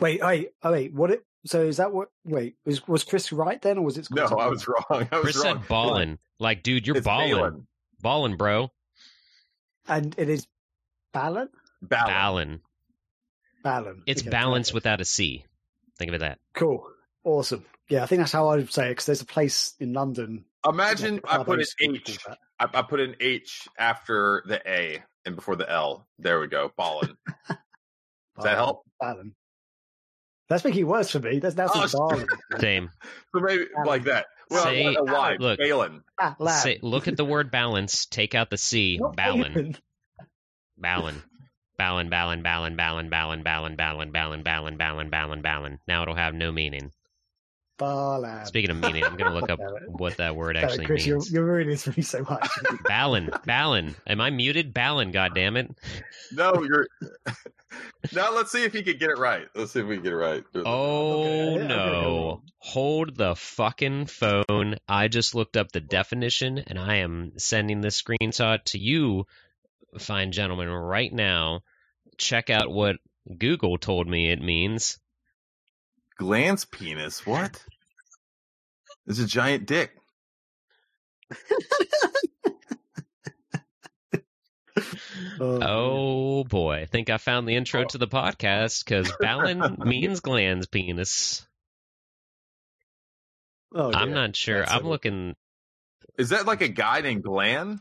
Wait, wait, oh wait. What? It, so is that what? Wait, was was Chris right then, or was it? No, I was wrong. I was Chris wrong. said ballin'. Like, dude, you're It's balling. Ballin', bro. And it is Ballon. Balin. Ballin'. Ballon. It's Okay, balance perfect. without a C. Think of it that. Cool. Awesome. Yeah, I think that's how I would say it because there's a place in London. Imagine I put an those schools H. call I, I put an H after the A and before the L. There we go. Ballin. that. Does that help? Ballon. That's making it worse for me. That's now Oh, some Same. So maybe like that. Well, Say- a Y. look. Balin. Ah. Say, look at the word balance. Take out the C. Not Ballin. Ballon. Ballin. Ballin, Ballin, Ballin, Ballin, Ballin, Ballin, Ballin, Ballin, Ballin, Ballin, Ballin, Ballin. Now it'll have no meaning. Ballon. Speaking of meaning, I'm going to look up what that word Damn it, actually Chris, you're, means. you're ruining this for me so much. Ballin, Ballin. Am I muted? Ballin, goddammit. No, you're. now let's see if he can get it right. Let's see if we can get it right. Oh Okay, no. go Hold the fucking phone. I just looked up the definition and I am sending this screenshot to you, fine gentlemen, right now. Check out what Google told me it means. Glance penis. What? It's a giant dick. Oh, oh boy. I think I found the intro oh. to the podcast because Balin means glands penis. Oh, I'm dear. not sure. That's I'm a- looking. Is that like a guy named Glenn?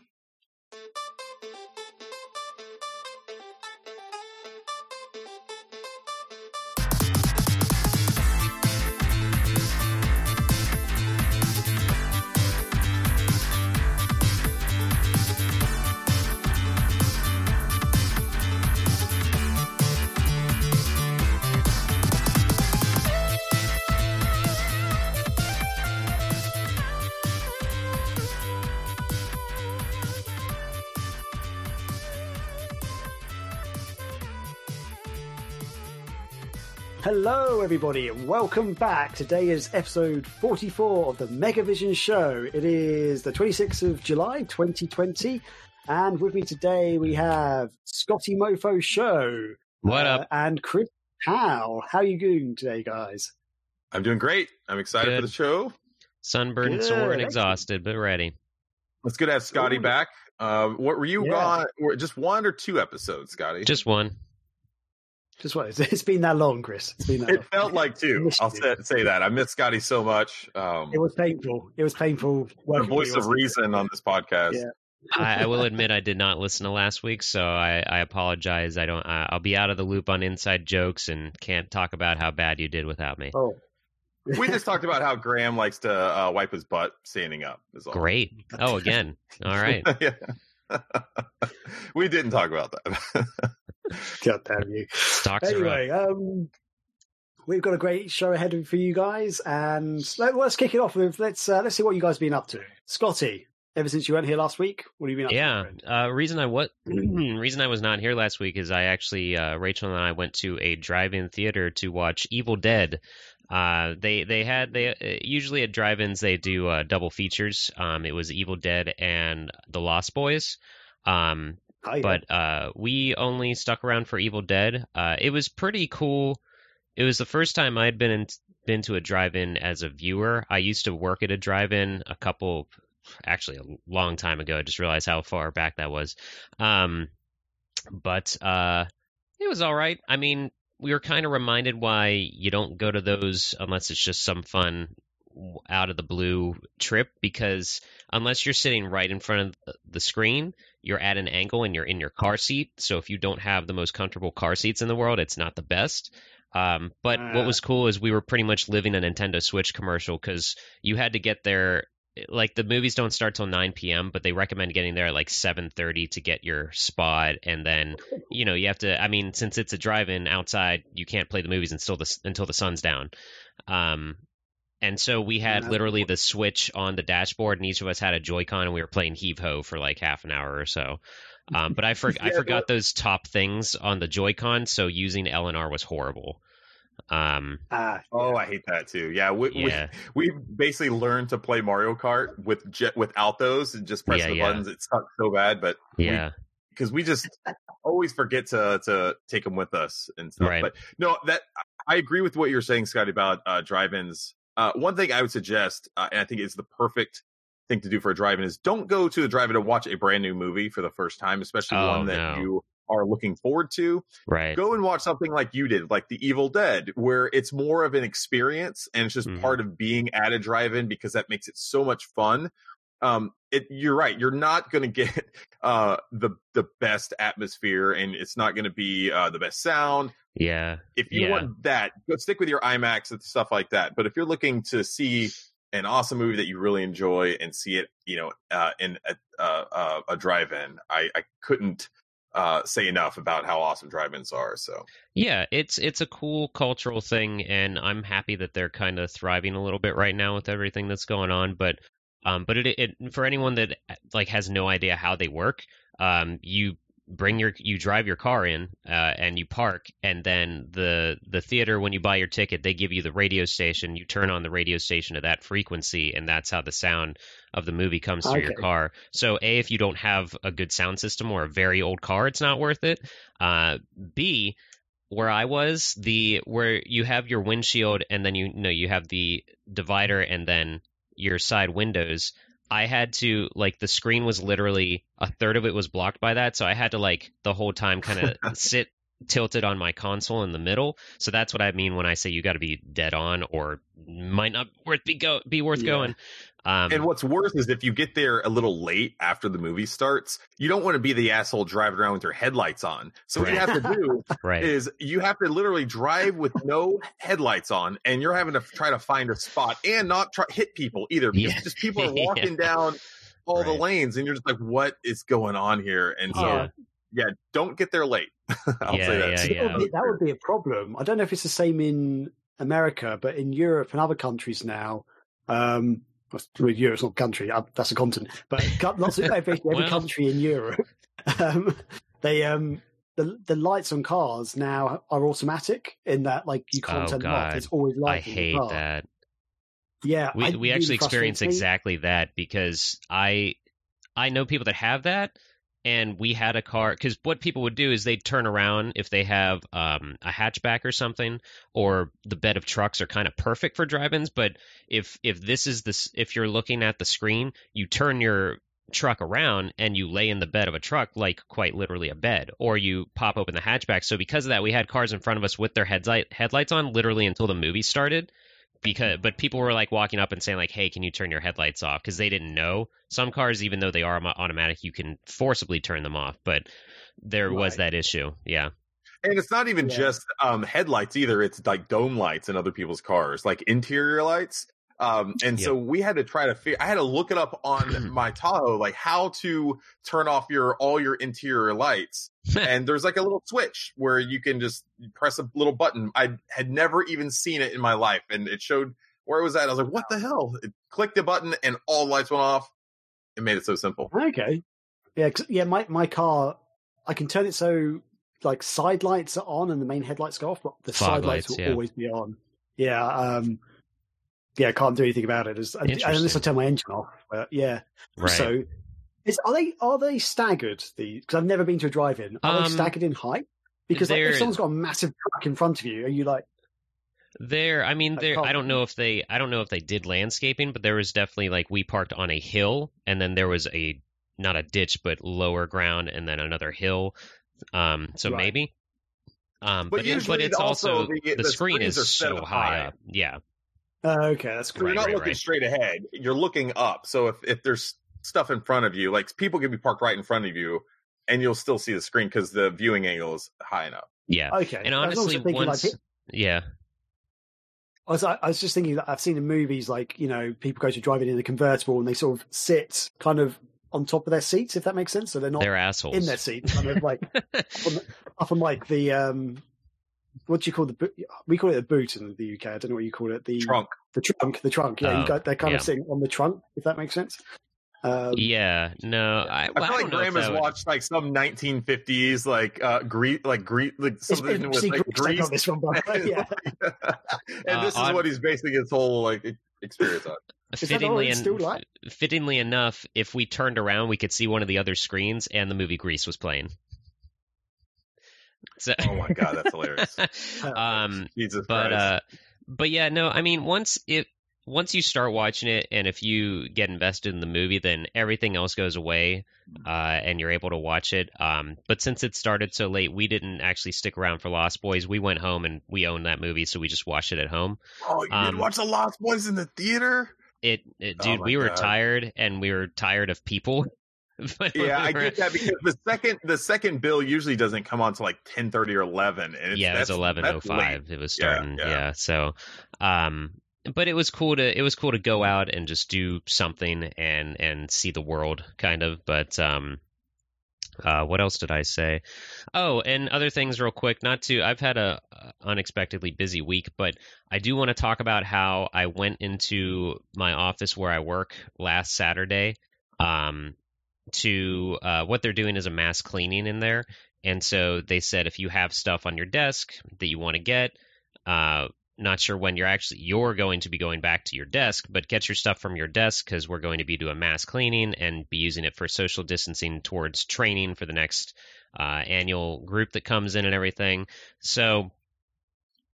Hello, everybody, and welcome back. Today is episode 44 of the Megavision Show. It is the 26th of July, 2020, and with me today we have Scotty Mofo Show. What uh, up? And Chris Howe. How you doing today, guys? I'm doing great. I'm excited Good. for the show. Sunburned, Good, sore, and exhausted, but ready. Let's good to have Scotty Ooh. back. Uh, what were you Yeah. gone? Just one or two episodes, Scotty? Just one. Just what? It's been that long, Chris. It's been that long. it felt like two. Missed I'll say, say that. I miss Scotty so much. Um, It was painful. It was painful. the voice of you. reason on this podcast. Yeah. I, I will admit I did not listen to last week, so I, I apologize. I don't. I, I'll be out of the loop on inside jokes and can't talk about how bad you did without me. Oh, We just talked about how Graham likes to uh, wipe his butt standing up. Is all. Great. Oh, again. All right. yeah. we didn't talk about that. God damn you. Stocks. Anyway, um, we've got a great show ahead for you guys, and let, let's kick it off with let's uh, let's see what you guys have been up to. Scotty, ever since you weren't here last week, what have you been up to? Yeah. Uh, reason I what reason I was not here last week is I actually uh, Rachel and I went to a drive-in theater to watch Evil Dead. Uh, they they had they uh, usually at drive-ins they do uh, double features. Um, it was Evil Dead and The Lost Boys. Um, Oh, yeah. but uh, we only stuck around for Evil Dead. Uh, it was pretty cool. It was the first time I'd been in, been to a drive-in as a viewer. I used to work at a drive-in a couple, actually a long time ago. I just realized how far back that was. Um, but uh, it was all right. I mean, we were kind of reminded why you don't go to those unless it's just some fun out of the blue trip because unless you're sitting right in front of the screen you're at an angle and you're in your car seat. So if you don't have the most comfortable car seats in the world, it's not the best. Um, but what Ah. was cool is we were pretty much living a Nintendo Switch commercial because you had to get there. Like the movies don't start till 9 p.m., but they recommend getting there at like 7:30 to get your spot, and then you know you have to. I mean, since it's a drive-in outside, you can't play the movies until the until the sun's down. Um, and so we had literally the Switch on the dashboard, and each of us had a Joy-Con, and we were playing Heave Ho for like half an hour or so. Um, but I, for- I Yeah, forgot those top things on the Joy-Con, so using LNR was horrible. Um, ah, oh, I hate that too. Yeah, we, yeah, we we basically learned to play Mario Kart with jet without those and just press Yeah, the yeah. buttons. It sucks so bad, but yeah, because we just always forget to to take them with us and stuff. Right. But no, that I agree with what you're saying, Scotty, about uh, drive-ins. Uh, one thing I would suggest, uh, and I think is the perfect thing to do for a drive-in, is don't go to the drive-in to watch a brand new movie for the first time, especially Oh, one that no. you are looking forward to. Right. Go and watch something like you did, like The Evil Dead, where it's more of an experience and it's just Mhm. part of being at a drive-in because that makes it so much fun. Um, it, you're right. You're not going to get uh, the the best atmosphere, and it's not going to be uh, the best sound Yeah. if you Yeah. want that, go stick with your IMAX and stuff like that. But if you're looking to see an awesome movie that you really enjoy and see it, you know, uh, in a, uh, uh, a drive-in, I, I couldn't uh, say enough about how awesome drive-ins are. So Yeah, it's it's a cool cultural thing, and I'm happy that they're kind of thriving a little bit right now with everything that's going on. But um, but it, it for anyone that like has no idea how they work, um, you bring your you drive your car in uh, and you park, and then the the theater when you buy your ticket, they give you the radio station. You turn on the radio station to that frequency, and that's how the sound of the movie comes through your car. So a if you don't have a good sound system or a very old car, it's not worth it. Uh, B where I was, the where you have your windshield and then you, know you have the divider and then your side windows. I had to like the screen was literally a third of it was blocked by that, so I had to like the whole time kind of sit tilted on my console in the middle. So that's what I mean when I say you got to be dead on or might not worth be go be worth Yeah. going. Um, and what's worse is if you get there a little late after the movie starts, you don't want to be the asshole driving around with your headlights on. So what you have to do right. is you have to literally drive with no headlights on, and you're having to try to find a spot and not try, hit people either because Yeah. just people are Yeah. walking down all the lanes, and you're just like, "What is going on here?" And so, Yeah. yeah, don't get there late. I'll Yeah, say that. yeah, So that, would be, that would be a problem. I don't know if it's the same in America, but in Europe and other countries now, um, well, Europe's not a country, uh, that's a continent, but lots of every, every country in Europe, um, they um, the the lights on cars now are automatic in that like you can't Oh, turn them off. There's always I lights in the hate that. Yeah, we I- we really actually experience me. exactly that because I I know people that have that and we had a car because what people would do is they'd turn around if they have um, a hatchback or something or the bed of trucks are kind of perfect for drive-ins but if if this is this if you're looking at the screen you turn your truck around and you lay in the bed of a truck like quite literally a bed or you pop open the hatchback. So because of that we had cars in front of us with their headlight headlights on literally until the movie started because but people were like walking up and saying like hey can you turn your headlights off because they didn't know some cars even though they are automatic you can forcibly turn them off but there was that issue yeah And it's not even Yeah. just um, headlights either. It's like dome lights in other people's cars, like interior lights. Um, and so we had to try to figure. I had to look it up on my Tahoe, like how to turn off your all your interior lights. and there's like a little switch where you can just press a little button. I had never even seen it in my life, and it showed where it was at. I was like, "What the hell?" It clicked the button, and all the lights went off. It made it so simple. Okay. Yeah, yeah. My my car, I can turn it so like side lights are on and the main headlights go off, but the Fog side lights lights, will yeah. always be on. Yeah. Um. Yeah, I can't do anything about it as, unless I Interesting. turn my engine off. But yeah. right So, is are they are they staggered? The because I've never been to a drive-in. Are Um, they staggered in height? Because like, if someone's got a massive truck in front of you, are you like, There, I mean, I there. I don't know if they. I don't know if they did landscaping, but there was definitely like we parked on a hill, and then there was a not a ditch, but lower ground, and then another hill. Um, so Right. maybe. Um, But but it- but it's also also the- the, the screen is so high high. up. Yeah, oh, okay, that's So cool. you're not right, looking right. straight ahead. You're looking up. So if, if there's stuff in front of you, like people can be parked right in front of you and you'll still see the screen because the viewing angle is high enough. yeah. Okay, And I honestly, thinking, once, like, yeah, I was, I was just thinking that I've seen in movies like you know people go to driving in a convertible and they sort of sit kind of on top of their seats if that makes sense so they're not they're assholes. in their seats kind of like up, on, up on like the um what do you call the boot we call it a boot in the UK I don't know what you call it the Trunk. the trunk the trunk yeah Oh, you got they're kind yeah. of sitting on the trunk if that makes sense um, yeah, no, I, I well, I feel don't like Graham has would- watched like some 1950s like uh Greek like Greek like it's something been with like secret I Greece. this one by the yeah and Uh, this is on- what he's basing his whole like experience on. fittingly, it's en- like? fittingly enough, if we turned around, we could see one of the other screens, and the movie Grease was playing. So, oh my god, that's hilarious. um, Jesus but Christ. uh, but yeah, no, I mean once it once you start watching it, and if you get invested in the movie, then everything else goes away, uh, and you're able to watch it. Um, but since it started so late, we didn't actually stick around for Lost Boys. We went home and we owned that movie, so we just watched it at home. oh, you um, did watch the Lost Boys in the theater? It, it Oh dude, my we were God. tired, and we were tired of people. Yeah, I get that because the second the second bill usually doesn't come on till like ten thirty or eleven, and it's, yeah, it was eleven oh five. It was starting. yeah. Yeah, so, um, but it was cool to it was cool to go out and just do something and and see the world, kind of. But um, uh, what else did I say? Oh, and other things, real quick. Not to. I've had a uh, unexpectedly busy week, but I do want to talk about how I went into my office where I work last Saturday. Um, to uh, what they're doing is a mass cleaning in there. And so they said if you have stuff on your desk that you want to get, uh, not sure when you're actually you're going to be going back to your desk, but get your stuff from your desk because we're going to be doing mass cleaning and be using it for social distancing towards training for the next uh, annual group that comes in and everything. So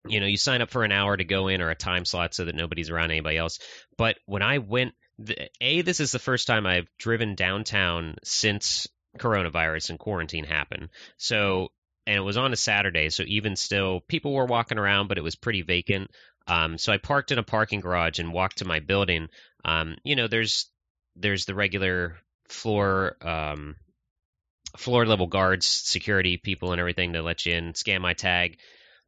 you know, you sign up for an hour to go in or a time slot so that nobody's around anybody else. But when I went, the, a this is the first time I've driven downtown since coronavirus and quarantine happened. So and it was on a Saturday, so even still, people were walking around, but it was pretty vacant. Um, so I parked in a parking garage and walked to my building. Um, you know, there's there's the regular floor um, floor level guards, security people, and everything to let you in, scan my tag.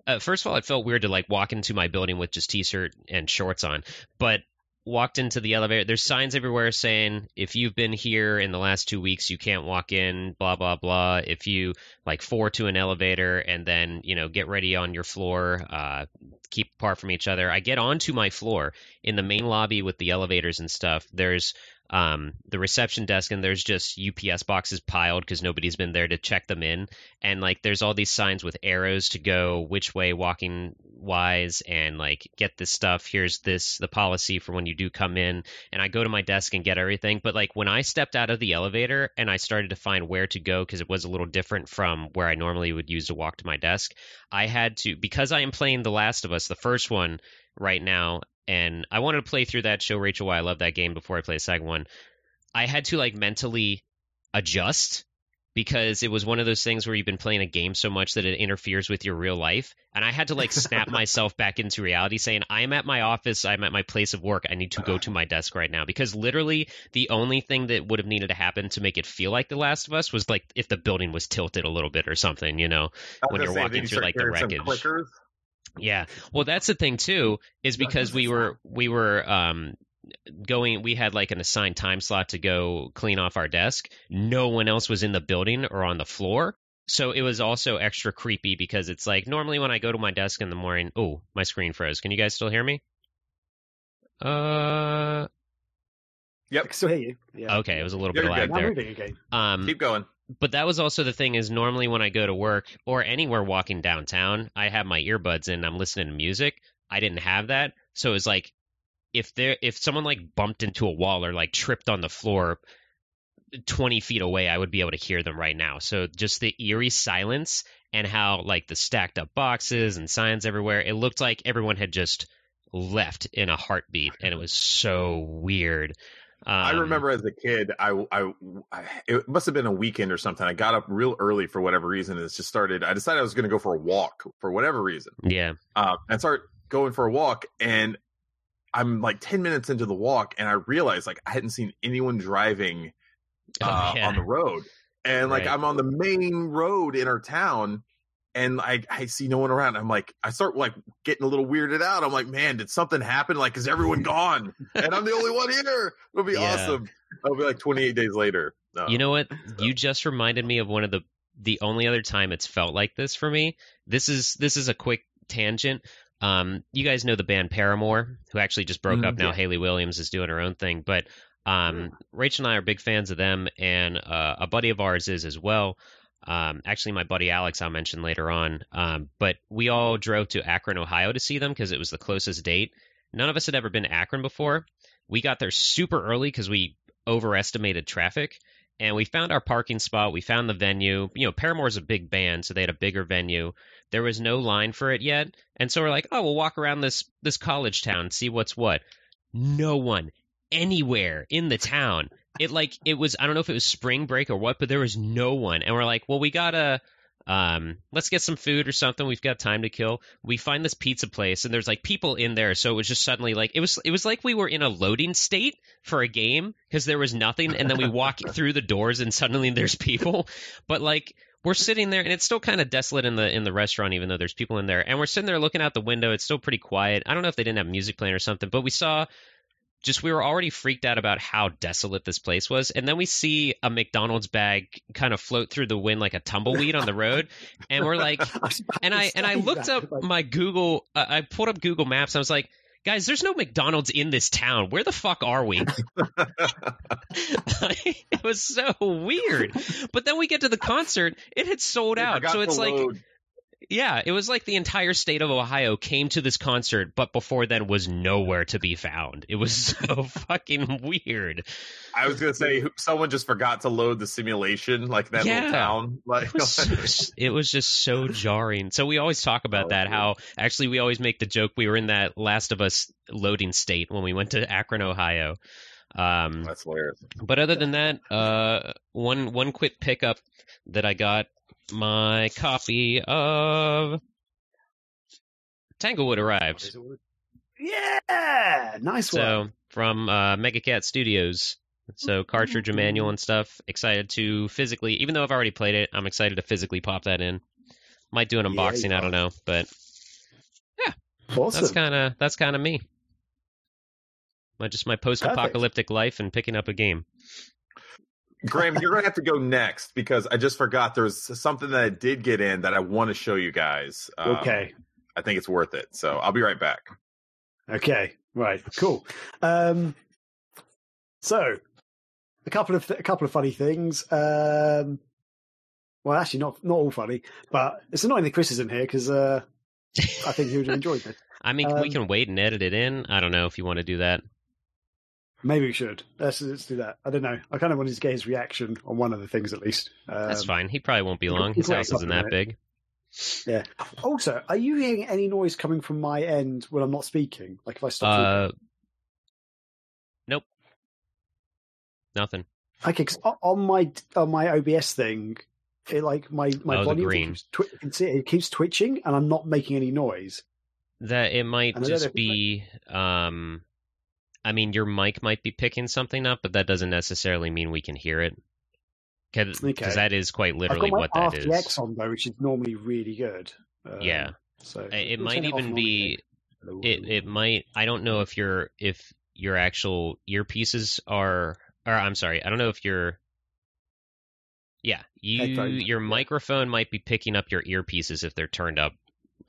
Uh, first of all, it felt weird to like walk into my building with just t-shirt and shorts on, but walked into the elevator. There's signs everywhere saying if you've been here in the last two weeks, you can't walk in. Blah blah blah. If you like four to an elevator and then you know get ready on your floor, uh, keep apart from each other. I get onto my floor in the main lobby with the elevators and stuff. There's um, the reception desk and there's just UPS boxes piled because nobody's been there to check them in. And like there's all these signs with arrows to go which way walking wise and like get this stuff. Here's this, the policy for when you do come in. And I go to my desk and get everything. But like when I stepped out of the elevator and I started to find where to go because it was a little different from where I normally would use to walk to my desk, I had to, because I am playing The Last of Us, the first one right now, and I wanted to play through that show Rachel why I love that game before I play the second one. I had to like mentally adjust because it was one of those things where you've been playing a game so much that it interferes with your real life and I had to like snap myself back into reality saying I'm at my office, I'm at my place of work, I need to go to my desk right now because literally the only thing that would have needed to happen to make it feel like The Last of Us was like if the building was tilted a little bit or something, you know. When you're say, walking through, like, the wreckage. Clickers? Yeah. Well, that's the thing too, is because we were we were um going we had like an assigned time slot to go clean off our desk. No one else was in the building or on the floor. So it was also extra creepy because it's like normally when I go to my desk in the morning, oh, my screen froze. Can you guys still hear me? Uh Yep. So still hear you. Yeah. okay, it was a little You're bit of lag there. moving. Um Keep going. But that was also the thing is normally when I go to work or anywhere walking downtown, I have my earbuds in, I'm listening to music. I didn't have that. So it was like if there if someone like bumped into a wall or like tripped on the floor 20 feet away, I would be able to hear them right now. So just the eerie silence and how like the stacked up boxes and signs everywhere, it looked like everyone had just left in a heartbeat and it was so weird. Um, I remember as a kid, I, I, I, it must have been a weekend or something. I got up real early for whatever reason. And it's just started. I decided I was going to go for a walk for whatever reason. Yeah. Uh, and start going for a walk. And I'm like 10 minutes into the walk and I realized like I hadn't seen anyone driving uh, Oh, yeah. on the road. And like Right. I'm on the main road in our town and I, I see no one around. I'm like, I start like getting a little weirded out. I'm like, man, did something happen? Like, is everyone gone? And I'm the only one here. It'll be Yeah. awesome. It'll be like 28 days later. No. You know what? You just reminded me of one of the the only other time it's felt like this for me. This is this is a quick tangent. Um, you guys know the band Paramore, who actually just broke Mm, up now. yeah. Hayley Williams is doing her own thing, but um, Rachel and I are big fans of them, and uh, a buddy of ours is as well. Um, actually, my buddy Alex, I'll mention later on. Um, but we all drove to Akron, Ohio to see them because it was the closest date. None of us had ever been to Akron before. We got there super early because we overestimated traffic and we found our parking spot. We found the venue. You know, Paramore's a big band, so they had a bigger venue. There was no line for it yet, and so we're like, oh, we'll walk around this this college town, see what's what. No one anywhere in the town. It like it was I don't know if it was spring break or what, but there was no one, and we're like, well, we gotta um, let's get some food or something. We've got time to kill. We find this pizza place and there's like people in there. So it was just suddenly like, it was, it was like we were in a loading state for a game because there was nothing. And then we walk through the doors and suddenly there's people. But like, we're sitting there and it's still kind of desolate in the in the restaurant even though there's people in there and we're sitting there looking out the window it's still pretty quiet i don't know if they didn't have music playing or something but we saw just we were already freaked out about how desolate this place was. And then we see a mcdonald's bag kind of float through the wind like a tumbleweed on the road. And we're like and i and i looked up my google uh, i pulled up google maps. And i was like guys there's no mcdonald's in this town. Where the fuck are we? It was so weird. But then we get to the concert. It had sold out. so it's like load. Yeah, it was like the entire state of Ohio came to this concert, but before then was nowhere to be found. It was so fucking weird. I was gonna say someone just forgot to load the simulation, like that yeah. little town. Like it was, so, it was just so jarring. So we always talk about oh, that. How actually we always make the joke we were in that Last of Us loading state when we went to Akron, Ohio. Um, That's hilarious. But other than that, uh, one one quick pickup that I got my copy of Tanglewood arrived. Yeah, nice one. so, one. from uh, Mega Cat Studios. So cartridge and manual and stuff. Excited to physically, even though I've already played it, I'm excited to physically pop that in. Might do an unboxing. Yeah, I don't know, but yeah, awesome. that's kind of that's kind of me. My just my post-apocalyptic Perfect. life and picking up a game. Graham, you're gonna have to go next because I just forgot there's something that I did get in that I want to show you guys. Um, okay. I think it's worth it. So I'll be right back. Okay. Right. Cool. Um, so a couple of th- a couple of funny things. Um, well, actually, not not all funny, but it's annoying that Chris isn't here because uh, I think he would have enjoyed it. I mean, um, we can wait and edit it in. I don't know if you want to do that. Maybe we should. Let's, let's do that. I don't know. I kind of wanted to get his reaction on one of the things at least. Um, That's fine. He probably won't be long. His house isn't that big. Yeah. Also, are you hearing any noise coming from my end when I'm not speaking? Like if I stop. Uh, nope. Nothing. Okay, cause on my on my OBS thing, it like my my oh, volume keeps, twi- it keeps twitching, and I'm not making any noise. That it might just be um I mean, your mic might be picking something up, but that doesn't necessarily mean we can hear it. Because okay. that is quite literally what that is. RTX on though, which is normally really good. Um, yeah. So it might even be. It it might. I don't know if your if your actual earpieces are. Or I'm sorry. I don't know if your. Yeah, you your microphone might be picking up your earpieces if they're turned up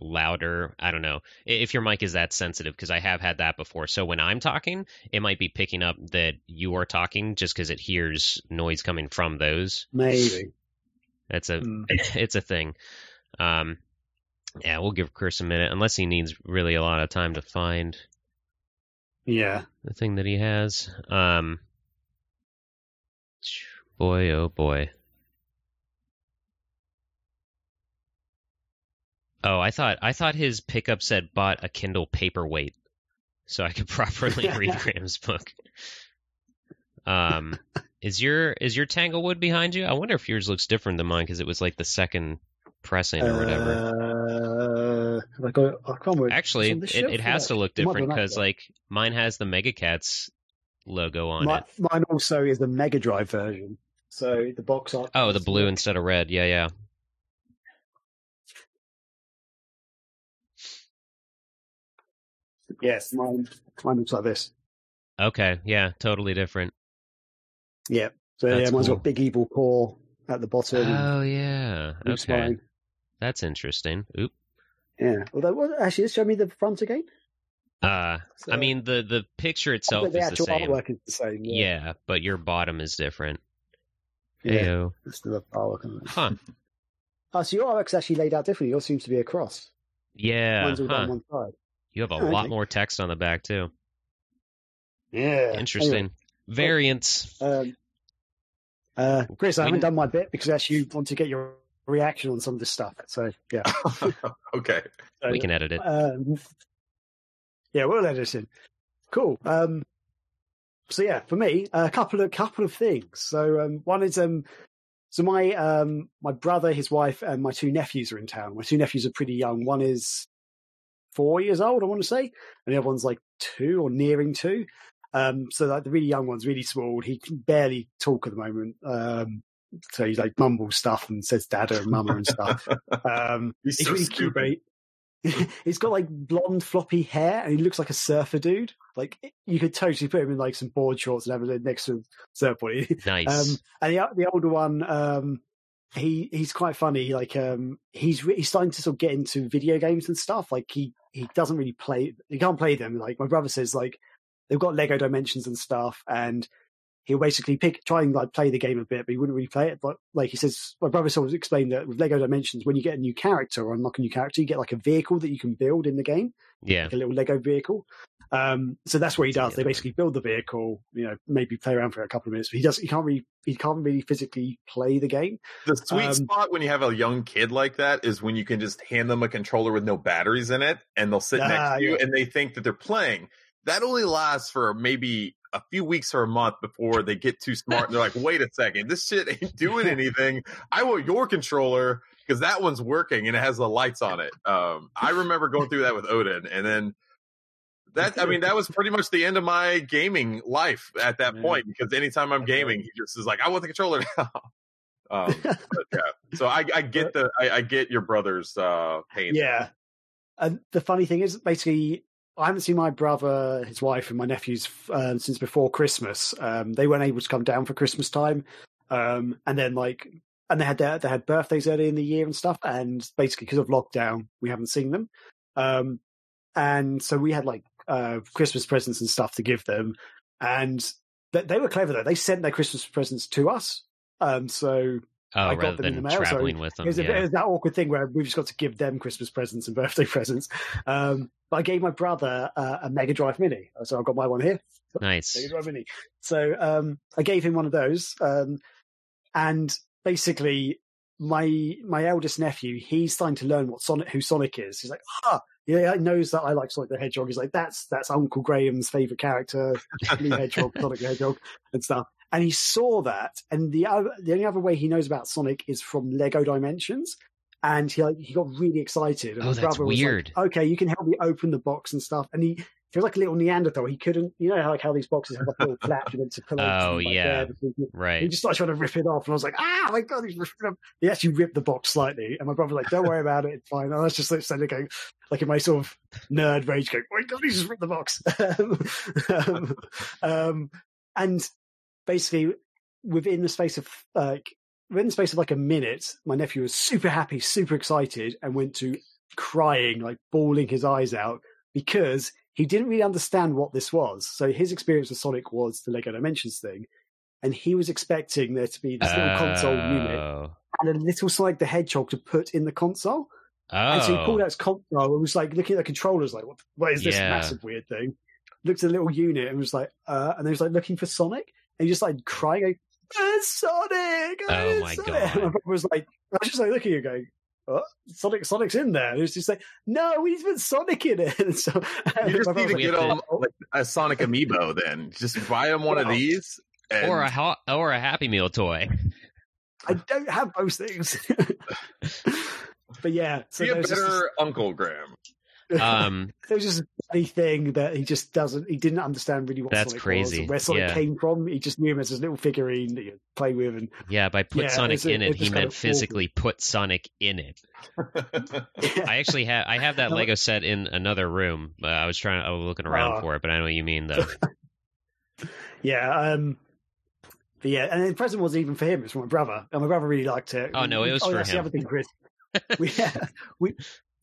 louder. I don't know if your mic is that sensitive because I have had that before. So when I'm talking, it might be picking up that you are talking just because it hears noise coming from those. Maybe that's a mm. it's a thing. Um, yeah, we'll give Chris a minute unless he needs really a lot of time to find. Yeah, the thing that he has. Um, boy, oh boy. Oh, I thought I thought his pickup said bought a Kindle paperweight, so I could properly read Graham's book. Um, is your is your Tanglewood behind you? I wonder if yours looks different than mine because it was like the second pressing or whatever. Uh, I got, I can't Actually, it, it has to look different because like mine has the Mega Cats logo on My, it. Mine also is the Mega Drive version, so the box art. Oh, the blue instead of red. Yeah, yeah. Yes, mine mine looks like this. Okay, yeah, totally different. Yeah. So That's yeah, mine's cool. got Big Evil Corp at the bottom. Oh yeah. Okay. Spine. That's interesting. Oop. Yeah. Although actually show me the front again. Uh so, I mean the the picture itself the is the same. is the same. Yeah. yeah but your bottom is different. Yeah. It's the artwork. Huh. Oh, so your artwork's actually laid out differently. Yours seems to be a cross. Yeah. Mine's all huh. down one side. You have a lot more text on the back too. Yeah. Interesting. Anyway, Variants. Um, Uh, Chris, I We haven't didn't- done my bit because I actually want to get your reaction on some of this stuff. So yeah, okay. So, we can edit it. Um, yeah, we'll edit it. Cool. Um, so yeah, for me, a couple of couple of things. So um, one is um, so my um, my brother, his wife, and my two nephews are in town. My two nephews are pretty young. One is four years old, I want to say, and the other one's like two or nearing two. Um, so like the really young one's really small. He can barely talk at the moment. Um, so he's like mumbles stuff and says dada and mama and stuff. Um, He's so really cute, mate. he's got like blonde floppy hair and he looks like a surfer dude. Like you could totally put him in like some board shorts and have him next to a surfboard. Nice. Um, and the the older one, um, he he's quite funny. Like um, he's re- he's starting to sort of get into video games and stuff. Like he he doesn't really play. He can't play them. Like my brother says, like they've got Lego dimensions and stuff, and he'll basically pick try and like play the game a bit, but he wouldn't really play it. But like he says, my brother sort of explained that with Lego Dimensions, when you get a new character or unlock a new character, you get like a vehicle that you can build in the game, yeah. like a little Lego vehicle. Um, so that's what he does. They basically build the vehicle, you know, maybe play around for a couple of minutes, but he does. He can't really, he can't really physically play the game. The sweet Um, spot when you have a young kid like that is when you can just hand them a controller with no batteries in it and they'll sit Ah, next to you yeah. and they think that they're playing. That only lasts for maybe a few weeks or a month before they get too smart and they're like, wait a second, this shit ain't doing anything. I want your controller because that one's working and it has the lights on it. Um, I remember going through that with Odin and then that, I mean, that was pretty much the end of my gaming life at that Yeah. point because anytime I'm gaming, he just is like, I want the controller now. Um, yeah, so I, I get the I, I get your brother's uh, pain. Yeah. And the funny thing is, basically, I haven't seen my brother, his wife, and my nephews um, since before Christmas. Um, they weren't able to come down for Christmas time, um, and then like, and they had their, they had birthdays early in the year and stuff. And basically, because of lockdown, we haven't seen them. Um, and so we had like uh, Christmas presents and stuff to give them, and they, they were clever though. They sent their Christmas presents to us. Um, so Oh, I got them in the mail, so with them. it was, a bit, it was that awkward thing where we've just got to give them Christmas presents and birthday presents. Um, but I gave my brother uh, a Mega Drive Mini, so I've got my one here, Nice. Mega Drive Mini. So um, I gave him one of those, um, and basically my my eldest nephew, he's starting to learn what Sonic, who Sonic is. He's like, ah, yeah, he knows that I like Sonic the Hedgehog. He's like, that's that's Uncle Graham's favorite character, Blue Hedgehog, Sonic the Hedgehog, and stuff. And he saw that, and the other, the only other way he knows about Sonic is from Lego Dimensions. And he like he got really excited. And Oh, my that's brother was weird. like, "Okay, you can help me open the box and stuff." And he feels like a little Neanderthal. He couldn't, you know, how, like how these boxes have like little flaps you meant to pull open, Oh, like, yeah. there you. He just started trying to rip it off, and I was like, "Ah, my god, he's ripping up!" He actually ripped the box slightly, and my brother was like, "Don't worry about it, it's fine." And I was just like standing going, like in my sort of nerd rage, going, "Oh my god, he just ripped the box!" um, um, and basically, within the space of like within the space of like a minute, my nephew was super happy, super excited, and went to crying, like bawling his eyes out because he didn't really understand what this was. So his experience with Sonic was the Lego Dimensions thing, and he was expecting there to be this little console unit Oh. and a little Sonic the Hedgehog to put in the console. Oh. And so he pulled out his console and was like looking at the controllers, like, what, what is this Yeah. massive weird thing? Looked at the little unit and was like, uh, and then he was like looking for Sonic, and he just like crying, like, "It's Sonic!" Oh my Sonic." God. And my was like, I was just like looking at you going, "What? Sonic, Sonic's in there." And he was just like, "No, we need to put Sonic in it." And so You just my need to get have him "Oh." like a Sonic amiibo. Then just buy him one of these. And or a hot or a Happy Meal toy. I don't have those things. but yeah, so be a there's just better Uncle Graham. Um, It was just a funny thing that he just doesn't. He didn't understand really what That's Sonic was crazy. and where Sonic Yeah. came from. He just knew him as his little figurine that you play with, and yeah, by put Yeah, Sonic it's a- in it, it's he just kind meant of physically put Sonic in it. I actually have I have that Lego set in another room. Uh, I was trying I was looking around Ah. for it, but I know what you mean though. yeah, um, but yeah, and the present wasn't even for him; it's for my brother, and my brother really liked it. Oh, no, it was oh, for that's him. The other thing, Chris, we, yeah, we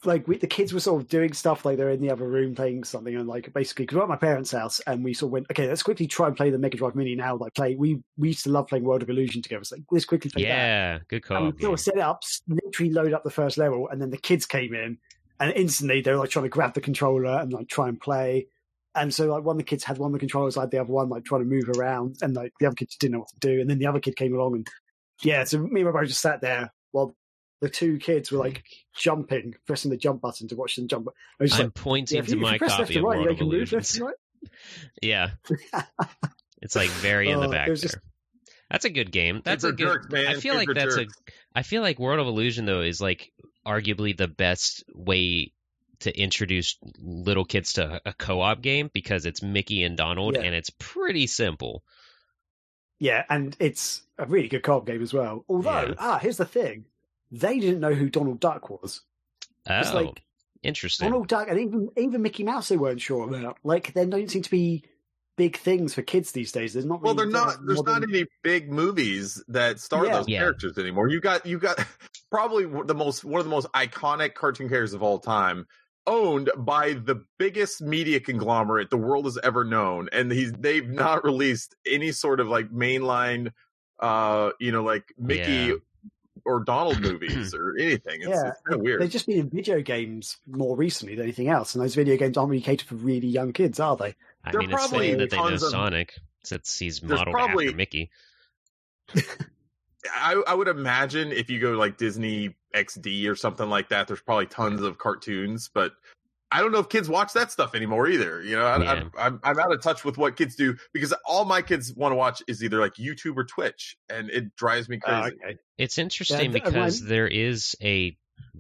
like we, the kids were sort of doing stuff like they're in the other room playing something, and like basically because we're at my parents' house, and we sort of went, okay, let's quickly try and play the Mega Drive Mini now. Like play, we we used to love playing World of Illusion together. So like, let's quickly play that. yeah, good And call. we sort of set it up, literally load up the first level, and then the kids came in, and instantly they were like trying to grab the controller and like try and play. and so like one of the kids had one of the controllers, I had the other one, like trying to move around, and like the other kid just didn't know what to do. And then the other kid came along, and yeah, so me and my brother just sat there while the two kids were like jumping, pressing the jump button to watch them jump. I was just I'm like, pointing yeah, to you, my you left copy of right, World you of can move left Illusions. right. Yeah, it's like very in the Oh, back it there. just- That's a good game. That's Kids a good. jerks, man. I feel Kids like that's jerks. a. I feel like World of Illusion though is like arguably the best way to introduce little kids to a co-op game because it's Mickey and Donald Yeah. and it's pretty simple. Yeah, and it's a really good co-op game as well. Although, Yeah. ah, here's the thing: they didn't know who Donald Duck was. Oh, It's like interesting. Donald Duck, and even even Mickey Mouse, they weren't sure about. Like, there don't seem to be big things for kids these days. There's not. Well, they're not. There's modern- not any big movies that star Yeah. those Yeah. characters anymore. You got you got probably the most one of the most iconic cartoon characters of all time, owned by the biggest media conglomerate the world has ever known, and he's they've not released any sort of like mainline, uh, you know, like Mickey Yeah. Or Donald movies or anything. It's, Yeah, it's kind of weird. They've just been in video games more recently than anything else, and those video games aren't really catered for really young kids, are they? I there mean, it's probably saying that they know of- Sonic since he's There's modeled probably- after Mickey. I, I would imagine if you go like Disney XD or something like that, there's probably tons of cartoons, but I don't know if kids watch that stuff anymore either. You know, I, Yeah. I'm, I'm I'm out of touch with what kids do because all my kids want to watch is either like YouTube or Twitch, and it drives me Ah, crazy. okay. It's interesting th- uh, because mine- there is a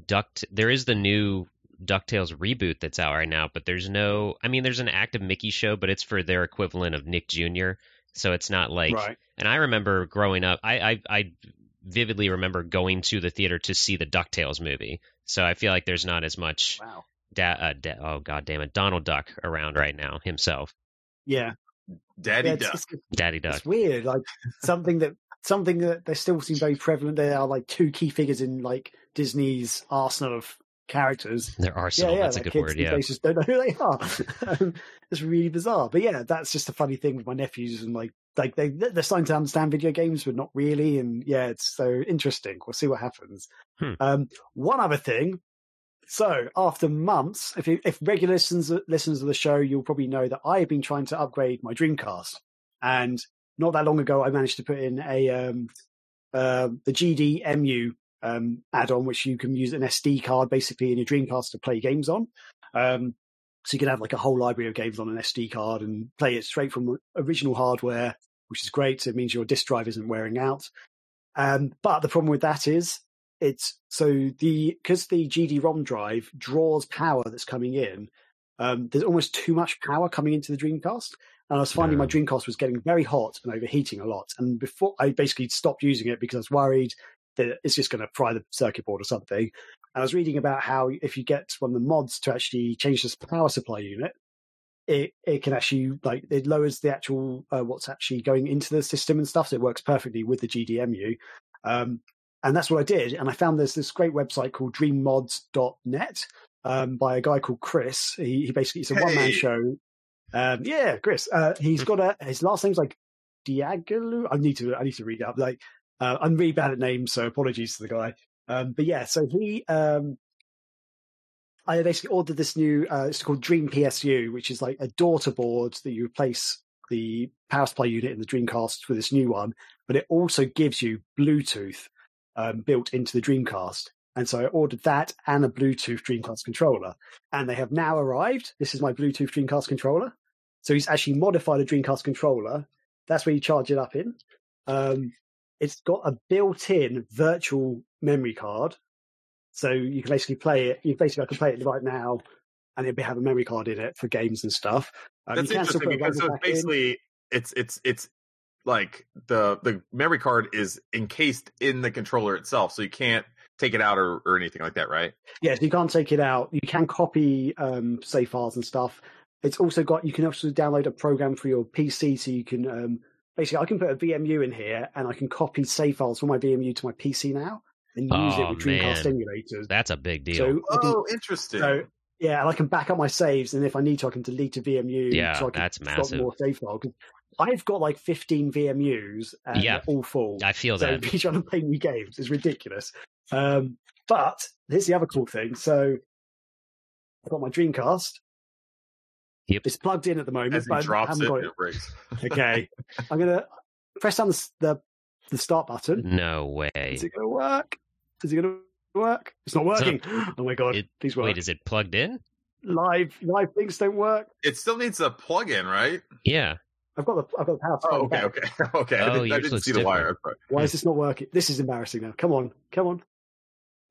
duct. There is the new Ducktales reboot that's out right now, but there's no. I mean, there's an active Mickey show, but it's for their equivalent of Nick Jr. So it's not like. right. And I remember growing up. I I, I vividly remember going to the theater to see the Ducktales movie. So I feel like there's not as much. Wow. Da- uh, da- oh god damn it, Donald Duck around right now himself, Yeah. Daddy yeah it's, Duck. it's- Daddy Duck. it's weird. Like something that something that they still seem very prevalent. There are like two key figures in like Disney's arsenal of characters. Their arsenal. yeah, yeah, that's a like good kids word. these Yeah. days just don't know who they are. Um, it's really bizarre. But yeah, that's just a funny thing with my nephews and like like they they're starting to understand video games, but not really. And yeah, it's so interesting. We'll see what happens. Hmm. Um, one other thing. So after months, if you, if regular listeners listeners of the show, you'll probably know that I have been trying to upgrade my Dreamcast, and not that long ago, I managed to put in a um, uh, the GDEMU um, add-on, which you can use an SD card basically in your Dreamcast to play games on. Um, so you can have like a whole library of games on an SD card and play it straight from original hardware, which is great. It means your disk drive isn't wearing out. Um, but the problem with that is it's so the because the GD-ROM drive draws power that's coming in. Um, there's almost too much power coming into the Dreamcast, and I was finding my Dreamcast was getting very hot and overheating a lot. And before I basically stopped using it because I was worried that it's just going to fry the circuit board or something. And I was reading about how if you get one of the mods to actually change this power supply unit, it it can actually like it lowers the actual uh, what's actually going into the system and stuff. So it works perfectly with the GDEMU. Um, and that's what I did. And I found there's this great website called dreammods.net um, by a guy called Chris. He, he basically it's a one man show. Um, yeah, Chris. Uh, he's got a his last name's like Diagolu. I need to I need to read it up. Like uh, I'm really bad at names, so apologies to the guy. Um, but yeah, so he um, I basically ordered this new. Uh, it's called Dream PSU, which is like a daughter board that you replace the power supply unit in the Dreamcast with this new one, but it also gives you Bluetooth um, built into the Dreamcast. And so I ordered that and a Bluetooth Dreamcast controller, and they have now arrived. This is my Bluetooth Dreamcast controller. So he's actually modified a Dreamcast controller. That's where you charge it up in. Um, it's got a built-in virtual memory card, so you can basically play it. You basically I can play it right now, and it'll have a memory card in it for games and stuff. Um, That's you can still interesting because so pack in. basically it's it's it's like the the memory card is encased in the controller itself, so you can't take it out or, or anything like that, right? Yes, you can't take it out. You can copy um, save files and stuff. It's also got you can also download a program for your PC, so you can um, basically I can put a VMU in here and I can copy save files from my VMU to my PC now and use it Oh, with Dreamcast man. emulators. That's a big deal. So, I can, Oh, interesting. so yeah, and I can back up my saves, and if I need to, I can delete a VMU. Yeah, so I can that's swap massive. More save file. 'Cause I've got like 15 VMUs, and Yeah. all full. I feel So that. be trying to play new games is ridiculous. Um, but here's the other cool thing. So I've got my Dreamcast. Yep. It's plugged in at the moment, As he but I drops haven't it, got it. it breaks. Okay, I'm gonna press down the the, the start button. No way. Is it gonna work? Is it gonna work? It's not It's not- working. oh my god! It- Please work. Wait, is it plugged in? live live things don't work. It still needs a plug-in, right? Yeah. I've got the I've got the power. Oh, in the okay, okay, okay. I Oh, didn't, I didn't looks see the wire. Sorry. Why is this not working? This is embarrassing now. Come on, come on.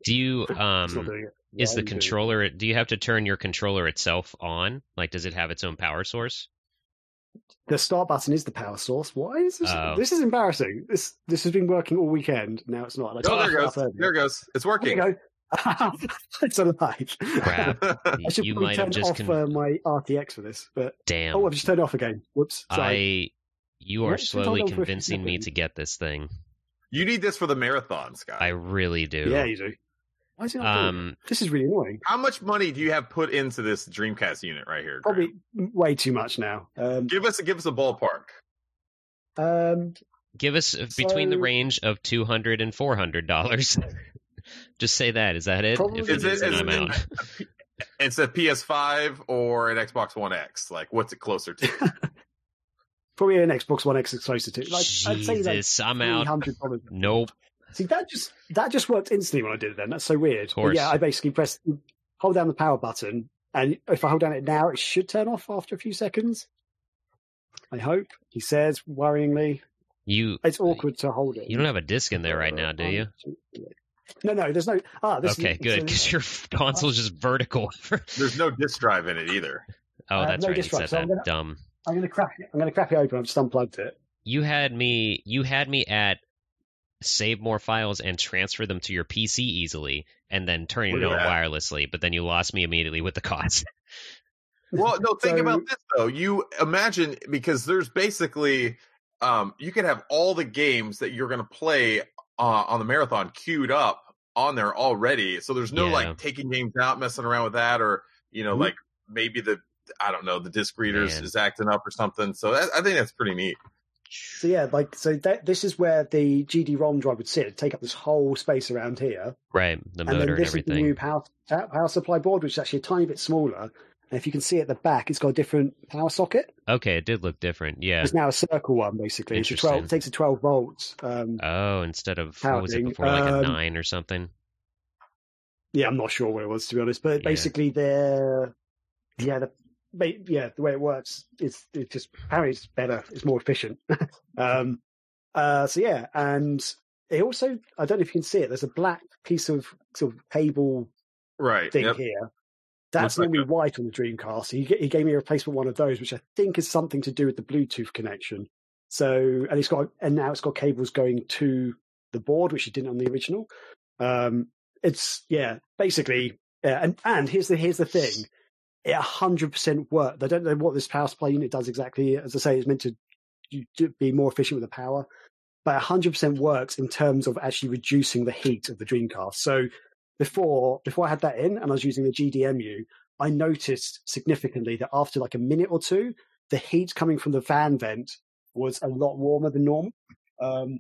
Do you It's um doing it. is the are it? controller do you have to turn your controller itself on? Like does it have its own power source? The start button is the power source. Why is this? Oh. This is embarrassing. This this has been working all weekend. Now it's not. I Oh, there it it goes. There it goes. It's There working. you go. it's alive. Crap. I should you probably might turn have just off con- uh, my RTX for this, but damn. oh, I've just turned it off again. Whoops. Sorry. I you are What? Slowly don't for a few convincing me to get this thing. you need this for the marathon, Scott. I really do. yeah, you do. Why is it not um This is really annoying. How much money do you have put into this Dreamcast unit right here? Graham? Probably way too much now. Um, Give us give us a ballpark. um, give us uh, between the range of two hundred and four hundred dollars. Just say that. Is that it? Probably- if Is it it- is, then is I'm it- out. It's a PS5 or an Xbox One X. Like, what's it closer to? probably an Xbox One X is closer to. Like, I'd say like Jesus, I'm out. hundred dollars. Nope. See that just that just worked instantly when I did it. Then that's so weird. But yeah, I basically press hold down the power button, and if I hold down it now, it should turn off after a few seconds. I hope. He says worryingly. You It's awkward to hold it. you don't have a disc in there right now, do you? No, no. There's no. Ah, this Okay, is, good. Because your console's just vertical. There's no disk drive in it either. oh, Uh, that's no right. It disc drive, said so I'm gonna- Dumb. I'm going to crack it. I'm going to crack it open. I've just unplugged it. You had me. You had me at save more files and transfer them to your PC easily, and then turning it on that. wirelessly. But then you lost me immediately with the cost. Well, no, think So- about this though. You imagine because there's basically um you can have all the games that you're going to play uh, on the marathon queued up on there already. So there's no Yeah. like taking games out, messing around with that, or you know, Mhm. like maybe the I don't know the disc readers Man. is acting up or something. So that, I think that's pretty neat. So yeah, like so that this is where the GD-ROM drive would sit. It'd take up this whole space around here, Right, the and then motor and, this is the new power power supply board, which is actually a tiny bit smaller. And if you can see at the back, it's got a different power socket. Okay, it did look different. Yeah. It's now a circle one, basically. It's a twelve. Interesting. It takes a twelve volts. Um, Oh, instead of what was it before, like a Um, nine or something? yeah, I'm not sure what it was to be honest, but Yeah. basically they're yeah the yeah the way it works is it's just apparently it's better, it's more efficient. um, uh, so yeah, and it also I don't know if you can see it. There's a black piece of sort of cable Right. thing Yep. here. That's Looks like normally white on the Dreamcast. He, he gave me a replacement one of those, which I think is something to do with the Bluetooth connection. So, and it's got, and now it's got cables going to the board, which it didn't on the original. Um, it's yeah, basically, yeah, and and here's the here's the thing, it hundred percent worked. I don't know what this power supply unit does exactly. As I say, it's meant to to be more efficient with the power, but hundred percent works in terms of actually reducing the heat of the Dreamcast. So before before I had that in and I was using the GDEMU, I noticed significantly that after like a minute or two, the heat coming from the fan vent was a lot warmer than normal. Um,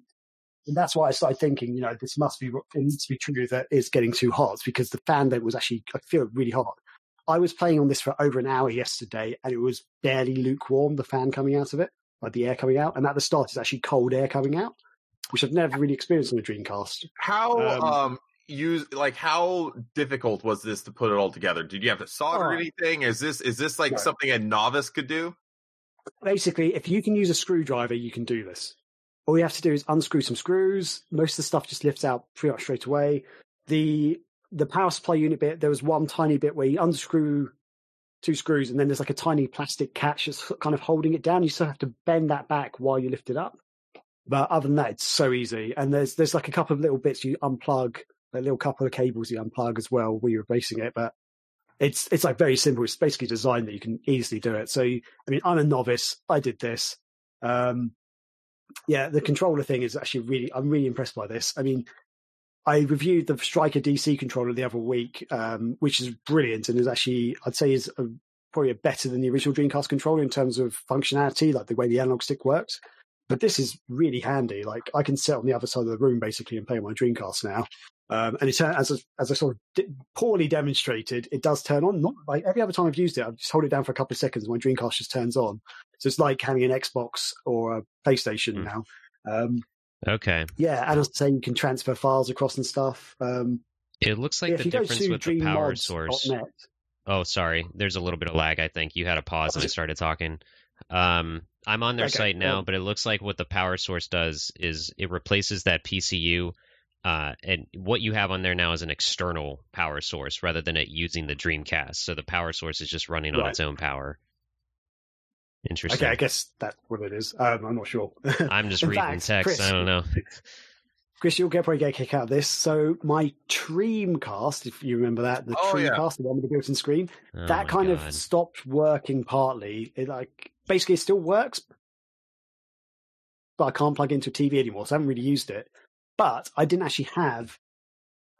and that's why I started thinking, you know, this must be it needs to be true that it's getting too hot because the fan vent was actually I feel really hot. I was playing on this for over an hour yesterday, and it was barely lukewarm. The fan coming out of it, like the air coming out, and at the start, it's actually cold air coming out, which I've never really experienced on the Dreamcast. How Um, um, use like how difficult was this to put it all together? Did you have to solder Oh. anything? Is this is this like No. something a novice could do? basically, if you can use a screwdriver, you can do this. All you have to do is unscrew some screws. Most of the stuff just lifts out pretty much straight away. The the power supply unit bit, there was one tiny bit where you unscrew two screws, and then there's like a tiny plastic catch that's kind of holding it down. You still have to bend that back while you lift it up. But other than that, it's so easy. And there's there's like a couple of little bits you unplug, a little couple of cables you unplug as well where you're replacing it. But it's it's like very simple. It's basically designed that you can easily do it. So I mean, I'm a novice. I did this. Um, yeah, the controller thing is actually really. I'm really impressed by this. I mean, I reviewed the Striker DC controller the other week, um, which is brilliant and is actually I'd say is a, probably a better than the original Dreamcast controller in terms of functionality, like the way the analog stick works. But this is really handy. Like I can sit on the other side of the room basically and play my Dreamcast now. Um, and it as a, as I sort of poorly demonstrated, it does turn on. Not like every other time I've used it, I just hold it down for a couple of seconds. and My Dreamcast just turns on. So it's like having an Xbox or a PlayStation Hmm. now. Um, Okay. yeah, and as I say, you can transfer files across and stuff. Um, It looks like if the difference with the power source. dreammods.net, Oh, sorry. There's a little bit of lag. I think you had a pause and I started talking. Um, I'm on their Okay, site now, but it looks like what the power source does is it replaces that PCU. Uh, and what you have on there now is an external power source rather than it using the Dreamcast. So the power source is just running on its own power. Interesting. Okay, I guess that's what it is. Um, I'm not sure. I'm just reading fact, text. Chris- I don't know. Chris, you'll get probably get a kick out of this. So my Dreamcast, if you remember that, the Oh, yeah. Dreamcast, the one with the built-in screen, Oh that kind God. of stopped working partly. It like basically it still works, but I can't plug into a TV anymore, so I haven't really used it. But I didn't actually have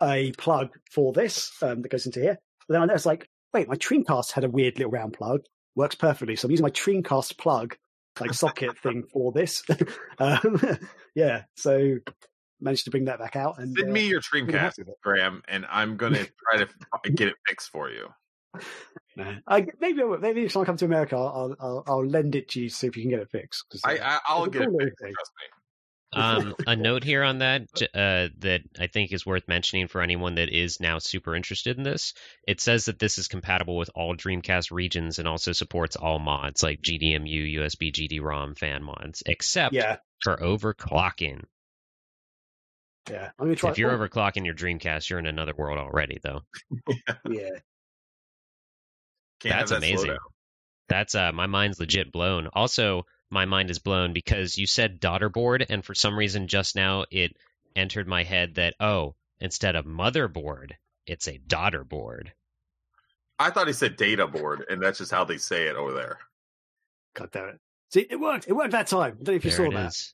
a plug for this um, that goes into here. But then I was like, wait, my Dreamcast had a weird little round plug, works perfectly. So I'm using my Dreamcast plug, like socket thing for this. um, yeah, so managed to bring that back out and Send uh, me your Dreamcast, happy with it. Graham, and I'm gonna try to get it fixed for you. Nah. I, maybe maybe if I come to America, I'll, I'll I'll lend it to you see if you can get it fixed. uh, I, I I'll get it fixed. thing. Trust me. Um, a note here on that uh, that I think is worth mentioning for anyone that is now super interested in this. It says that this is compatible with all Dreamcast regions and also supports all mods like GDEMU, USB, GD-ROM, fan mods, except yeah, for overclocking. yeah. I'm gonna try. If you're oh, overclocking your Dreamcast, you're in another world already, though. yeah, Can't That's have that amazing. That's uh, my mind's legit blown. Also, my mind is blown because you said daughter board, and for some reason just now it entered my head that oh, instead of motherboard, it's a daughter board. I thought he said data board, and that's just how they say it over there. God damn it. See, it worked. It worked that time. I don't know if you There saw it that. is.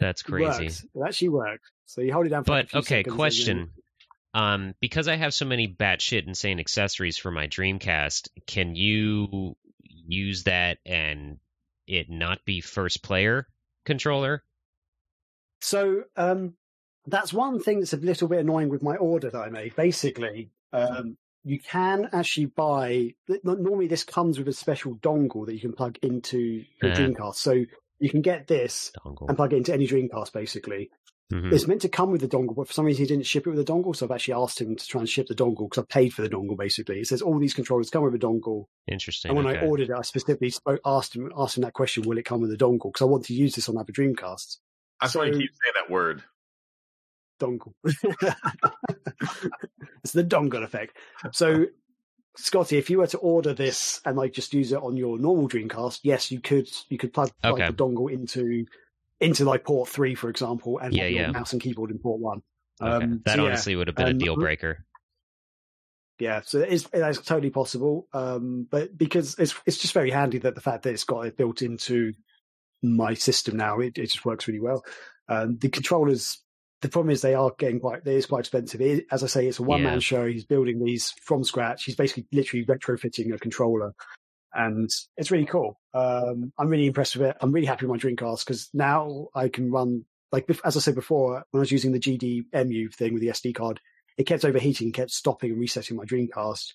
That's It crazy. worked. It actually worked. So you hold it down. For a But few okay, seconds question. Um, because I have so many batshit insane accessories for my Dreamcast, can you use that and it not be first player controller? So um, that's one thing that's a little bit annoying with my order that I made. Basically, um, you can actually buy. Normally, this comes with a special dongle that you can plug into your Uh. Dreamcast. So you can get this Dongle. and plug it into any Dreamcast, basically. Mhm. It's meant to come with the dongle, but for some reason he didn't ship it with a dongle. So I've actually asked him to try and ship the dongle because I paid for the dongle. Basically, it says all these controllers come with a dongle, Interesting. and when okay. I ordered it, I specifically spoke, asked him asked him that question: Will it come with a dongle? Because I want to use this on other Dreamcast. That's why you So- keep saying that word. Dongle. it's the dongle effect. So, Scotty, if you were to order this and like just use it on your normal Dreamcast, yes, you could. You could plug like, Okay. the dongle into into like port three, for example, and Yeah, yeah. mouse and keyboard in port one. Okay. Um, that so yeah. honestly would have been a Um, deal breaker. Yeah, so it is, it is totally possible. Um, but because it's it's just very handy that the fact that it's got it built into my system now, it, it just works really well. Um, the controllers, the problem is they are getting quite, it is quite expensive. It, as I say, it's a one man Yeah. show. He's building these from scratch. He's basically literally retrofitting a controller, and it's really cool. Um, I'm really impressed with it. I'm really happy with my Dreamcast because now I can run like as I said before when I was using the GDEMU thing with the SD card it kept overheating kept stopping and resetting my Dreamcast.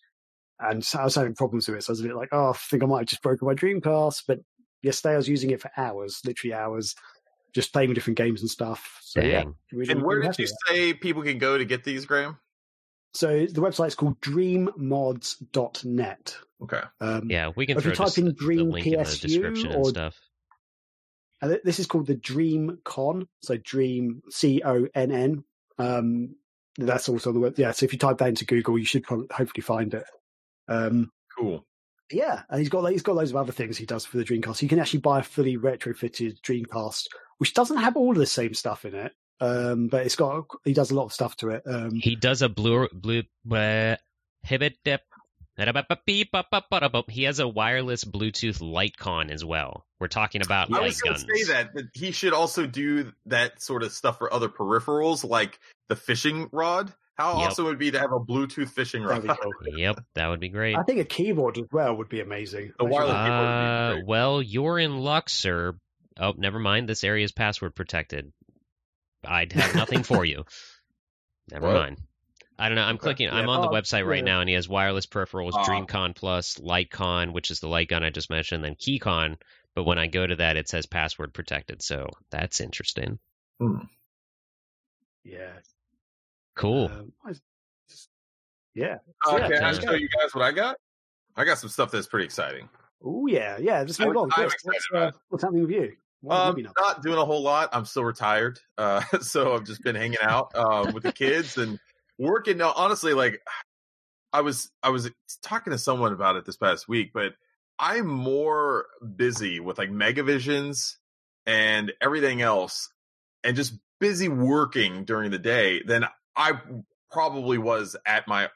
And so I was having problems with it. So I was a bit like, oh, I think I might have just broken my Dreamcast. But yesterday I was using it for hours, literally hours, just playing different games and stuff. So yeah. Really- And where really did you say people can go to get these, Graham? That. So the website's called dreammods.net. Okay. Um, Yeah, we can if throw you type just in the Dream link in the PSU description and or- stuff. And this is called the Dream Con. So Dream C O N N. Um, that's also the web. Yeah. So if you type that into Google, you should probably, hopefully find it. Um, Cool. Yeah, and he's got like, he's got loads of other things he does for the Dreamcast. You can actually buy a fully retrofitted Dreamcast, which doesn't have all of the same stuff in it, um, but it's got he does a lot of stuff to it. Um, He does a blue blue bleh. He has a wireless Bluetooth light con as well. We're talking about I light was going guns. to say that, that he should also do that sort of stuff for other peripherals, like the fishing rod. How Yep. awesome would it be to have a Bluetooth fishing rod? Yep, that would be great. I think a keyboard as well would be amazing. The wireless Actually, keyboard would be Uh, great. well, you're in luck, sir. Oh, never mind. This area is password protected. I'd have nothing for you. Never mind. I don't know. I'm clicking. I'm on the Oh, website right yeah. now, and he has wireless peripherals, Ah. DreamConn Plus, LightCon, which is the light gun I just mentioned, then KeyCon. But when I go to that, it says password protected. So that's interesting. Yeah. Cool. Um, just- yeah. Uh, Yeah, can I sounds show you guys what I got? I got some stuff that's pretty exciting. Oh yeah, yeah. Just move I'm- on. I'm Chris, what's, uh, what's happening with you? Um, not doing a whole lot. I'm still retired, uh, so I've just been hanging out uh, with the kids and working. Now, honestly, like I was, I was talking to someone about it this past week, but I'm more busy with like Megavisions and everything else, and just busy working during the day than I probably was at my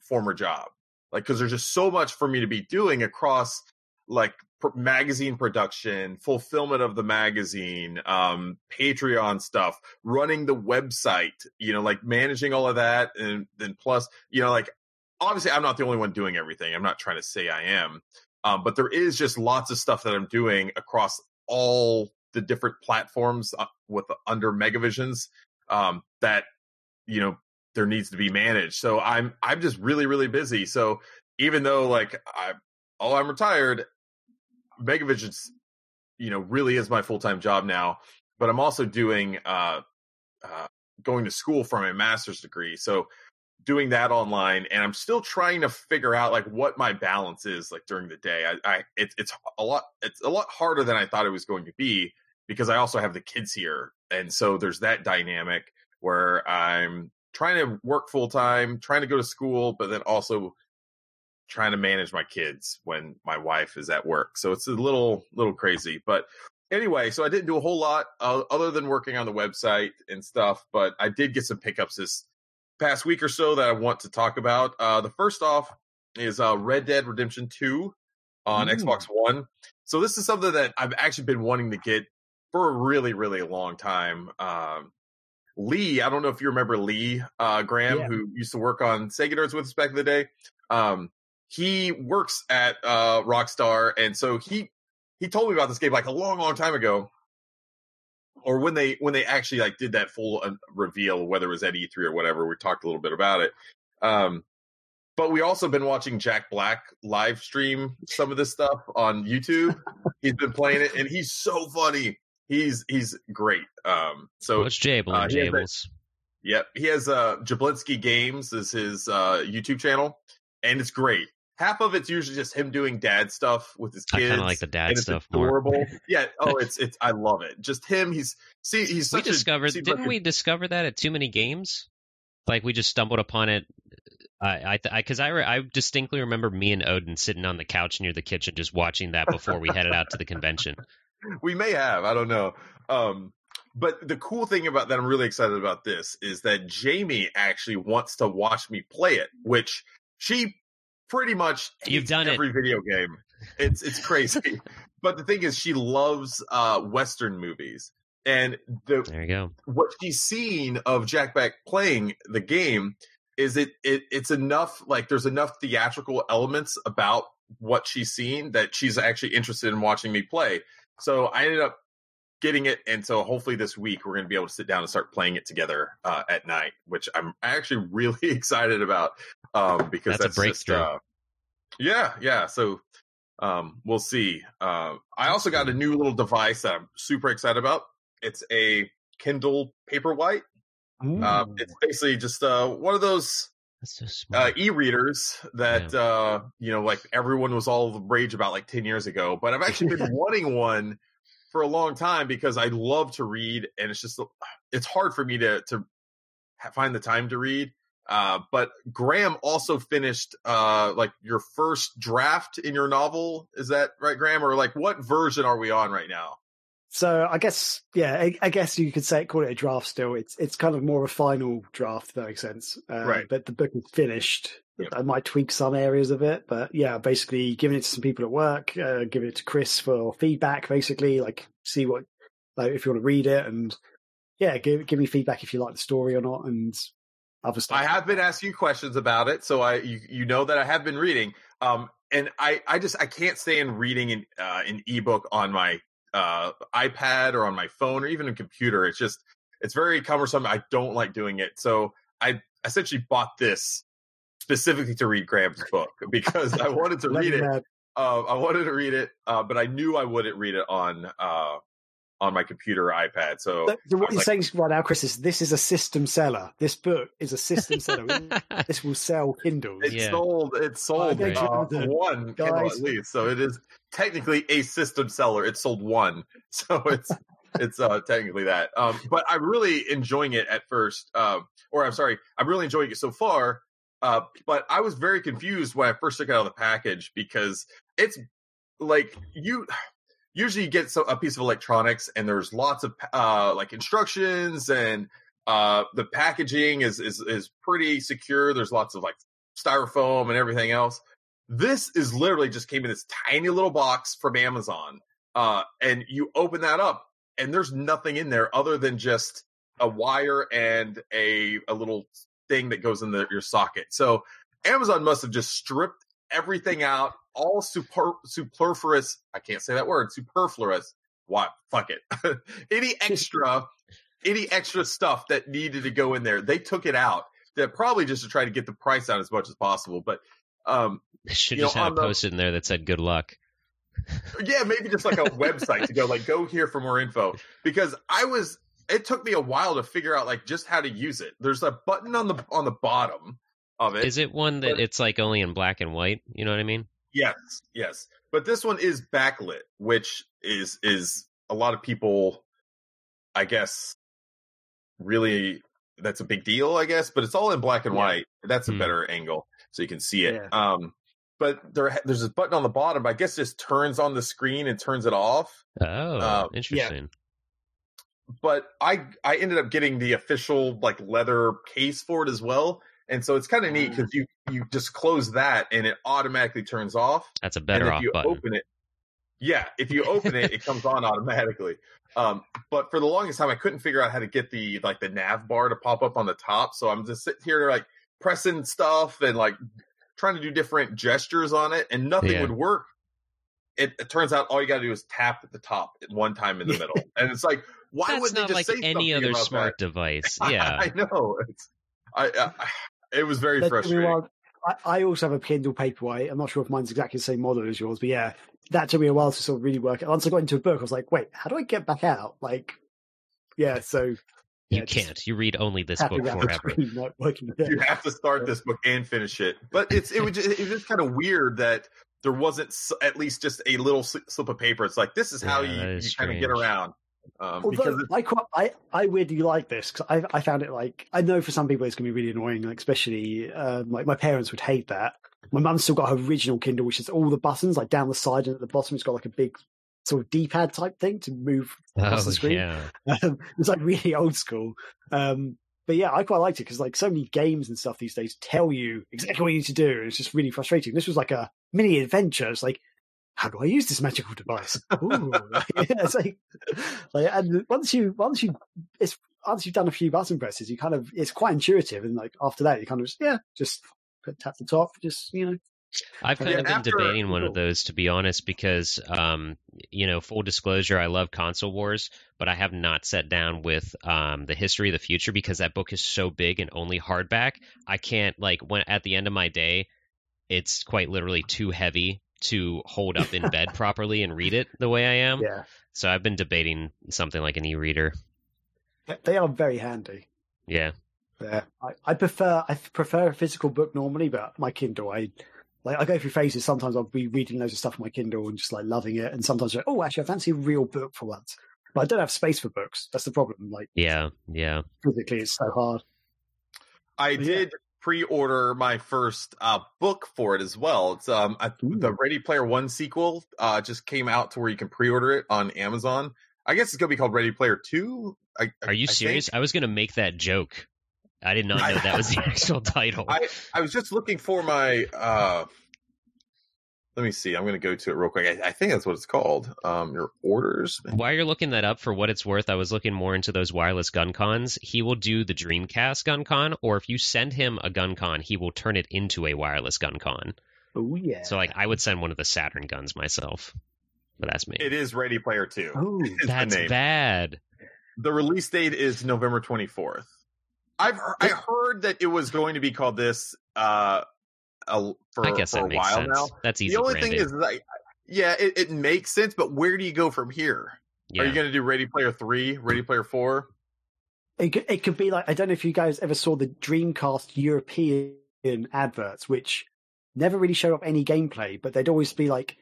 former job. Like, because there's just so much for me to be doing across like magazine production, fulfillment of the magazine, um, Patreon stuff, running the website, you know, like managing all of that. And then plus, you know, like obviously I'm not the only one doing everything. I'm not trying to say I am. Um, but there is just lots of stuff that I'm doing across all the different platforms uh, with under Megavisions um, that you know there needs to be managed. So I'm I'm just really really busy. So even though like I oh I'm retired, Megavisions you know really is my full time job now. But I'm also doing uh, uh, going to school for my master's degree. So doing that online and i'm still trying to figure out like what my balance is like during the day i, I it's it's a lot it's a lot harder than i thought it was going to be because i also have the kids here and so there's that dynamic where i'm trying to work full time trying to go to school but then also trying to manage my kids when my wife is at work so it's a little little crazy but anyway so i didn't do a whole lot uh, other than working on the website and stuff but i did get some pickups this past week or so that I want to talk about. Uh, the first off is uh, Red Dead Redemption 2 on Ooh. Xbox One. So this is something that I've actually been wanting to get for a really, really long time. Um, Lee, I don't know if you remember Lee uh, Graham, Yeah. who used to work on Sega Nerds with us back in the day. Um, he works at uh, Rockstar, and so he he told me about this game like a long, long time ago or when they when they actually like did that full uh, reveal, whether it was at E3 or whatever, we talked a little bit about it. Um, but we also been watching Jack Black live stream some of this stuff on YouTube. he's been playing it, and he's so funny. He's he's great. Um, so What's Jable uh, and he has that- Jables? Yep, he has uh Jablinski Games is his uh YouTube channel, and it's great. Half of it's usually just him doing dad stuff with his kids. I kind of like the dad stuff more. yeah. Oh, it's it's. I love it. Just him. He's see. He's We such a- discovered, seems didn't like a- we discover that at too many games? Like we just stumbled upon it. I, I, because I, re- I distinctly remember me and Odin sitting on the couch near the kitchen just watching that before we headed out to the convention. we may have. I don't know. Um, but the cool thing about that, I'm really excited about this, is that Jamie actually wants to watch me play it, which she pretty much You've done it. every video game. It's it's crazy. but the thing is, she loves uh, Western movies, and the There you go. what she's seen of Jack Black playing the game is it, it it's enough like there's enough theatrical elements about what she's seen that she's actually interested in watching me play. So I ended up getting it, and so hopefully this week we're going to be able to sit down and start playing it together uh, at night, which I'm actually really excited about um, because That's a that's, just, breakthrough. uh, yeah, yeah. So um, we'll see. Uh, I also got a new little device that I'm super excited about. It's a Kindle Paperwhite. Uh, it's basically just uh, one of those so uh, e-readers that uh, you know, like everyone was all the rage about like ten years ago. But I've actually been wanting one for a long time because I love to read, and it's just it's hard for me to to find the time to read. Uh, but Graham also finished uh, like your first draft in your novel. Is that right, Graham? Or like what version are we on right now? So I guess, yeah, I, I guess you could say call it a draft. Still, it's it's kind of more of a final draft. If that makes sense, uh, Right. But the book is finished. Yep. I might tweak some areas of it, but yeah, basically giving it to some people at work, uh, giving it to Chris for feedback. Basically, like see what, like if you want to read it, and yeah, give give me feedback if you like the story or not, and other stuff. I have been asking you questions about it, so I you, you know that I have been reading. Um, and I I just I can't stand reading an uh, an ebook on my uh iPad or on my phone or even a computer. It's just it's very cumbersome. I don't like doing it. So I essentially bought this specifically to read Graham's book because I wanted to read it. Uh, I wanted to read it, uh, but I knew I wouldn't read it on uh, on my computer or iPad. So, so, so what you're like, saying right now, Chris, is this is a system seller. This book is a system seller. this will sell Kindles. It yeah. sold. It sold uh, one Kindle at least. So it is technically a system seller. It sold one. So it's it's uh, technically that. Um, but I'm really enjoying it at first. Uh, or I'm sorry, I'm really enjoying it so far. Uh, but I was very confused when I first took it out of the package because it's like you usually you get so, a piece of electronics and there's lots of uh, like instructions and uh, the packaging is, is is pretty secure. There's lots of like styrofoam and everything else. This is literally just came in this tiny little box from Amazon, uh, and you open that up and there's nothing in there other than just a wire and a a little thing that goes in the, your socket. So Amazon must have just stripped everything out, all super superfluous. I can't say that word. Superfluous. What? Fuck it. any extra, any extra stuff that needed to go in there, they took it out. That probably just to try to get the price down as much as possible. But um, should just know, have a post in there that said "Good luck." yeah, maybe just like a website to go like go here for more info because I was it took me a while to figure out like just how to use it. There's a button on the on the bottom of it. Is it one that but, it's like only in black and white? You know what I mean? Yes, yes. But this one is backlit, which is is a lot of people I guess really that's a big deal, I guess, but it's all in black and yeah. white. That's a hmm. better angle so you can see it. Yeah. Um but there there's this button on the bottom. I guess just turns on the screen and turns it off. Oh, um, interesting. Yeah. But I I ended up getting the official like leather case for it as well, and so it's kind of neat because mm. you you just close that and it automatically turns off. That's a better and if you button. open it, yeah, if you open it, it comes on automatically. Um, but for the longest time, I couldn't figure out how to get the like the nav bar to pop up on the top. So I'm just sitting here like pressing stuff and like trying to do different gestures on it, and nothing yeah. would work. It, it, turns out all you got to do is tap at the top at one time in the middle, and it's like, why would they just like say any other smart that? device? Yeah, I, know. It's, I, I, it was very frustrating. I, also have a Kindle Paperwhite. I'm not sure if mine's exactly the same model as yours, but yeah, that took me a while to sort of really work. Once I got into a book, I was like, wait, how do I get back out? Like, yeah, so you yeah, can't. You read only this book forever. you have to start this book and finish it. But it's it was just, it was just kind of weird that there wasn't at least just a little slip of paper. It's like this is how yeah, you, you kind of get around. Um, Although I, quite, I I weirdly like this because I I found it like I know for some people it's going to be really annoying, like especially uh, like my parents would hate that. My mum's still got her original Kindle, which is all the buttons like down the side and at the bottom. It's got like a big sort of D-pad type thing to move across oh, the screen. Yeah. Um, it's like really old school. Um, but yeah, I quite liked it because like so many games and stuff these days tell you exactly what you need to do. and It's just really frustrating. This was like a mini adventure. It's like, how do I use this magical device? Ooh. it's like, like, and once you, once you, it's, once you've done a few button presses, you kind of, it's quite intuitive. And like after that, you kind of just, yeah, just tap the top, just, you know, I've kind yeah, of been after, debating one of those to be honest, because um, you know, full disclosure, I love console wars, but I have not sat down with um, the history of the future because that book is so big and only hardback. I can't like when at the end of my day, it's quite literally too heavy to hold up in bed properly and read it the way I am. Yeah. So I've been debating something like an e-reader. They are very handy. Yeah. Yeah. I, I prefer I prefer a physical book normally, but my Kindle I like I go through phases. Sometimes I'll be reading loads of stuff on my Kindle and just like loving it, and sometimes like, oh, actually, I fancy a real book for once. But I don't have space for books. That's the problem. Like, yeah, yeah, physically, it's so hard. I but, did yeah. Pre-order my first uh, book for it as well. It's um I, the Ready Player One sequel uh, just came out to where you can pre-order it on Amazon. I guess it's gonna be called Ready Player Two. I, Are you I serious? Think. I was gonna make that joke. I did not know that was the actual title. I, I was just looking for my. uh let me see. I'm going to go to it real quick. I, I, think that's what it's called. Um, your orders. While you're looking that up, for what it's worth, I was looking more into those wireless gun cons. He will do the Dreamcast gun con, or if you send him a gun con, he will turn it into a wireless gun con. Oh yeah. So like, I would send one of the Saturn guns myself, but that's me. It is Ready Player Two. Oh, that's bad. The release date is November 24th. I've heard, I heard that it was going to be called this uh, a, for, I guess for that a makes while sense. now. That's easy. the only branding. thing is, like, yeah, it, it makes sense, but where do you go from here? yeah. Are you going to do Ready Player Three, Ready mm. Player Four? It could, it could be like I don't know if you guys ever saw the Dreamcast European adverts, which never really showed off any gameplay, but they'd always be like,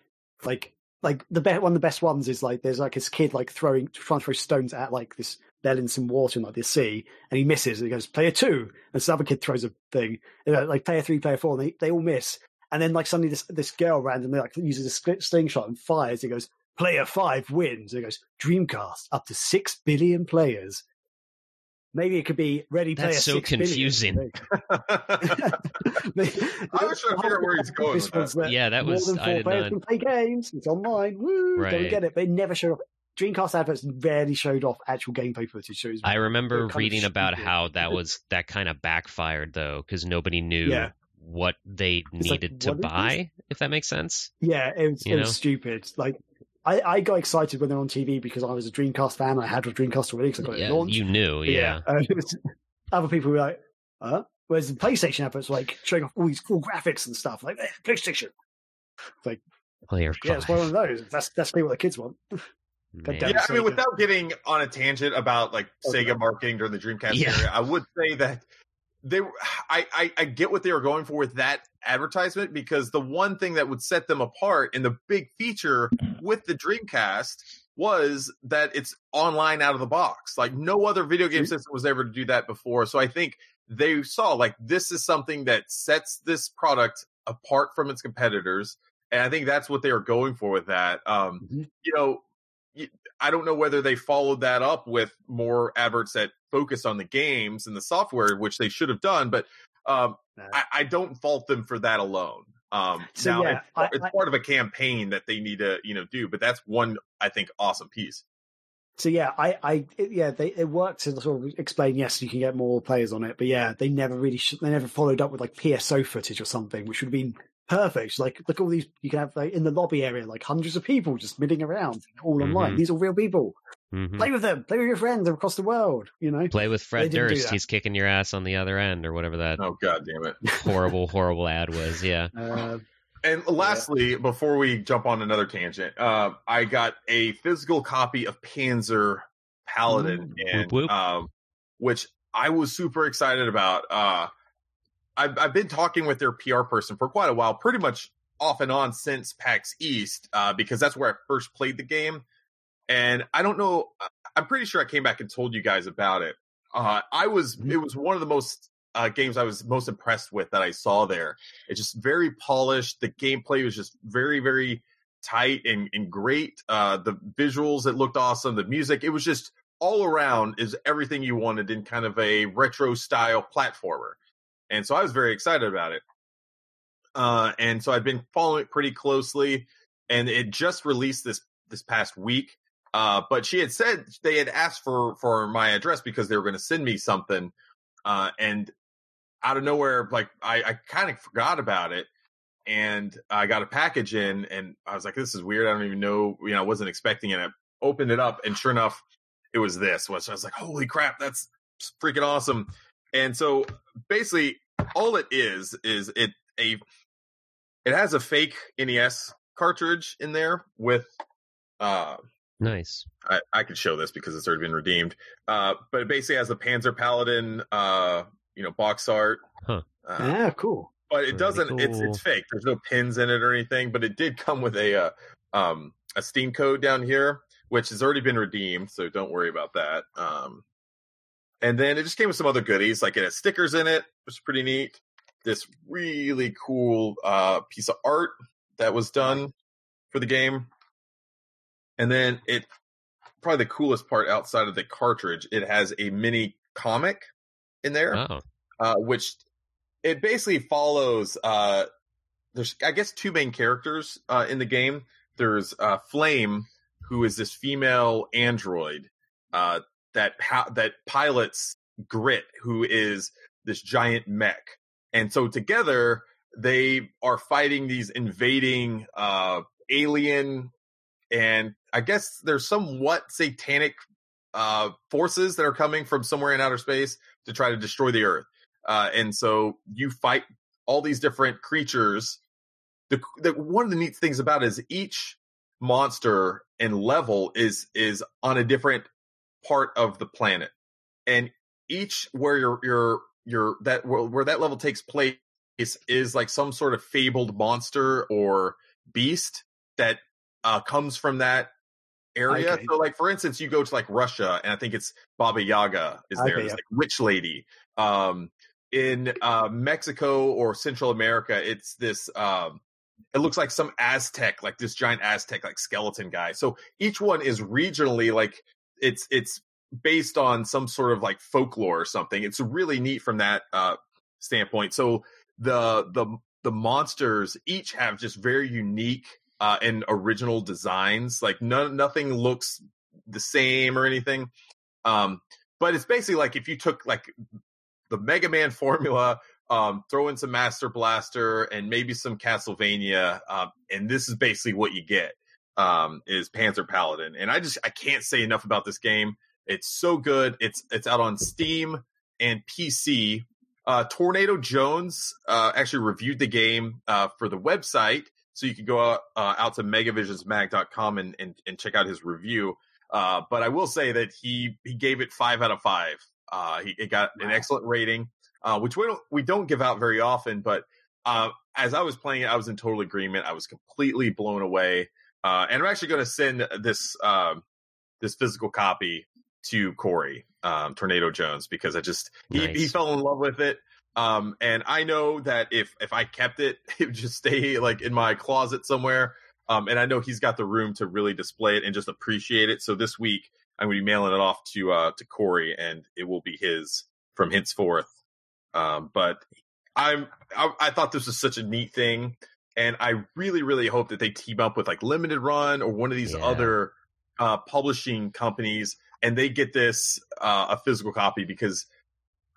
like, like the be- one of the best ones is like there's like this kid like throwing trying to throw stones at like this bell in some water in like the sea, and he misses, and he goes player two, and some other kid throws a thing, you know, like player three, player four, and they they all miss, and then like suddenly this this girl randomly like uses a slingshot and fires, and he goes player five wins, and he goes Dreamcast up to six billion players. Maybe it could be Ready Player That's so 6 billion. confusing. I was trying to figure out where he's going This with that. was that Yeah, that more was- than I did players not- can play games. It's online. Woo! Don't Right. get it. But it never showed off. Dreamcast adverts rarely showed off actual gameplay footage. So was I remember reading about how that was that kind of backfired though, because nobody knew Yeah. what they It's like, needed to is this? buy. If that makes sense. Yeah, it was, it was stupid. Like, I, I got excited when they were on TV because I was a Dreamcast fan. I had a Dreamcast already because I got it launched. you knew. Yeah. uh, was- other people were like, huh? Whereas the PlayStation adverts were like showing off all these cool graphics and stuff. Like, eh, PlayStation. Player Yeah, it's one of those. That's that's what the kids want. Man. damn. Yeah, I mean, without getting on a tangent about like Okay. Sega marketing during the Dreamcast Yeah. era, I would say that they, were- I, I, I get what they were going for with that advertisement because the one thing that would set them apart and the big feature with the Dreamcast was that it's online out of the box. Like no other video game system was ever to do that before. So I think they saw like this is something that sets this product apart from its competitors. And I think that's what they were going for with that. Um, Mhm. you know, y- I don't know whether they followed that up with more adverts that focus on the games and the software, which they should have done, but um. I, I don't fault them for that alone. Um, So, now yeah, it's, I- it's I- part of a campaign that they need to, you know, do, but that's one, I think, awesome piece. So yeah, I, I, it, yeah, they it worked to sort of explain. Yes, you can get more players on it, but yeah, they never really, sh- they never followed up with like PSO footage or something, which would have been perfect. Like, look, all these you can have like in the lobby area, like hundreds of people just milling around, all online. Mhm. These are real people. Mhm. Play with them. Play with your friends across the world. You know. Play with Fred Durst. He's kicking your ass on the other end, or whatever that Oh, God damn it. horrible, horrible ad was. Yeah. Uh, And lastly, before we jump on another tangent, uh, I got a physical copy of Panzer Paladin, Ooh. and Whoop, whoop. Um, which I was super excited about. Uh, I've, I've been talking with their PR person for quite a while, pretty much off and on since PAX East, uh, because that's where I first played the game. And I don't know, I'm pretty sure I came back and told you guys about it. Uh, I was, Mhm. it was one of the most uh, games I was most impressed with that I saw there. It's just very polished. The gameplay was just very, very tight and, and great. Uh, the visuals, it looked awesome. The music, it was just all around is everything you wanted in kind of a retro style platformer. And so I was very excited about it. Uh, and so I've been following it pretty closely and it just released this, this past week. Uh, but she had said they had asked for, for my address because they were going to send me something. Uh, and out of nowhere, like I, I kind of forgot about it and I got a package in and I was like, this is weird. I don't even know, you know, I wasn't expecting it. I opened it up and sure enough, it was this, which I was like, holy crap, that's freaking awesome. And so basically all it is, is it a, it has a fake NES cartridge in there with, uh, Nice. I, I could show this because it's already been redeemed. Uh, but it basically has the Panzer Paladin, uh, you know, box art. Huh. Uh, yeah, cool. but it doesn't. It's cool. it's fake. There's no pins in it or anything. But it did come with a uh, um a Steam code down here, which has already been redeemed. So don't worry about that. Um, and then it just came with some other goodies, like it has stickers in it, which is pretty neat. This really cool uh piece of art that was done for the game. And then it probably the coolest part outside of the cartridge, it has a mini comic in there Oh, uh, which it basically follows. Uh, there's, I guess, two main characters uh, in the game. There's uh, Flame, who is this female android uh, that ha- that pilots Grit, who is this giant mech, and so together they are fighting these invading uh, alien, and I guess there's somewhat satanic uh, forces that are coming from somewhere in outer space to try to destroy the Earth. Uh, and so you fight all these different creatures. The, the one of the neat things about it is each monster and level is is on a different part of the planet, and each where your your your that where, where that level takes place is, like some sort of fabled monster or beast that uh, comes from that area. Okay. So, like for instance, you go to like Russia, and I think it's Baba Yaga is there, okay, yeah. like witch lady. Um, in uh, Mexico or Central America, it's this. Um, it looks like some Aztec, like this giant Aztec, like skeleton guy. So each one is regionally like it's it's based on some sort of like folklore or something. It's really neat from that uh, standpoint. So the the the monsters each have just very unique uh, and original designs. Like none nothing looks the same or anything. Um, but it's basically like if you took like the Mega Man formula, um, throw in some Master Blaster and maybe some Castlevania, um, and this is basically what you get. Um, is Panzer Paladin, and I just I can't say enough about this game. It's so good. It's it's out on Steam and PC. Uh, Tornado Jones uh, actually reviewed the game uh, for the website, so you can go out, uh, out to megavisionsmag.com and, and, and check out his review. Uh, but I will say that he he gave it five out of five. Uh, he it got an excellent rating, uh, which we don't we don't give out very often. But uh, as I was playing it, I was in total agreement. I was completely blown away, uh, and I'm actually going to send this um, this physical copy to Corey um, Tornado Jones because I just nice. he, he fell in love with it. Um, and I know that if if I kept it, it would just stay like in my closet somewhere. Um, and I know he's got the room to really display it and just appreciate it. So this week I'm going to be mailing it off to uh, to Corey, and it will be his from henceforth. Um, but I'm I, I thought this was such a neat thing, and I really really hope that they team up with like Limited Run or one of these yeah. other uh, publishing companies, and they get this uh, a physical copy because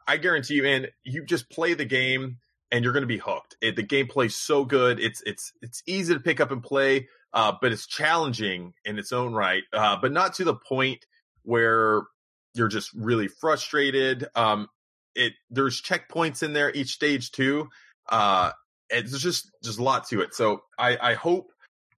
I guarantee you, and you just play the game and you're going to be hooked. It, the gameplay's so good. It's it's it's easy to pick up and play, uh, but it's challenging in its own right. Uh, but not to the point where you're just really frustrated. Um, it there's checkpoints in there each stage too. Uh, it's just just a lot to it. So I I hope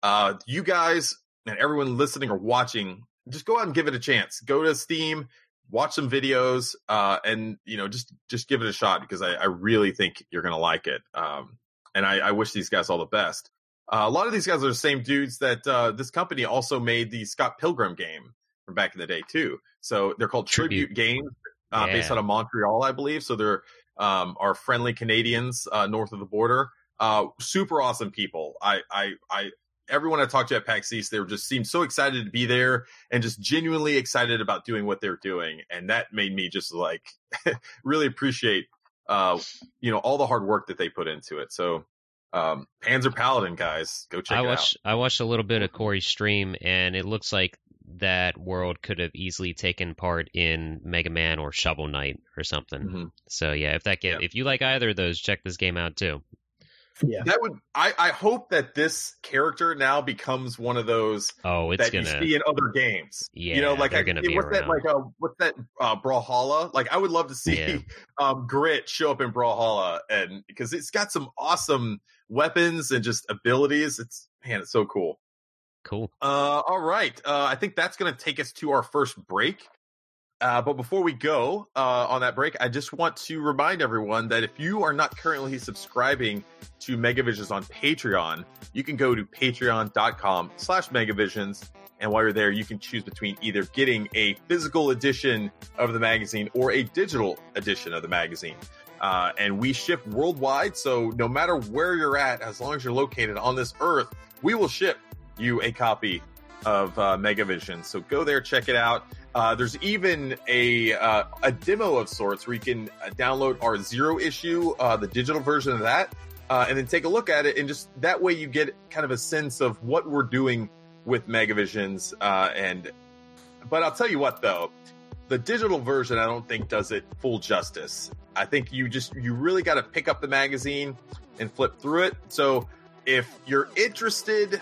uh you guys and everyone listening or watching just go out and give it a chance. Go to Steam, watch some videos uh, and you know just just give it a shot because I, I really think you're gonna like it. Um, and I, I, wish these guys all the best. Uh, a lot of these guys are the same dudes that uh, this company also made the Scott Pilgrim game from back in the day too. So they're called Tribute, Tribute Games, uh, yeah. based out of Montreal, I believe. So they're um, are friendly Canadians uh, north of the border. Uh, super awesome people. I I I everyone I talked to at PAX East, they were just seemed so excited to be there and just genuinely excited about doing what they're doing. And that made me just like really appreciate, uh, you know, all the hard work that they put into it. So, um, Panzer Paladin guys, go check I it watched, out. I watched a little bit of Corey's stream and it looks like that world could have easily taken part in Mega Man or Shovel Knight or something. Mm-hmm. So yeah, if that game, yeah. if you like either of those, check this game out too. Yeah. That would I, I hope that this character now becomes one of those oh it's that gonna, you see in other games. Yeah, you know, like they're I, gonna be what's around. that like uh, what's that uh Brawlhalla? Like I would love to see Yeah. um Grit show up in Brawlhalla and because it's got some awesome weapons and just abilities. It's man, it's so cool. Cool. Uh all right. Uh I think that's gonna take us to our first break. Uh, but before we go uh, on that break, I just want to remind everyone that if you are not currently subscribing to Megavisions on Patreon, you can go to patreon.com slash megavisions. And while you're there, you can choose between either getting a physical edition of the magazine or a digital edition of the magazine. Uh, and we ship worldwide. So no matter where you're at, as long as you're located on this earth, we will ship you a copy of uh, Megavision. So go there, check it out. Uh, there's even a uh, a demo of sorts where you can uh, download our zero issue, uh, the digital version of that, uh, and then take a look at it. And just that way, you get kind of a sense of what we're doing with Megavisions. Uh, and but I'll tell you what, though, the digital version I don't think does it full justice. I think you just you really got to pick up the magazine and flip through it. So if you're interested,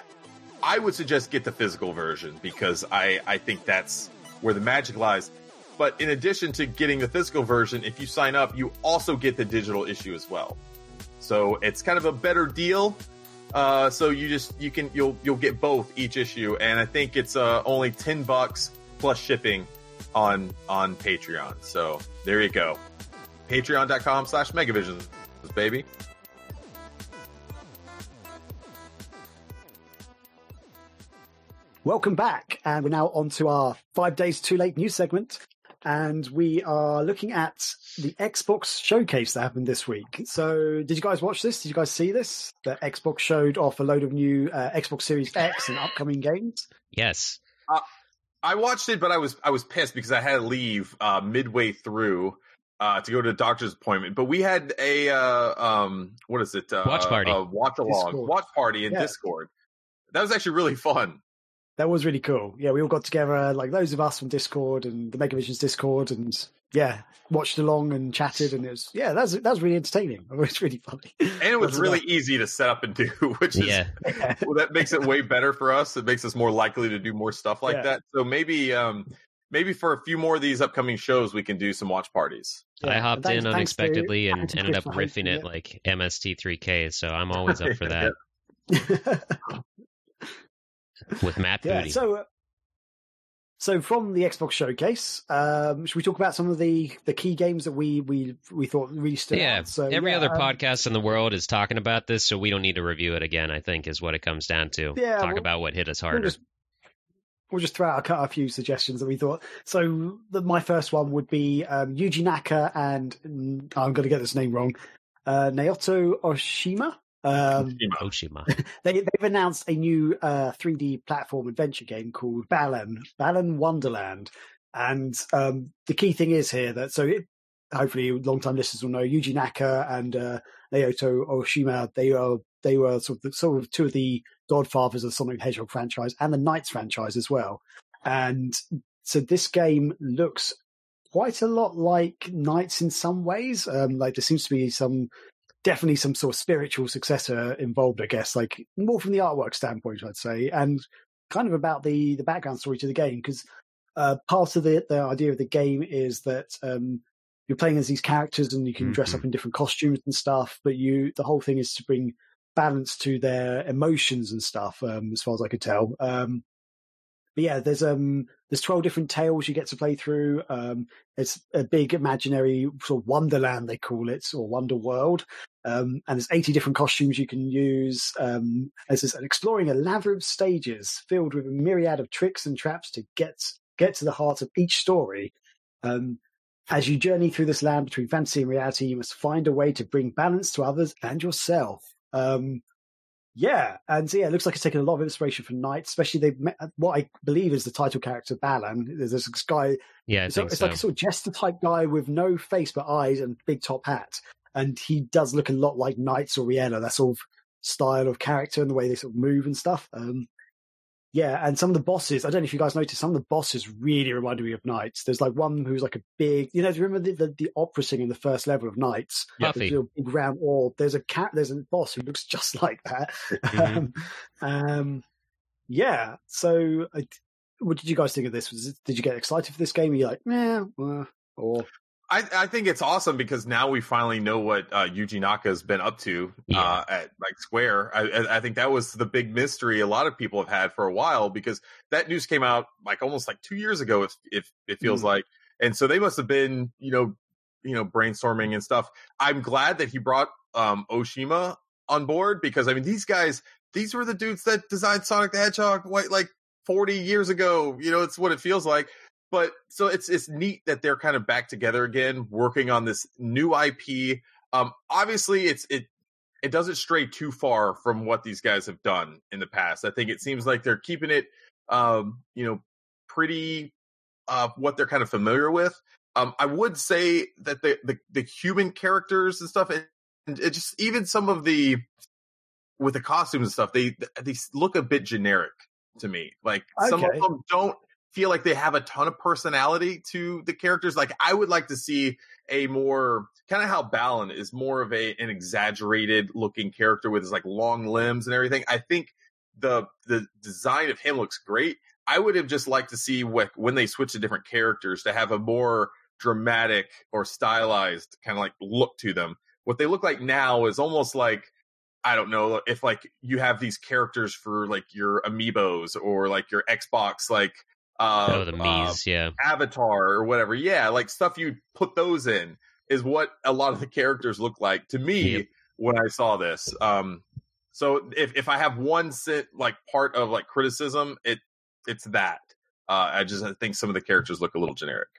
I would suggest get the physical version because I I think that's where the magic lies. But in addition to getting the physical version, if you sign up, you also get the digital issue as well. So it's kind of a better deal. Uh, so you just you can you'll you'll get both each issue, and I think it's uh, only ten bucks plus shipping on on Patreon. So there you go. Patreon.com slash Megavisions, baby. Welcome back, and we're now on to our five days too late news segment, and we are looking at the Xbox showcase that happened this week. So, did you guys watch this? Did you guys see this? The Xbox showed off a load of new uh, Xbox Series X and upcoming games. Yes. Uh, I watched it, but I was I was pissed because I had to leave uh, midway through uh, to go to a doctor's appointment. But we had a uh, um, what is it? Uh, watch party, watch along, watch party in yeah. Discord. That was actually really fun. That was really cool. Yeah, we all got together, like those of us from Discord and the Megavisions Discord, and yeah, watched along and chatted, and it was yeah, that's that was really entertaining. It was really funny, and it was really easy to set up and do, which is yeah. well, that makes it way better for us. It makes us more likely to do more stuff like yeah. that. So maybe um maybe for a few more of these upcoming shows, we can do some watch parties. Yeah, I hopped thanks, in unexpectedly and ended up riffing it like MST3K, so I'm always up for that. With Matt yeah, Booty. So, uh, so from the Xbox showcase, um, should we talk about some of the, the key games that we we we thought really stood yeah, out? So every yeah, other um, podcast in the world is talking about this, so we don't need to review it again. I think is what it comes down to. Yeah, talk about what hit us harder. We'll just, we'll just throw out a, a, few suggestions that we thought. So the, my first one would be um, Yuji Naka and mm, I'm going to get this name wrong. Uh, Naoto Oshima. Um, Oshima. they, have announced a new uh, 3D platform adventure game called Balan, Balan Wonderworld. And um, the key thing is here that, so it, hopefully long-time listeners will know, Yuji Naka and uh, Naoto Oshima, they are they were sort of, the, sort of two of the godfathers of the Sonic the Hedgehog franchise and the NiGHTS franchise as well. And so this game looks quite a lot like NiGHTS in some ways. Um, like there seems to be some definitely some sort of spiritual successor involved, I guess, like more from the artwork standpoint, I'd say, and kind of about the the background story to the game because uh, part of the the idea of the game is that um, you're playing as these characters and you can mm-hmm. dress up in different costumes and stuff, but you the whole thing is to bring balance to their emotions and stuff, um, as far as I could tell. Um, but yeah, there's um there's twelve different tales you get to play through. Um, it's a big imaginary sort of wonderland they call it, or wonder world. Um, and there's 80 different costumes you can use. Um, as exploring a labyrinth of stages filled with a myriad of tricks and traps to get get to the heart of each story. Um, as you journey through this land between fantasy and reality, you must find a way to bring balance to others and yourself. Um, yeah, and so, yeah, it looks like it's taken a lot of inspiration from Knight, especially they met what I believe is the title character Balan. There's this guy, yeah, it's, it's so. like a sort of jester type guy with no face but eyes and big top hat, and he does look a lot like NiGHTS or Reala. That sort of style of character and the way they sort of move and stuff. Um, yeah, and some of the bosses, I don't know if you guys noticed, some of the bosses really reminded me of NiGHTS. There's like one who's like a big, you know, do you remember the, the, the opera singer in the first level of NiGHTS? Puffy. The big round orb. There's a cat, there's a boss who looks just like that. Mm-hmm. um, um, yeah, so I, what did you guys think of this? Was it, did you get excited for this game? Are you like, yeah, or I, I, think it's awesome because now we finally know what uh, Yuji Naka's been up to yeah. uh, at like Square. I, I, think that was the big mystery a lot of people have had for a while because that news came out like almost like two years ago. If, if it feels mm. like, and so they must have been you know you know brainstorming and stuff. I'm glad that he brought um, Oshima on board because I mean these guys these were the dudes that designed Sonic the Hedgehog like 40 years ago. You know, it's what it feels like but so it's it's neat that they're kind of back together again, working on this new IP. Um, obviously, it's it it doesn't stray too far from what these guys have done in the past. I think it seems like they're keeping it, um, you know, pretty uh, what they're kind of familiar with. Um, I would say that the, the the human characters and stuff, and it just even some of the with the costumes and stuff, they they look a bit generic to me. Like okay. some of them don't feel like they have a ton of personality to the characters. Like I would like to see a more kind of how Balan is more of a an exaggerated looking character with his like long limbs and everything. I think the the design of him looks great. I would have just liked to see what when they switch to different characters to have a more dramatic or stylized kind of like look to them. What they look like now is almost like I don't know if like you have these characters for like your amiibos or like your Xbox like uh, oh the Mii's, uh, yeah, Avatar or whatever. Yeah, like stuff you put those in is what a lot of the characters look like to me yep. when I saw this. Um, so if if I have one sit like part of like criticism, it it's that. Uh, I just I think some of the characters look a little generic.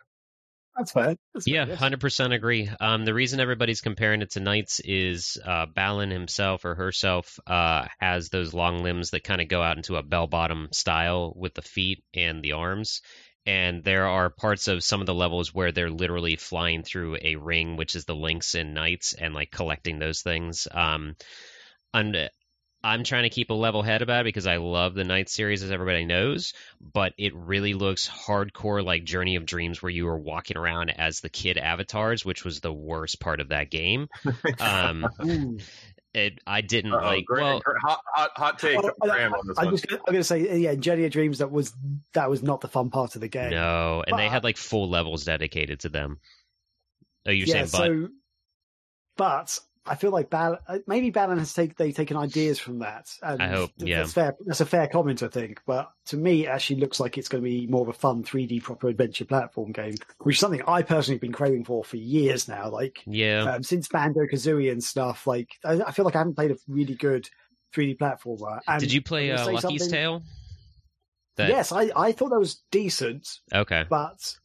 That's fine. That's yeah, hundred percent agree. Um, the reason everybody's comparing it to NiGHTS is uh, Balan himself or herself uh, has those long limbs that kind of go out into a bell bottom style with the feet and the arms. And there are parts of some of the levels where they're literally flying through a ring, which is the links in NiGHTS, and like collecting those things. Um, and I'm trying to keep a level head about it because I love the Night series, as everybody knows, but it really looks hardcore like Journey of Dreams, where you were walking around as the kid avatars, which was the worst part of that game. Um, it, I didn't Uh-oh, like. Great, well, great, hot, hot, hot take. Oh, I, am just going to say, yeah, Journey of Dreams. That was that was not the fun part of the game. No, and but, they had like full levels dedicated to them. Oh, you're yeah, saying, but. So, but I feel like Bal- uh, maybe Balan has take, they've taken ideas from that. And I hope, yeah. That's, fair, that's a fair comment, I think. But to me, it actually looks like it's going to be more of a fun 3D proper adventure platform game, which is something I personally have been craving for for years now. Like, yeah, um, since Banjo Kazooie and stuff. Like, I, I, feel like I haven't played a really good 3D platformer. And Did you play uh, Lucky's something... Tale? That... Yes, I, I thought that was decent. Okay, but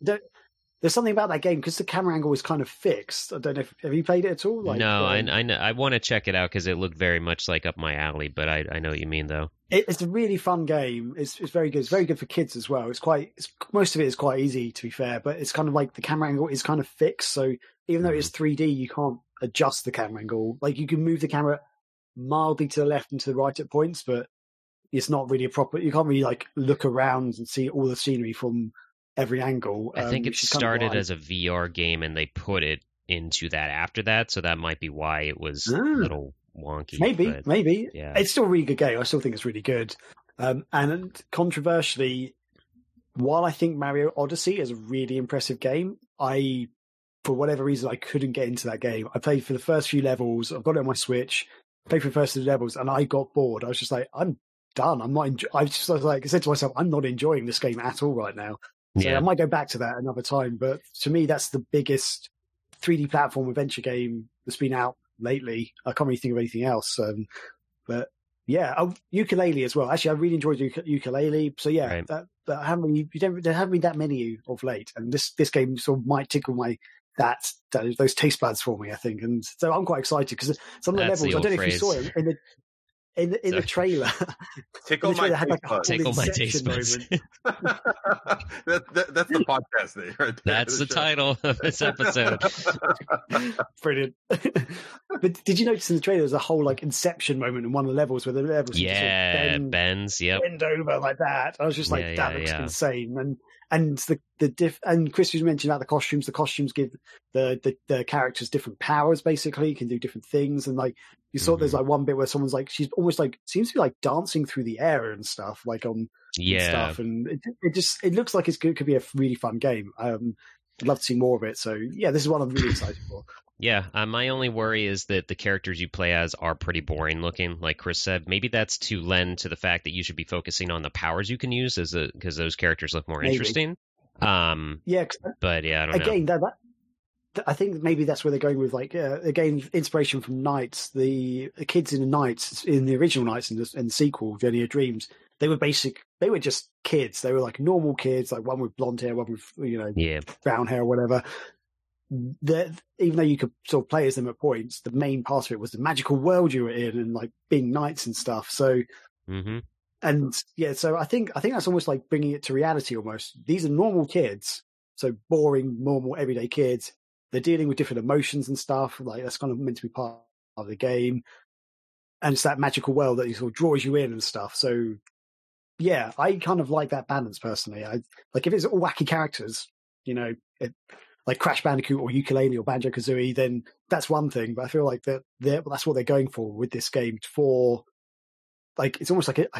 there's something about that game because the camera angle is kind of fixed. I don't know if have you played it at all. Like, no, um, I I, I want to check it out because it looked very much like up my alley. But I I know what you mean though. It, it's a really fun game. It's it's very good. It's very good for kids as well. It's quite it's, most of it is quite easy to be fair, but it's kind of like the camera angle is kind of fixed. So even though it's 3D, mm-hmm. you can't adjust the camera angle. Like you can move the camera mildly to the left and to the right at points, but it's not really a proper. You can't really like look around and see all the scenery from every angle. I think um, it started as a VR game and they put it into that after that, so that might be why it was ah, a little wonky. Maybe, but, maybe. Yeah. It's still a really good game. I still think it's really good. Um, and controversially, while I think Mario Odyssey is a really impressive game, I, for whatever reason, I couldn't get into that game. I played for the first few levels. I've got it on my Switch. Played for the first few levels, and I got bored. I was just like, I'm done. I'm not. Enjo- I just like I said to myself, I'm not enjoying this game at all right now. So yeah. I might go back to that another time. But to me, that's the biggest 3D platform adventure game that's been out lately. I can't really think of anything else. Um, but yeah, oh, Yooka-Laylee as well. Actually, I really enjoyed Yooka-Laylee. So yeah, right. that, that haven't really, you don't, there haven't been that many of late, and this this game sort of might tickle my that, that those taste buds for me. I think, and so I'm quite excited because some of the That's levels. The I don't know phrase. if you saw it in the in the, in the trailer. Tickle my had like a Tickle my taste buds. that, that, that's the podcast name, right there. That's the, the title of this episode. Brilliant. but did you notice in the trailer there's a whole like Inception moment in one of the levels where the levels yeah sort of bend, bends, yep, bend over like that. I was just like, Yeah, that yeah, looks yeah. insane. And and the the diff and Chris was mentioned about the costumes. The costumes give the, the the characters different powers. Basically, you can do different things. And like you saw, there's Mhm. like one bit where someone's like she's almost like seems to be like dancing through the air and stuff, like on and yeah. stuff. And it, it just it looks like it's good, could be a really fun game. Um, I'd love to see more of it. So yeah, this is one I'm really excited for. Yeah, uh, my only worry is that the characters you play as are pretty boring looking. Like Chris said, maybe that's to lend to the fact that you should be focusing on the powers you can use, as because those characters look more Maybe. interesting. Um, Yeah, but yeah, I don't know. again, that, that I think maybe that's where they're going with like uh, again inspiration from NiGHTS. The, the kids in the NiGHTS in the original NiGHTS and the, and the sequel Journey of Dreams, they were basic. They were just kids. They were like normal kids, like one with blonde hair, one with you know Yeah, brown hair, or whatever. That even though you could sort of play as them at points, the main part of it was the magical world you were in and like being knights and stuff. So hmm and yeah, so I think I think that's almost like bringing it to reality. Almost these are normal kids, so boring, normal, everyday kids. They're dealing with different emotions and stuff. Like that's kind of meant to be part of the game, and it's that magical world that you sort of draws you in and stuff. So yeah, I kind of like that balance personally. I like if it's all wacky characters, you know, it, like Crash Bandicoot or Yooka-Laylee or Banjo Kazooie, then that's one thing. But I feel like that that's what they're going for with this game. For like, it's almost like it.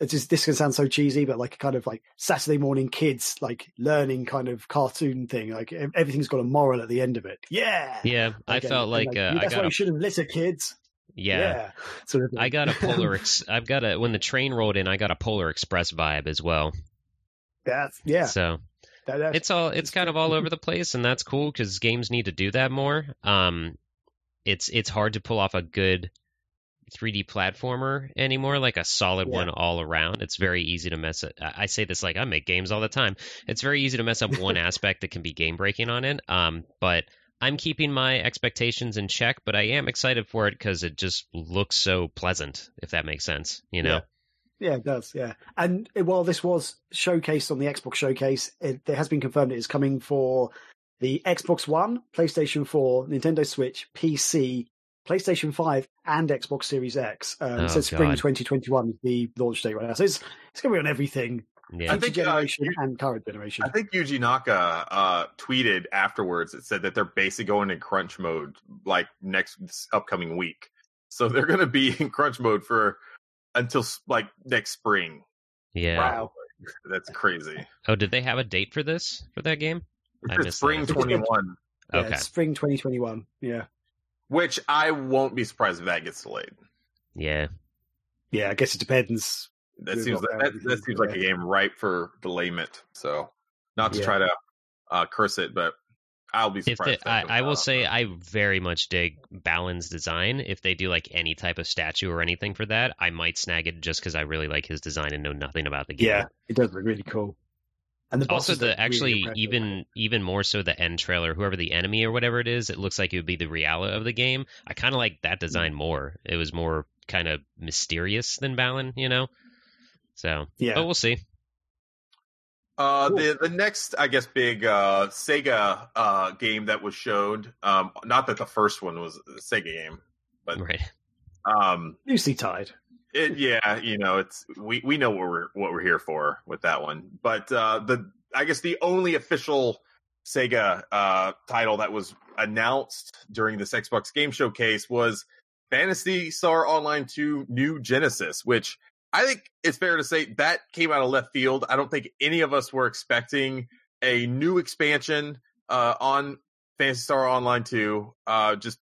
it's just this can sound so cheesy, but like a kind of like Saturday morning kids like learning kind of cartoon thing. Like everything's got a moral at the end of it. Yeah, yeah. I felt like, like uh, that's I why a... you should have listened, kids. Yeah. yeah. Sort of I got a Polar. Ex- I've got a when the train rolled in, I got a Polar Express vibe as well. That's yeah. So that, that's, it's all it's kind of all over the place, and that's cool because games need to do that more. Um, it's it's hard to pull off a good 3D platformer anymore, like a solid yeah. one all around. It's very easy to mess it. I say this like I make games all the time. It's very easy to mess up one aspect that can be game breaking on it. Um, but I'm keeping my expectations in check, but I am excited for it because it just looks so pleasant, if that makes sense. You know. Yeah. Yeah, it does. Yeah, and while this was showcased on the Xbox showcase, it, it has been confirmed it is coming for the Xbox One, PlayStation 4, Nintendo Switch, PC, PlayStation 5, and Xbox Series X. Um, oh, it says spring God. 2021 the launch date right now. So it's, it's going to be on everything. Yeah. I think, uh, generation uh, and current generation. I think Yuji Naka uh, tweeted afterwards. It said that they're basically going in crunch mode like next upcoming week. So they're going to be in crunch mode for until like next spring. Yeah. Wow. That's crazy. Oh, did they have a date for this for that game? It's spring twenty one. Okay. Yeah, spring twenty twenty one. Yeah. Which I won't be surprised if that gets delayed. Yeah. Yeah, I guess it depends. That seems like, that, that seems like a game ripe for delayment. So, not to yeah. try to uh, curse it, but I'll be surprised. They, I, I will say I very much dig Balan's design. If they do like any type of statue or anything for that, I might snag it just because I really like his design and know nothing about the game. Yeah, it does look really cool. And the also the actually really even even more so the end trailer, whoever the enemy or whatever it is, it looks like it would be the reality of the game. I kind of like that mm-hmm. design more. It was more kind of mysterious than Balan, you know. So yeah, but we'll see. Uh, cool. the the next, I guess, big uh, Sega uh, game that was showed. Um, not that the first one was a Sega game, but right. Um, Lucy Tide. It, yeah, you know, it's we we know what we're what we're here for with that one. But uh, the I guess the only official Sega uh, title that was announced during this Xbox Game Showcase was Phantasy Star Online 2 New Genesis, which I think it's fair to say that came out of left field. I don't think any of us were expecting a new expansion uh, on Phantasy Star Online 2. Uh, just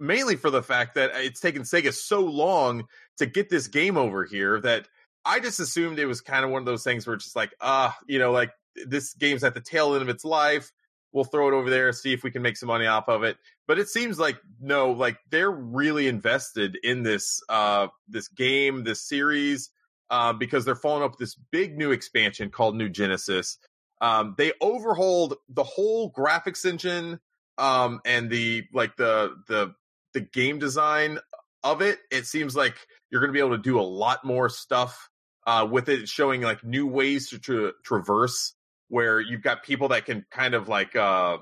mainly for the fact that it's taken Sega so long to get this game over here that I just assumed it was kind of one of those things where it's just like, ah, uh, you know, like this game's at the tail end of its life. We'll throw it over there, and see if we can make some money off of it. But it seems like no, like they're really invested in this uh this game, this series, uh, because they're following up this big new expansion called New Genesis. Um, they overhauled the whole graphics engine um, and the like the the the game design of it. It seems like you're going to be able to do a lot more stuff uh, with it, showing like new ways to tra- traverse. Where you've got people that can kind of like uh,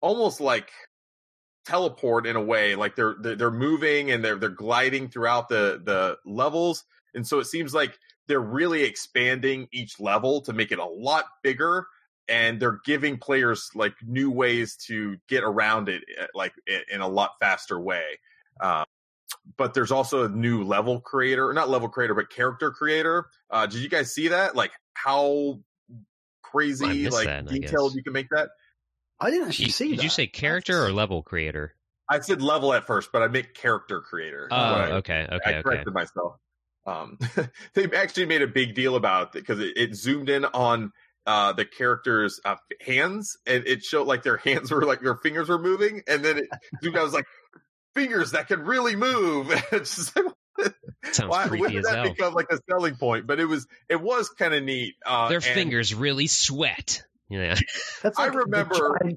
almost like teleport in a way, like they're they're, moving and they're they're gliding throughout the the levels, and so it seems like they're really expanding each level to make it a lot bigger and they're giving players like new ways to get around it eh, like in a lot faster way uh, but there's also a new level creator, not level creator, but character creator. Uh, did you guys see that? Like how crazy, like that, detailed you can make that? I didn't actually you, see. Did that. you say character or level creator? I said level at first, but I meant character creator. Oh, I, okay, okay, I corrected okay. myself. Um, they actually made a big deal about it because it, it zoomed in on uh, the characters' uh, hands, and it showed like their hands were like their fingers were moving, and then it zoomed. I was like, fingers that can really move. it's just like, Sounds Why, creepy when did that hell. become like a selling point? But it was it was kind of neat. Uh, Their fingers really sweat. Yeah, that's like I remember from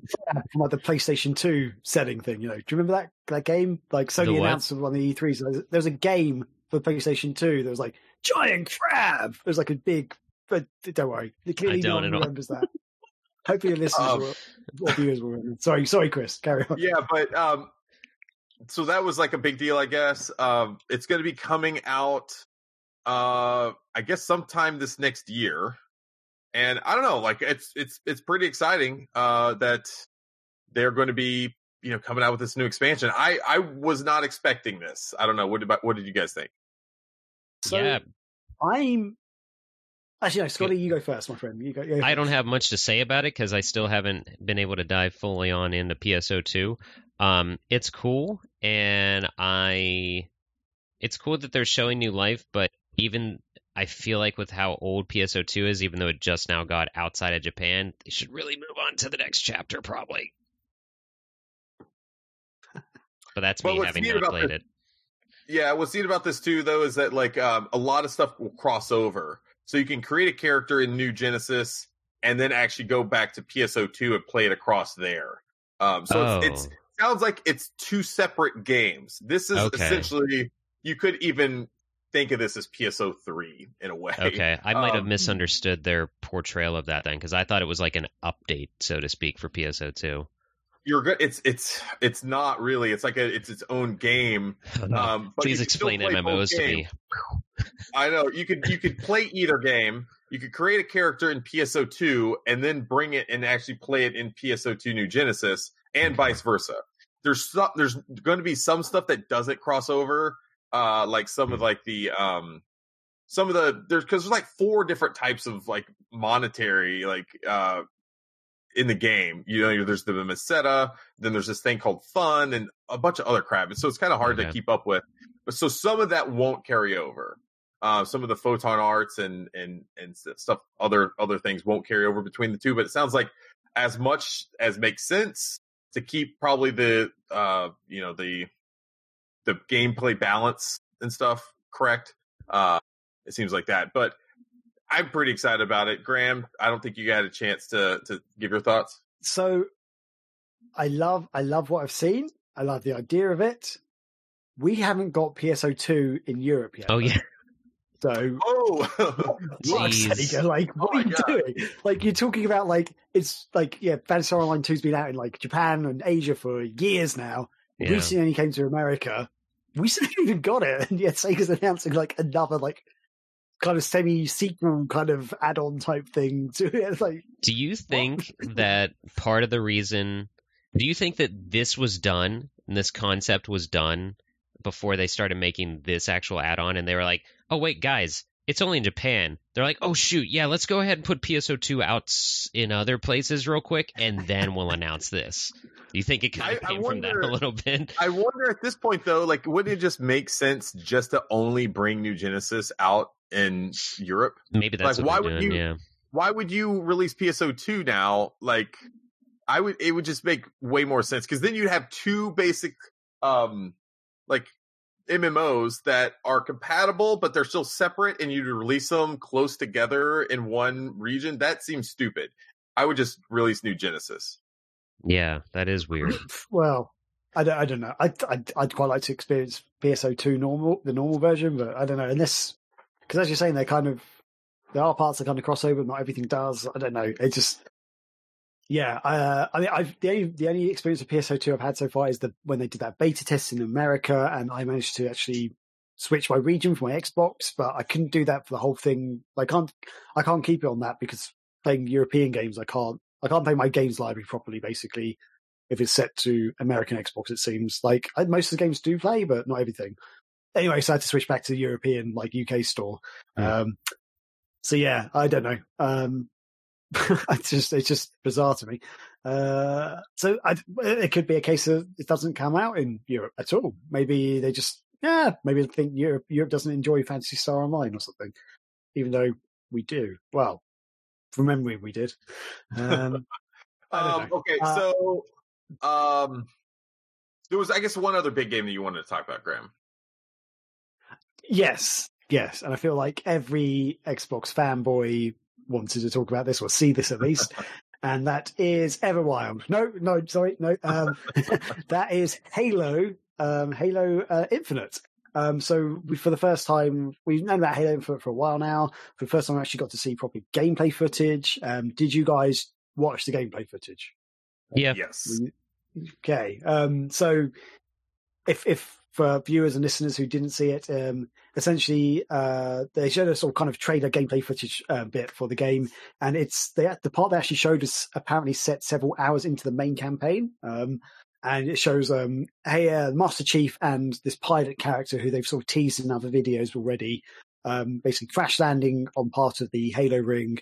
like the PlayStation Two setting thing. You know, do you remember that that game? Like Sony announced on the E3. So there was a game for PlayStation Two. There was like giant crab. There was like a big. But don't worry, clearly no one remembers that. Hopefully, your listeners um, or viewers will remember. Sorry, sorry, Chris. Carry on. Yeah, but um, so that was like a big deal, I guess. Um, it's going to be coming out, uh, I guess sometime this next year, and I don't know, like it's it's it's pretty exciting uh, that they're going to be you know coming out with this new expansion. I I was not expecting this. I don't know what about what did you guys think? So, yeah, I'm actually no, Scotty, you go first, my friend. You go. You go I don't have much to say about it because I still haven't been able to dive fully on into PSO2. Um, it's cool, and I, it's cool that they're showing new life, but even I feel like with how old PSO2 is, even though it just now got outside of Japan, they should really move on to the next chapter, probably. But that's me having not played it. Yeah, what's neat about this too, though, is that like um, a lot of stuff will cross over. So you can create a character in New Genesis and then actually go back to PSO2 and play it across there. Um, so oh. it's, it's sounds like it's two separate games. This is okay. essentially you could even think of this as PSO3 in a way. Okay, I might um, have misunderstood their portrayal of that then because I thought it was like an update, so to speak, for PSO2 you're good. It's it's it's not really. It's like a it's its own game. Oh, no. um, Please explain MMOs to me. I know you could you could play either game. You could create a character in PSO2 and then bring it and actually play it in PSO2 New Genesis, and vice versa. There's some, there's going to be some stuff that doesn't cross over, uh, like some of like the um some of the there's because there's like four different types of like monetary like uh in the game. You know, there's the Meseta, then there's this thing called Fun, and a bunch of other crap. And so it's kind of hard okay. to keep up with. But so some of that won't carry over. Uh, some of the photon arts and and and stuff, other other things won't carry over between the two. But it sounds like as much as makes sense to keep probably the uh you know the the gameplay balance and stuff correct. Uh, it seems like that, but I'm pretty excited about it. Graham, I don't think you had a chance to to give your thoughts. So I love I love what I've seen. I love the idea of it. We haven't got PSO2 in Europe yet. Oh yeah. So Oh what, Sega, like what oh are you God. doing? Like you're talking about like it's like yeah, Phantasy Online 2's been out in like Japan and Asia for years now. Yeah. Recently only came to America. We still haven't even got it, and yet Sega's announcing like another like kind of semi sequel kind of add on type thing to it. Like, do you think that part of the reason? Do you think that this was done and this concept was done before they started making this actual add on, and they were like, "Oh wait, guys, it's only in Japan." They're like, "Oh shoot, yeah, let's go ahead and put PSO2 out in other places real quick, and then we'll announce this." You think it kind of came wonder, from that a little bit? I wonder at this point though, like, wouldn't it just make sense just to only bring New Genesis out in Europe. Maybe that's like why would doing, you yeah. why would you release PSO2 now? Like I would it would just make way more sense because then you'd have two basic um like MMOs that are compatible but they're still separate and you'd release them close together in one region. That seems stupid. I would just release New Genesis. Yeah, that is weird. well, I don't, I don't know. I'd, I'd, I'd, quite like to experience PSO2 normal, the normal version, but I don't know. Unless because as you're saying, they're kind of there are parts that kind of cross over, not everything does. I don't know. It just yeah. Uh, I mean, I've the only the only experience of PSO2 I've had so far is the when they did that beta test in America, and I managed to actually switch my region for my Xbox, but I couldn't do that for the whole thing. I can't I can't keep it on that because playing European games, I can't I can't play my games library properly. Basically, if it's set to American Xbox, it seems like most of the games do play, but not everything anyway, so I had to switch back to the European, like UK store. Yeah. Um, so yeah, I don't know. Um, it's just it's just bizarre to me. Uh, so I, it could be a case of it doesn't come out in Europe at all. Maybe they just yeah, maybe they think Europe Europe doesn't enjoy Phantasy Star Online or something, even though we do. Well, from memory, we did. Um, um, okay, uh, so um, there was I guess one other big game that you wanted to talk about, Graham. Yes, yes, and I feel like every Xbox fanboy wanted to talk about this or see this at least. and that is Everwild. No, no, sorry, no. Um, that is Halo, um, Halo uh, Infinite. Um, so we, for the first time, we've known about Halo Infinite for a while now. For the first time, I actually got to see proper gameplay footage. Um, did you guys watch the gameplay footage? Yeah. Yes. Okay. Um, so if if for viewers and listeners who didn't see it, um, essentially uh, they showed us all kind of trailer gameplay footage uh, bit for the game, and it's the the part they actually showed us apparently set several hours into the main campaign. Um, and it shows um, hey uh, Master Chief and this pilot character who they've sort of teased in other videos already. um, basically crash landing on part of the Halo ring,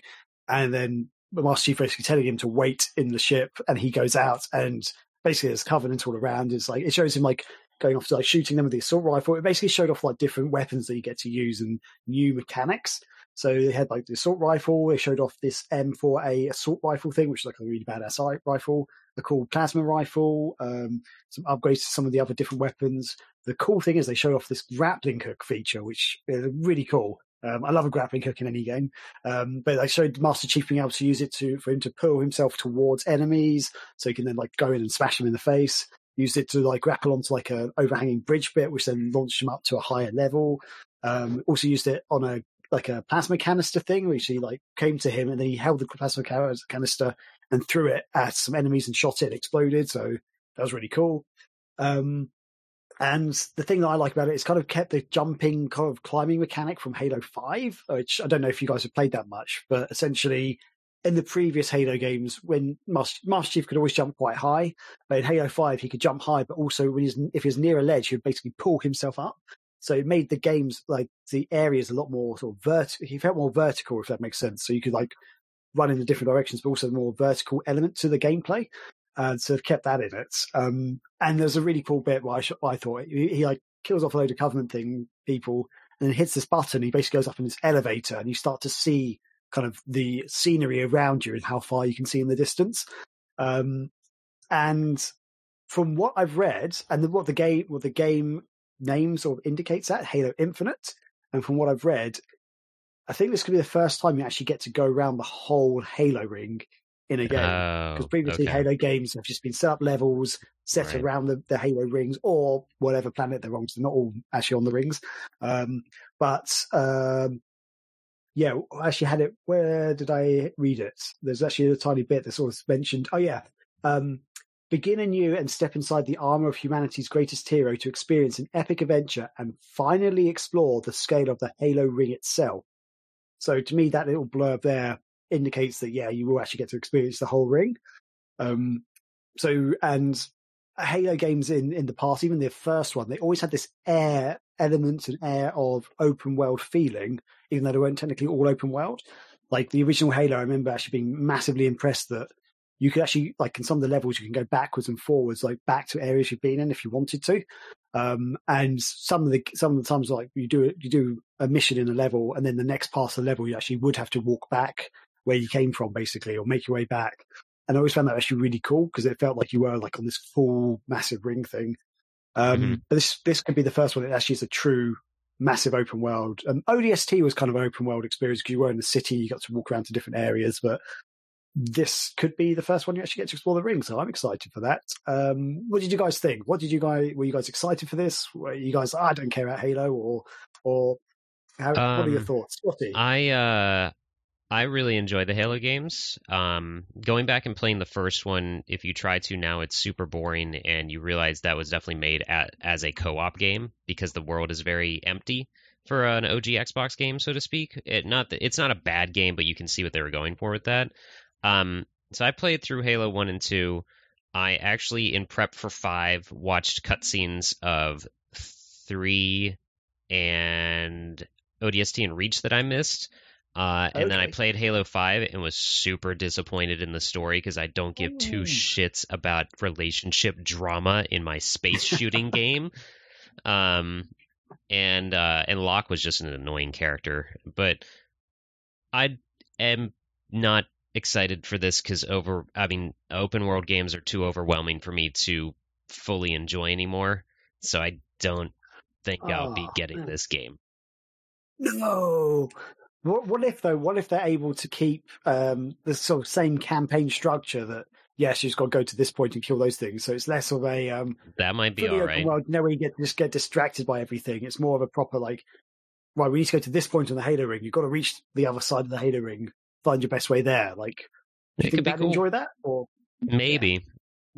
and then Master Chief basically telling him to wait in the ship, and he goes out and basically there's Covenant all around. It's like it shows him like going off to like shooting them with the assault rifle. It basically showed off like different weapons that you get to use and new mechanics. So they had like the assault rifle. They showed off this M4A assault rifle thing, which is like a really badass rifle. The cool plasma rifle. Um, some upgrades to some of the other different weapons. The cool thing is they showed off this grappling hook feature, which is really cool. Um, I love a grappling hook in any game, um, but they showed Master Chief being able to use it to for him to pull himself towards enemies, so he can then like go in and smash them in the face. Used it to like grapple onto like an overhanging bridge bit, which then launched him up to a higher level. Um, also used it on a like a plasma canister thing, which he like came to him and then he held the plasma canister and threw it at some enemies and shot it, exploded. So that was really cool. Um, and the thing that I like about it is kind of kept the jumping kind of climbing mechanic from Halo 5, which I don't know if you guys have played that much, but essentially in the previous Halo games, when Master, Master Chief could always jump quite high, but in Halo 5 he could jump high, but also when he's, if he's near a ledge, he would basically pull himself up. So it made the games like the areas a lot more sort of vertical. He felt more vertical, if that makes sense. So you could like run in the different directions, but also more vertical element to the gameplay. And so I've kept that in it. Um, and there's a really cool bit where I, sh- I thought he, he, like kills off a load of Covenant thing people and hits this button. He basically goes up in this elevator and you start to see kind of the scenery around you and how far you can see in the distance. Um, and from what I've read and the, what the game, what the game name sort of indicates that Halo Infinite. And from what I've read, I think this could be the first time you actually get to go around the whole Halo ring in a game. Because Oh, previously, okay. Halo games have just been set up levels set Right. around the, the Halo rings or whatever planet they're on. So they're not all actually on the rings. Um, but um, yeah, I actually had it. Where did I read it? There's actually a tiny bit that sort of mentioned. Oh yeah, um, begin anew and step inside the armor of humanity's greatest hero to experience an epic adventure and finally explore the scale of the Halo ring itself. So to me, that little blurb there indicates that yeah, you will actually get to experience the whole ring. Um, so and Halo games in in the past, even the first one, they always had this air element and air of open world feeling, even though they weren't technically all open world. Like the original Halo, I remember actually being massively impressed that you could actually like in some of the levels you can go backwards and forwards, like back to areas you've been in if you wanted to. Um, and some of the some of the times like you do it, you do a mission in a level, and then the next part of the level you actually would have to walk back where you came from, basically, or make your way back. And I always found that actually really cool because it felt like you were like on this full massive ring thing. Um, Mhm. But this this could be the first one that actually is a true massive open world. Um, ODST was kind of an open world experience because you were in the city, you got to walk around to different areas, but this could be the first one you actually get to explore the ring. So I'm excited for that. Um, what did you guys think? What did you guys, were you guys excited for this? Were you guys, I don't care about Halo or, or how, what are your Um, thoughts? Scotty? I uh I really enjoy the Halo games. Um going back and playing the first one, if you try to now it's super boring and you realize that was definitely made at, as a co-op game because the world is very empty for an OG Xbox game so to speak. It not it's not a bad game but you can see what they were going for with that. Um so I played through Halo 1 and 2. I actually in prep for 5 watched cutscenes of 3 and ODST and Reach that I missed. Uh, and then I played Halo 5 and was super disappointed in the story because I don't give two shits about relationship drama in my space shooting game. Um, and uh, and Locke was just an annoying character, but I am not excited for this because over. I mean, open world games are too overwhelming for me to fully enjoy anymore. So I don't think I'll be Oh, getting man. this game. No. What, what if though? What if they're able to keep um, the sort of same campaign structure that yes, you've got to go to this point and kill those things. So it's less of a um, That might be all open world. You know, where you get just get distracted by everything. It's more of a proper like, right, we need to go to this point on the Halo ring. You've got to reach the other side of the Halo ring. Find your best way there. Like, do you think that cool. enjoy that or Maybe.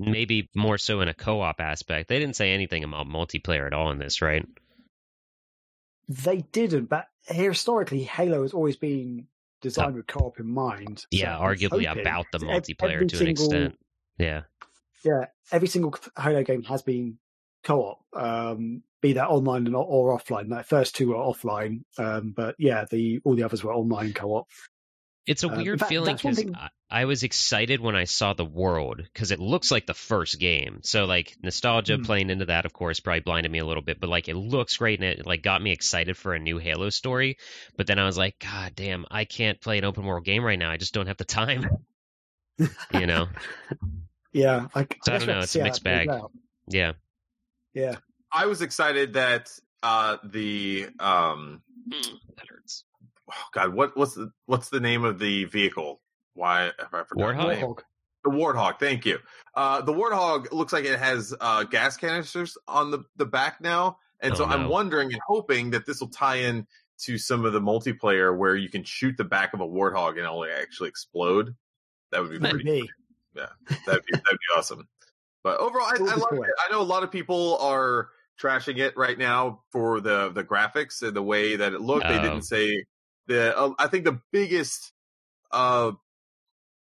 Maybe more so in a co op aspect. They didn't say anything about multiplayer at all in this, right? they didn't? But historically, Halo has always been designed with co-op in mind. Yeah, I'm arguably about the multiplayer every to an extent. Yeah. Yeah, every single Halo game has been co-op, um, be that online or, or offline. That first two were offline, um, but yeah, the all the others were online co-op. It's a Uh, weird in fact, feeling because thing- I, I was excited when I saw the world because it looks like the first game. So like nostalgia Hmm. playing into that, of course, probably blinded me a little bit. But like it looks great and it like got me excited for a new Halo story. But then I was like, God damn, I can't play an open world game right now. I just don't have the time. you know? Yeah, I, So I guess don't know, it's a mixed bag. Yeah. Yeah, I was excited that uh the um That hurts. Oh God, what what's the what's the name of the vehicle? Why have I forgotten the Warthog? name? The Warthog, thank you. Uh, the Warthog looks like it has uh, gas canisters on the, the back now. And Oh, so I'm wondering and hoping that this will tie in to some of the multiplayer where you can shoot the back of a Warthog and it'll actually explode. That would be pretty maybe. That'd be, that'd be awesome. But overall, I, I love it. I know a lot of people are trashing it right now for the the graphics and the way that it looked. They didn't say the. Uh, I think the biggest uh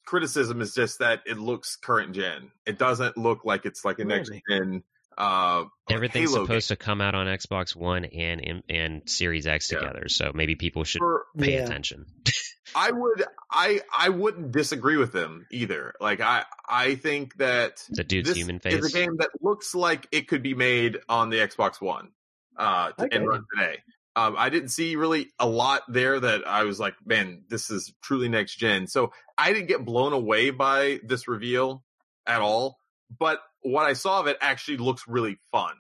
criticism is just that it looks current gen. It doesn't look like it's like a next Really? gen. Uh, Everything's Halo supposed to come out on Xbox One and and, and Series X Yeah. together. So maybe people should for, pay Yeah. attention. I would I I wouldn't disagree with them either. Like I I think that The dude's this human is a game that looks like it could be made on the Xbox One uh, to, Okay. and run today. Um, I didn't see really a lot there that I was like, man, this is truly next gen. So I didn't get blown away by this reveal at all. But what I saw of it actually looks really fun.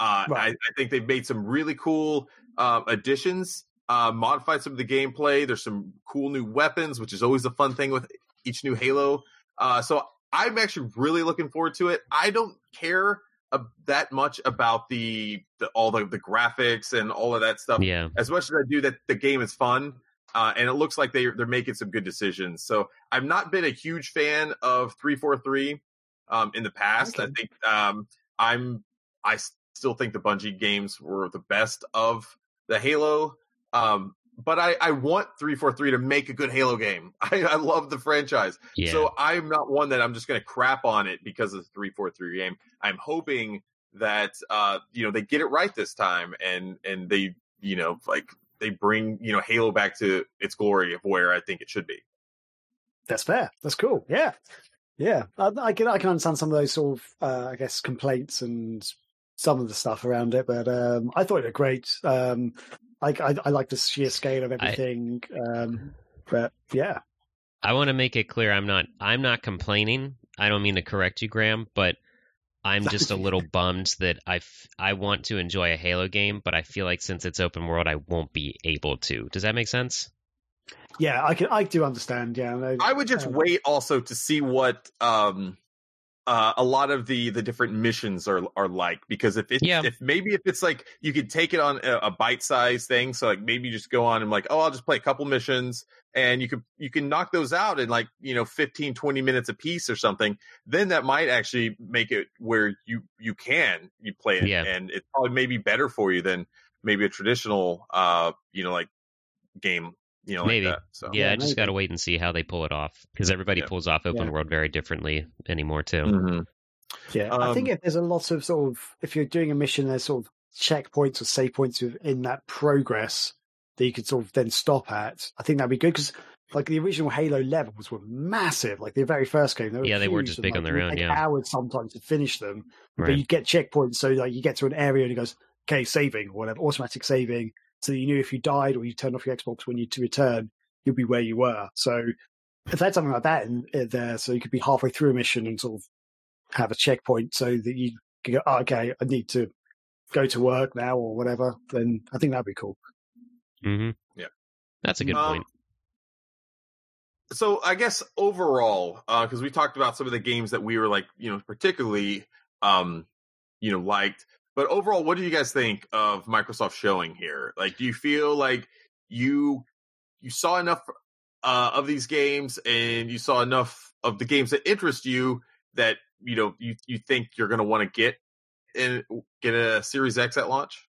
Uh, Right. I, I think they've made some really cool uh, additions, uh, modified some of the gameplay. There's some cool new weapons, which is always a fun thing with each new Halo. Uh, so I'm actually really looking forward to it. I don't care uh, that much about the, the all the, the graphics and all of that stuff Yeah. as much as I do that the game is fun. Uh, and it looks like they they're making some good decisions. So I've not been a huge fan of three four three um, in the past. I think um, I'm I still think the Bungie games were the best of the Halo. Um, but I, I want three four three to make a good Halo game. I, I love the franchise. Yeah. So I'm not one that I'm just going to crap on it because of the three four three game. I'm hoping that uh you know they get it right this time and and they you know like they bring you know Halo back to its glory of where I think it should be. That's fair. That's cool. Yeah, yeah. I, I can I can understand some of those sort of uh, I guess complaints and some of the stuff around it, but um, I thought it was great. Um, I, I I like the sheer scale of everything. um, but yeah, I want to make it clear I'm not I'm not complaining. I don't mean to correct you, Graham, but I'm just a little bummed that I f- I want to enjoy a Halo game, but I feel like since it's open world, I won't be able to. Does that make sense? yeah. I can I do understand. Yeah, no, I would just um, wait also to see what um uh, a lot of the the different missions are are like because if it's Yeah. if maybe if it's like you could take it on a, a bite sized thing so like maybe you just go on and like oh I'll just play a couple missions and you could you can knock those out in like you know 15 20 minutes a piece or something then that might actually make it where you you can you play it Yeah. and it's probably maybe better for you than maybe a traditional uh you know like game you know Maybe. like that so Yeah, Yeah, I just got to wait and see how they pull it off because everybody Yeah. pulls off open Yeah. world very differently anymore too. Mhm. Yeah, I think Um, if there's a lot of sort of if you're doing a mission, there's sort of checkpoints or save points in that progress that you could sort of then stop at. I think that'd be good because like the original Halo levels were massive. Like the very first game, they were Yeah, they were just big like, on their it would own, take yeah. hours sometimes to finish them, but Right. you get checkpoints. So like you get to an area and it goes, okay, saving or whatever, automatic saving. So you knew if you died or you turned off your Xbox when you to return, you'd be where you were. So if they had something like that in, in there, so you could be halfway through a mission and sort of have a checkpoint so that you can go, oh, okay, I need to go to work now or whatever, then I think that'd be cool. hmm Yeah. That's a good Um, point. so I guess overall, because we talked about some of the games that we were like, you know, particularly, um, you know, liked. But overall, what do you guys think of Microsoft showing here? Like, do you feel like you you saw enough uh, of these games and you saw enough of the games that interest you that you know you you think you're going to want to get and get a Series X at launch?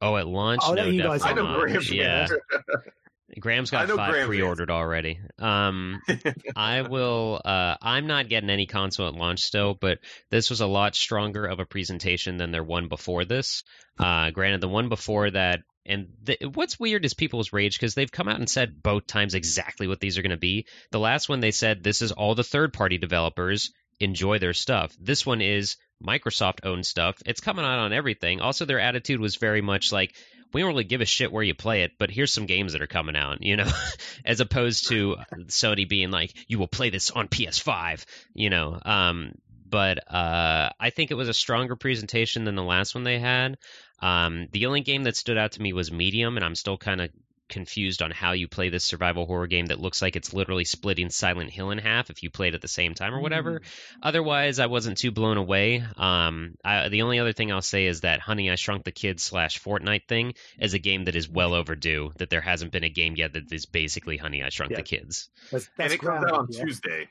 Oh, at launch? I'll no, you guys I definitely know not. Graham. Yeah, Graham's got five Graham pre-ordered is. already. Um, I will. Uh, I'm not getting any console at launch still, but this was a lot stronger of a presentation than their one before this. Uh, granted, the one before that, and the, what's weird is people's rage because they've come out and said both times exactly what these are going to be. The last one they said this is all the third-party developers enjoy their stuff. This one is Microsoft owned stuff. It's coming out on everything. Also, their attitude was very much like, we don't really give a shit where you play it, but here's some games that are coming out, you know, as opposed to Sony being like, you will play this on PS5, you know. Um, but uh, I think it was a stronger presentation than the last one they had. Um, the only game that stood out to me was Medium, and I'm still kind of confused on how you play this survival horror game that looks like it's literally splitting Silent Hill in half if you play it at the same time or whatever. Mm. Otherwise, I wasn't too blown away. Um, I, the only other thing I'll say is that Honey I Shrunk the Kids slash Fortnite thing is a game that is well overdue. That there hasn't been a game yet that is basically Honey I Shrunk yeah. the Kids. That's, that's and it comes out on yeah. Tuesday.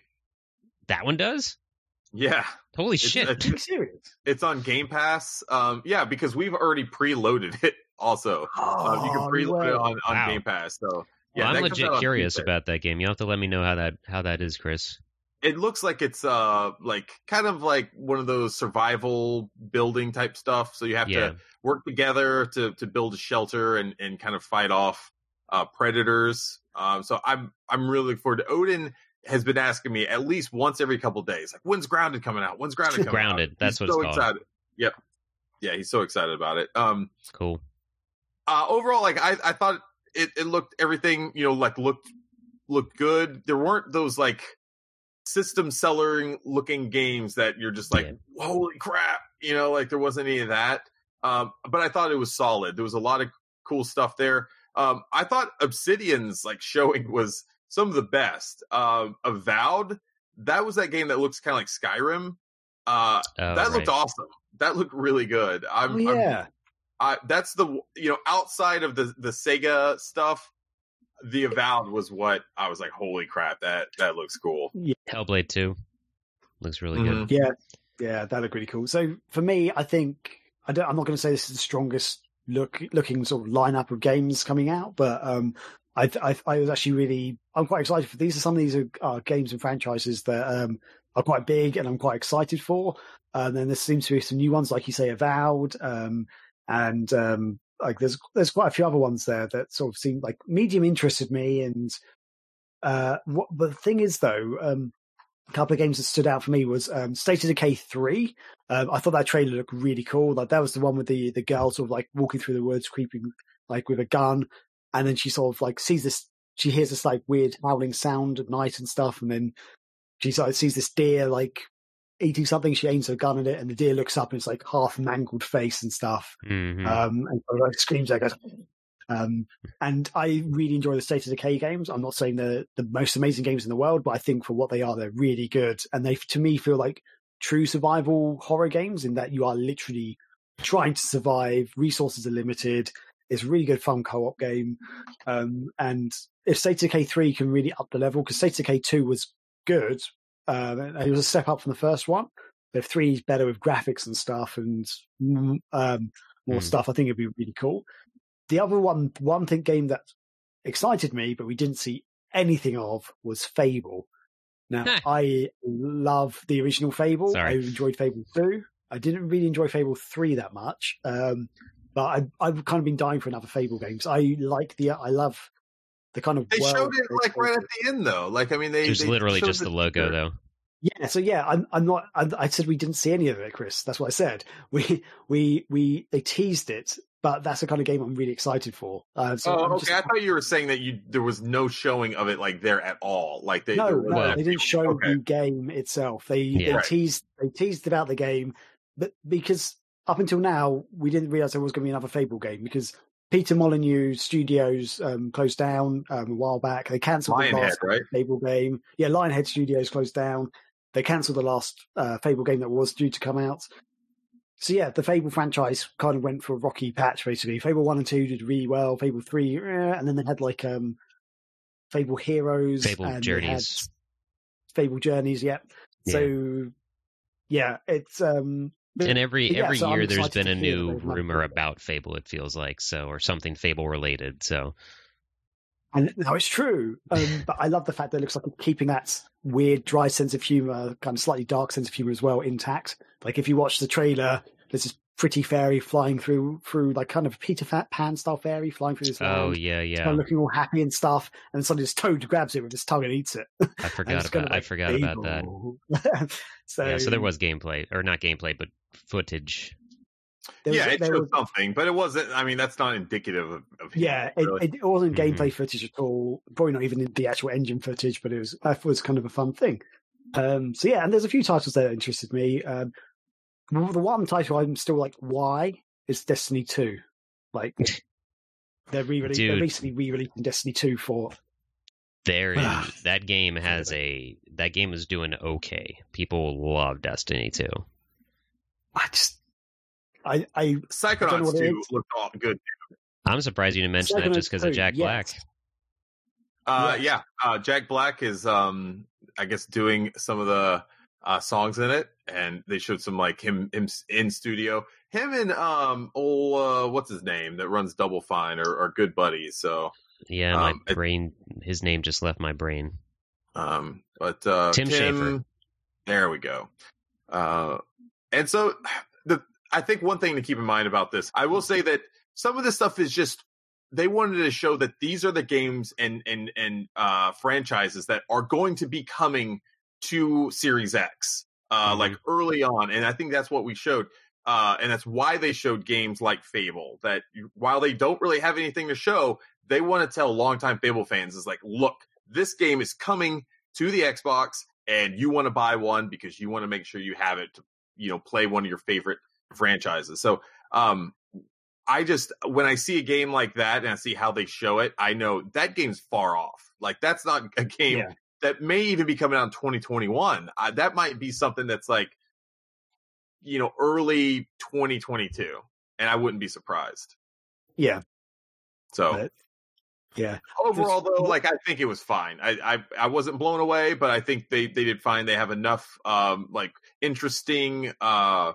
That one does. Yeah. Holy it's, shit! It's, serious? It's on Game Pass. Um, yeah, because we've already preloaded it also. Oh, uh, you can oh, preload it on, on wow. Game Pass. So yeah, well, I'm legit curious about that game. You have to let me know how that how that is, Chris. It looks like it's uh like kind of like one of those survival building type stuff. So you have yeah. to work together to to build a shelter and and kind of fight off uh predators. Um, so I'm I'm really looking forward to Odin has been asking me at least once every couple days, like when's Grounded coming out? When's Grounded coming out Grounded, out? that's he's what so it's called. Excited. Yep. Yeah, he's so excited about it. Um, cool uh, overall, like I, I thought it, it looked everything, you know, like looked looked good. There weren't those like system selling looking games that you're just like, yeah. holy crap, you know, like there wasn't any of that. Um, but I thought it was solid. There was a lot of cool stuff there. Um, I thought Obsidian's like showing was some of the best. Um, Avowed, that was that game that looks kind of like Skyrim. Uh, oh, that looked awesome. That looked really good. I'm, oh, yeah. I'm, I, that's the you know outside of the the Sega stuff, the Avowed was what I was like, holy crap, that that looks cool. Yeah. Hellblade Two looks really mm-hmm. good. Yeah, yeah, that looked really cool. So for me, I think I don't, I'm not going to say this is the strongest look looking sort of lineup of games coming out, but um, I, I, I was actually really I'm quite excited for these. Are some of these are, are games and franchises that um, are quite big, and I'm quite excited for. And then there seems to be some new ones, like you say, Avowed. Um, and um, like there's there's quite a few other ones there that sort of seem like medium interested me. And uh, what the thing is though, um, a couple of games that stood out for me was um, State of Decay three. Um, I thought that trailer looked really cool. Like that was the one with the the girl sort of like walking through the woods, creeping like with a gun, and then she sort of like sees this. She hears this like weird howling sound at night and stuff, and then she sort of sees this deer like eating something. She aims her gun at it, and the deer looks up, and it's like half mangled face and stuff. Mm-hmm. Um, and like screams like goes. Um, and I really enjoy the State of Decay games. I'm not saying they're the most amazing games in the world, but I think for what they are, they're really good. And they, to me, feel like true survival horror games in that you are literally trying to survive. Resources are limited. It's a really good fun co-op game. Um, and if State of Decay 3 can really up the level, because State of Decay 2 was good, um, it was a step up from the first one. But if is better with graphics and stuff and um, more mm. stuff, I think it'd be really cool. The other one, one thing game that excited me, but we didn't see anything of, was Fable. Now, I love the original Fable. Sorry. I enjoyed Fable 2. I didn't really enjoy Fable 3 that much. Um, but I, I've kind of been dying for another Fable games. I like the, I love the kind of they showed it like right at the end though. Like I mean, they it was they literally just the logo though. Yeah, so yeah, I'm I'm not. I, I, said we didn't see any of it, Chris. That's what I said. We we we they teased it, but that's the kind of game I'm really excited for. Uh, so oh, okay. Just, I thought you were saying that you there was no showing of it like there at all. Like they no, no they didn't show okay. the game itself. They yeah. they teased they teased about the game, but because up until now we didn't realize there was going to be another Fable game because Peter Molyneux Studios um, closed down um, a while back. They cancelled the last right? Fable game. Yeah, Lionhead Studios closed down. They cancelled the last uh, Fable game that was due to come out. So yeah, the Fable franchise kind of went for a rocky patch basically. Fable one and two did really well. Fable three, eh, and then they had like um, Fable Heroes, Fable Journeys, Fable Journeys. Yeah. yeah. So yeah, it's um, but, and every yeah, every so year there's been a new rumor about Fable. It feels like so, or something Fable related. So And no, it's true. Um, but I love the fact that it looks like it's keeping that weird, dry sense of humor, kind of slightly dark sense of humor as well, intact. Like if you watch the trailer, there's this pretty fairy flying through through like kind of Peter Fat Pan style fairy flying through this Oh land. yeah, yeah. kind of looking all happy and stuff, and suddenly this toad grabs it with his tongue and eats it. I forgot it's kind about of I like, forgot about that. So, Yeah, so there was gameplay or not gameplay, but footage. there was- yeah, it there showed was- something, but it wasn't. I mean, that's not indicative of. of him, Yeah, it, really. it, it wasn't Mhm. gameplay footage at all. Probably not even in the actual engine footage, but it was that was kind of a fun thing. Um, so yeah, and there's a few titles there that interested me. Um, well, the one title I'm still like, why is Destiny Two? Like they're re they're Dude. recently re-releasing Destiny Two for There, Ah. that game has a that game is doing okay. People love Destiny 2. I just I I don't know Psychonauts what 2 looked all good. I'm surprised you didn't mention that just because of Jack yes. Black. Uh, Yes. yeah, uh, Jack Black is, um, I guess, doing some of the uh, songs in it, and they showed some like him him in studio. Him and um, oh, uh, what's his name that runs Double Fine are, are good buddies. So, Yeah, Um, my it- brain. His name just left my brain. um, but uh, Tim Schafer. There we go. Uh, and so the I think one thing to keep in mind about this, I will say that some of this stuff is just they wanted to show that these are the games and and and uh, franchises that are going to be coming to Series X, uh, Mhm. like early on, and I think that's what we showed. Uh, and that's why they showed games like Fable. That you- while they don't really have anything to show, they want to tell longtime Fable fans is like, look, this game is coming to the Xbox, and you want to buy one because you want to make sure you have it to, you know, play one of your favorite franchises. So, um, I just when I see a game like that and I see how they show it, I know that game's far off. Like that's not a game Yeah. That may even be coming out in 2021. Uh, that might be something that's like, you know, early 2022, and I wouldn't be surprised. yeah So But- yeah overall, There's- though, like I think it was fine. I, I I wasn't blown away, but I think they they did fine. They have enough um like interesting uh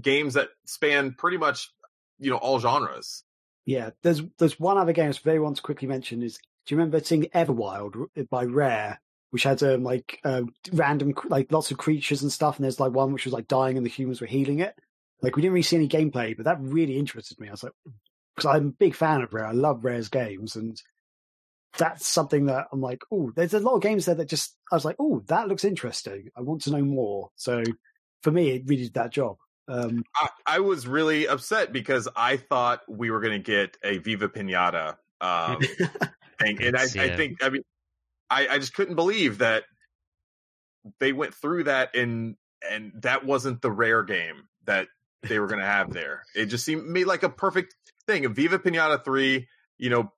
games that span pretty much you know all genres. yeah. There's there's one other game I really want to quickly mention is do you remember seeing Everwild by Rare? Which had um, like um, random, like lots of creatures and stuff, and there's like one which was like dying and the humans were healing it. Like we didn't really see any gameplay, but that really interested me. I was like, because I'm a big fan of Rare. I love Rare's games, and that's something that I'm like, oh, there's a lot of games there that just I was like, oh, that looks interesting. I want to know more. So for me, it really did that job. Um, I, I was really upset because I thought we were going to get a Viva Pinata um, thing, and I, I think I mean I, I just couldn't believe that they went through that and and that wasn't the rare game that they were going to have there. It just seemed made like a perfect thing. A Viva Pinata three, you know,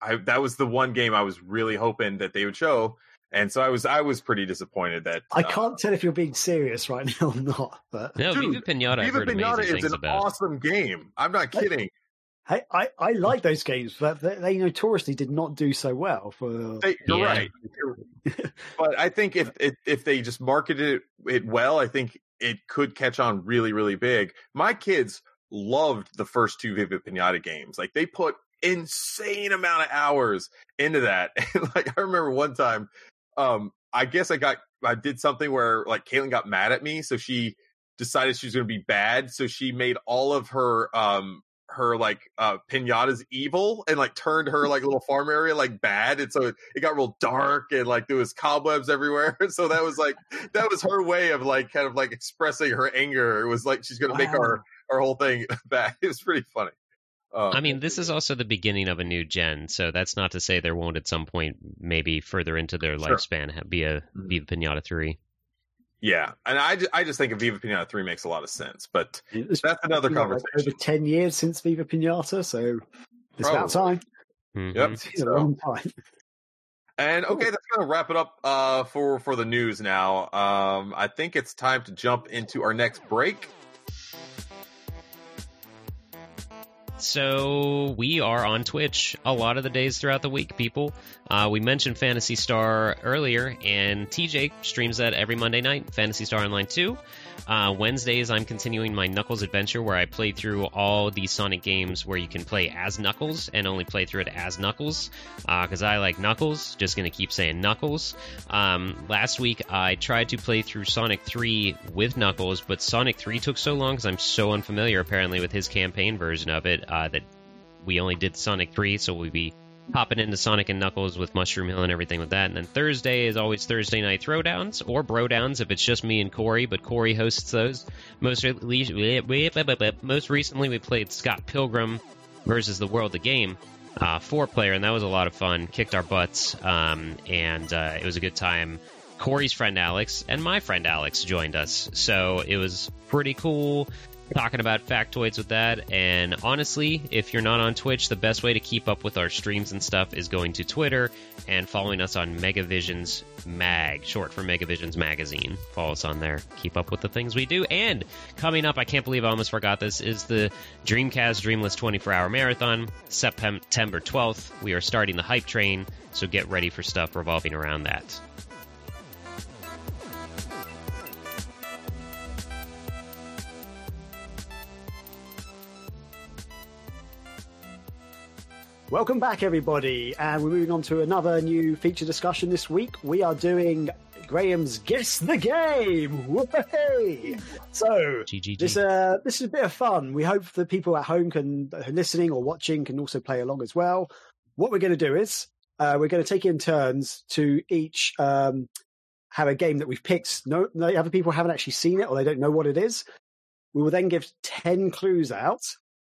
I that was the one game I was really hoping that they would show, and so I was I was pretty disappointed that I uh, can't tell if you're being serious right now or not, but No, Dude, Viva Pinata. I've Viva heard Pinata is an about. awesome game. I'm not kidding. Hey, I, I like those games, but they, they notoriously did not do so well for. They, you're Yeah. right, but I think if, if if they just marketed it well, I think it could catch on really really big. My kids loved the first two Viva Pinata games. Like they put insane amount of hours into that. And like I remember one time, um, I guess I got I did something where like Caitlin got mad at me, so she decided she was going to be bad. So she made all of her um her like uh pinatas evil and like turned her like little farm area like bad and so it, it got real dark and like there was cobwebs everywhere so that was like that was her way of like kind of like expressing her anger it was like she's gonna make our our whole thing bad it was pretty funny um, I mean, this is also the beginning of a new gen, so that's not to say there won't at some point, maybe further into their Sure. lifespan, be a Mhm. Viva Pinata 3. Yeah and i i just think a viva pinata 3 makes a lot of sense but It's that's another been, like, conversation over 10 years since Viva Pinata, so it's about Probably. time. Mhm. yep It's been a So- long time. And okay, that's gonna wrap it up uh, for for the news. Now, um, I think it's time to jump into our next break. So we are on Twitch a lot of the days throughout the week, people. Uh, we mentioned Phantasy Star earlier, and TJ streams that every Monday night, Phantasy Star Online 2. Uh, Wednesdays, I'm continuing my Knuckles adventure where I play through all the Sonic games where you can play as Knuckles and only play through it as Knuckles because uh, I like Knuckles. Just going to keep saying Knuckles. Um, last week, I tried to play through Sonic 3 with Knuckles, but Sonic 3 took so long because I'm so unfamiliar apparently with his campaign version of it uh, that we only did Sonic 3, so we'd be popping into Sonic and Knuckles with Mushroom Hill and everything with that. And then Thursday is always Thursday night throwdowns or brodowns if it's just me and Corey, but Corey hosts those. Most, re- most recently, we played Scott Pilgrim versus the World of Game. Uh, four player, and that was a lot of fun. Kicked our butts, um, and uh, it was a good time. Corey's friend Alex and my friend Alex joined us, so it was pretty cool talking about factoids with that. And honestly, if you're not on Twitch, the best way to keep up with our streams and stuff is going to Twitter and following us on Megavisions Mag, short for Megavisions Magazine. Follow us on there. Keep up with the things we do. And coming up, I can't believe I almost forgot this, is the Dreamcast Dreamless 24 Hour Marathon, September 12th. We are starting the hype train, so get ready for stuff revolving around that. Welcome back, everybody, and we're moving on to another new feature discussion this week. We are doing Graham's Guess the Game. Whoopee! So GGG. this uh, this is a bit of fun. We hope the people at home can listening or watching can also play along as well. What we're going to do is uh, we're going to take in turns to each um, have a game that we've picked. No, no, other people haven't actually seen it or they don't know what it is. We will then give ten clues out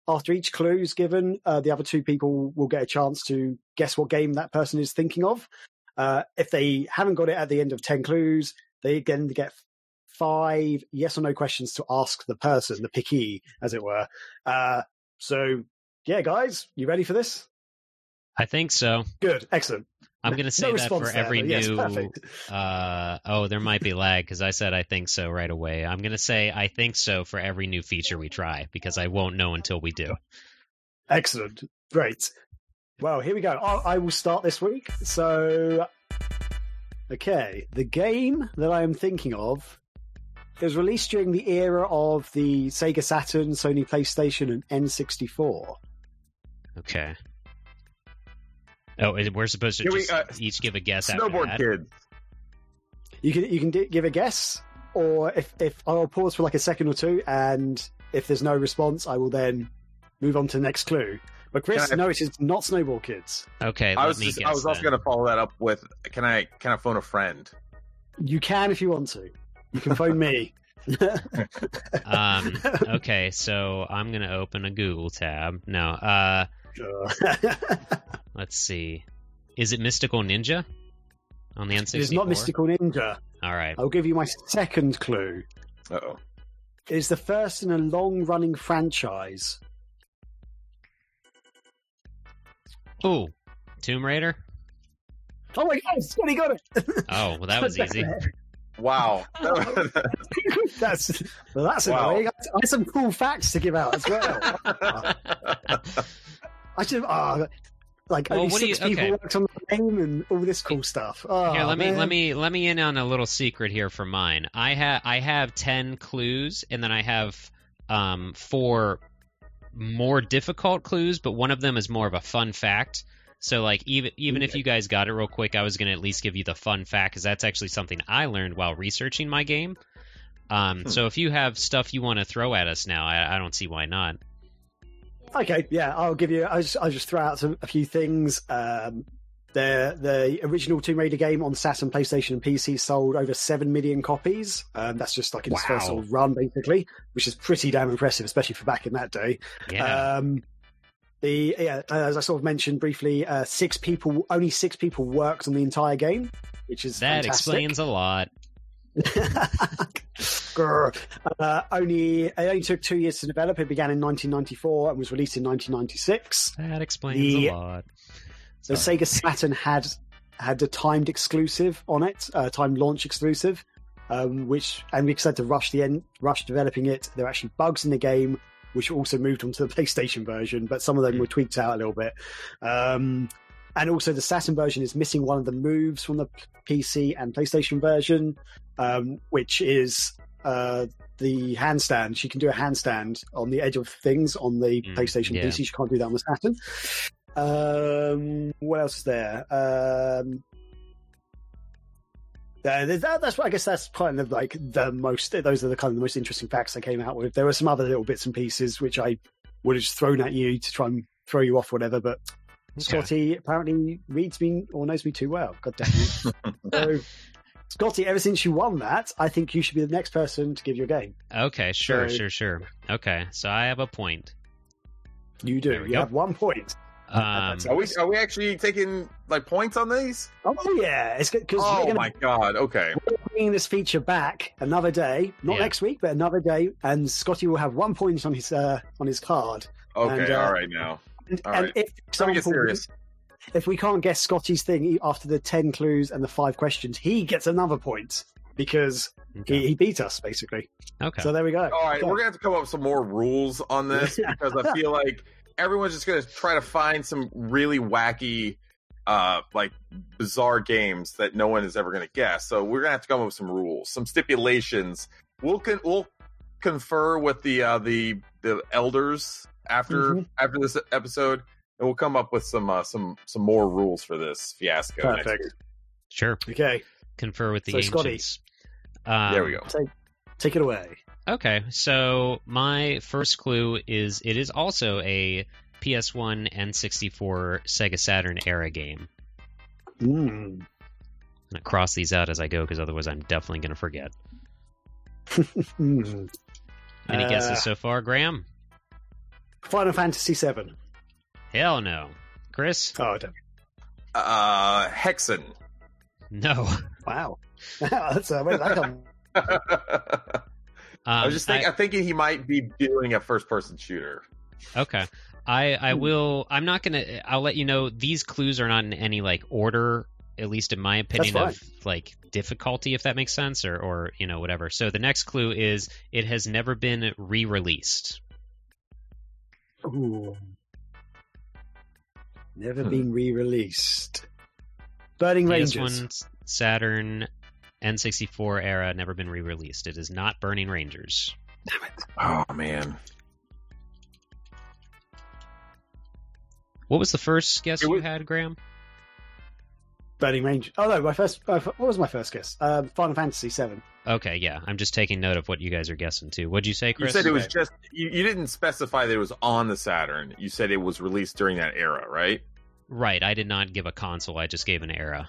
after each clue is given, uh, the other two people will get a chance to guess what game that person is thinking of. Uh, if they haven't got it at the end of 10 clues, they again get five yes or no questions to ask the person, the picky, as it were. Uh, so, yeah, guys, you ready for this? I think so. Good, excellent. I'm going to say No that for every yes, new. perfect. uh, oh, there might be lag because I said I think so right away. I'm going to say I think so for every new feature we try because I won't know until we do. Excellent. Great. Well, here we go. I, I will start this week. So, okay, the game that I am thinking of is released during the era of the Sega Saturn, Sony PlayStation, and N64. Okay. Oh, we're supposed to we- just uh, each give a guess after Snowboard that? kids. You can you can d- give a guess, or if if I'll pause for like a second or two, and if there's no response, I will then move on to the next clue. But Chris, Can I- no, it is not Snowboard Kids. Okay, I was me just, guess I was also going to follow that up with can I can I phone a friend? You can if you want to. You can phone me. Um, okay, so I'm going to open a Google tab. No, uh, Sure. let's see. Is it Mystical Ninja on the N64? it is not Mystical Ninja. All right. I'll give you my second clue. Uh oh. It is the first in a long running franchise. Ooh, Tomb Raider. Oh my god, Scotty got it! Oh, well, that was easy. Wow. that's well, that's Wow. annoying. I had some cool facts to give out as well. I should ah, like Well, only six you- people okay. worked on the game and all this cool stuff. Oh, Here, let me let me let me in on a little secret here for mine. I have I have ten clues, and then I have um four more difficult clues, but one of them is more of a fun fact. So like even even if you guys got it real quick, I was gonna at least give you the fun fact because that's actually something I learned while researching my game. Um, Hmm. so if you have stuff you want to throw at us now, I, I don't see why not. Okay, yeah, I'll give you. I'll just, I'll just throw out some, a few things. Um, the the original Tomb Raider game on Saturn, PlayStation, and PC sold over seven million copies. Um, that's just like in its first Wow. sort of run, basically, which is pretty damn impressive, especially for back in that day. Yeah. Um, the yeah, as I sort of mentioned briefly, uh, six people, only six people worked on the entire game, which is that fantastic. explains a lot. Uh, only it only took two years to develop. It began in 1994 and was released in 1996. That explains The- a lot. Sorry. Sega Saturn had had a timed exclusive on it, uh, timed launch exclusive, um, which and we had to rush the end, rush developing it. There were actually bugs in the game which also moved onto the PlayStation version, but some of them Mm. were tweaked out a little bit. Um, and also, the Saturn version is missing one of the moves from the PC and PlayStation version, um, which is uh, the handstand. She can do a handstand on the edge of things on the Mm, PlayStation yeah. PC. She can't do that on the Saturn. Um, what else is there? Um, yeah, that, that's what I guess that's kind of like the most. Those are the kind of the most interesting facts I came out with. There were some other little bits and pieces which I would have just thrown at you to try and throw you off, whatever. But Scotty apparently reads me or knows me too well. God damn it! so, Scotty, ever since you won that, I think you should be the next person to give your game. Okay, sure, So- sure, sure. Okay, so I have a point. You do. we You go. have one point. Um, Are we are we actually taking like points on these? Oh yeah, it's because Oh going to my god! Okay. bringing this feature back another day, not Yeah. next week, but another day, and Scotty will have one point on his uh, on his card. Okay. And, uh, all right now. And, All and right. if, Let me get example, serious. If we can't guess Scotty's thing after the ten clues and the five questions, he gets another point because okay. he, he beat us basically. okay. So there we go. All right, Okay. we're gonna have to come up with some more rules on this because I feel like everyone's just gonna try to find some really wacky, uh, like bizarre games that no one is ever gonna guess. So we're gonna have to come up with some rules, some stipulations. We'll con- we'll confer with the uh, the the elders after Mhm. after this episode, and we'll come up with some uh, some some more rules for this fiasco. Perfect. week. Sure. Okay, Confer with the So, Scotty. Um, There we go. take take it away. Okay, so my first clue is it is also a PS1 N64 Sega Saturn era game. Mm. I'm gonna cross these out as I go because otherwise I'm definitely gonna forget. Mm. Any Uh, guesses so far, Graham? Final Fantasy VII. Hell no. Chris? Oh, I don't. Uh, Hexen. No. Wow, that's uh, where did that come? I Um, was just thinking, I'm thinking he might be doing a first person shooter. Okay. I I Hmm. will I'm not going to I'll let you know these clues are not in any like order at least in my opinion of like difficulty if that makes sense or or you know whatever. So the next clue is it has never been re-released. Ooh. Never Hmm. been re-released. Burning Rangers. PS1 Saturn N64 era never been re-released. It is not Burning Rangers. Damn it! Oh man, What was the first guess It you had, Graham? Burning Range. Oh no, my first. my what was my first guess? Um, Final Fantasy Seven. Okay, yeah. I'm just taking note of what you guys are guessing too. What'd you say, Chris? you said it was just you, you didn't specify that it was on the Saturn. You said it was released during that era, right? Right, I did not give a console. I just gave an era.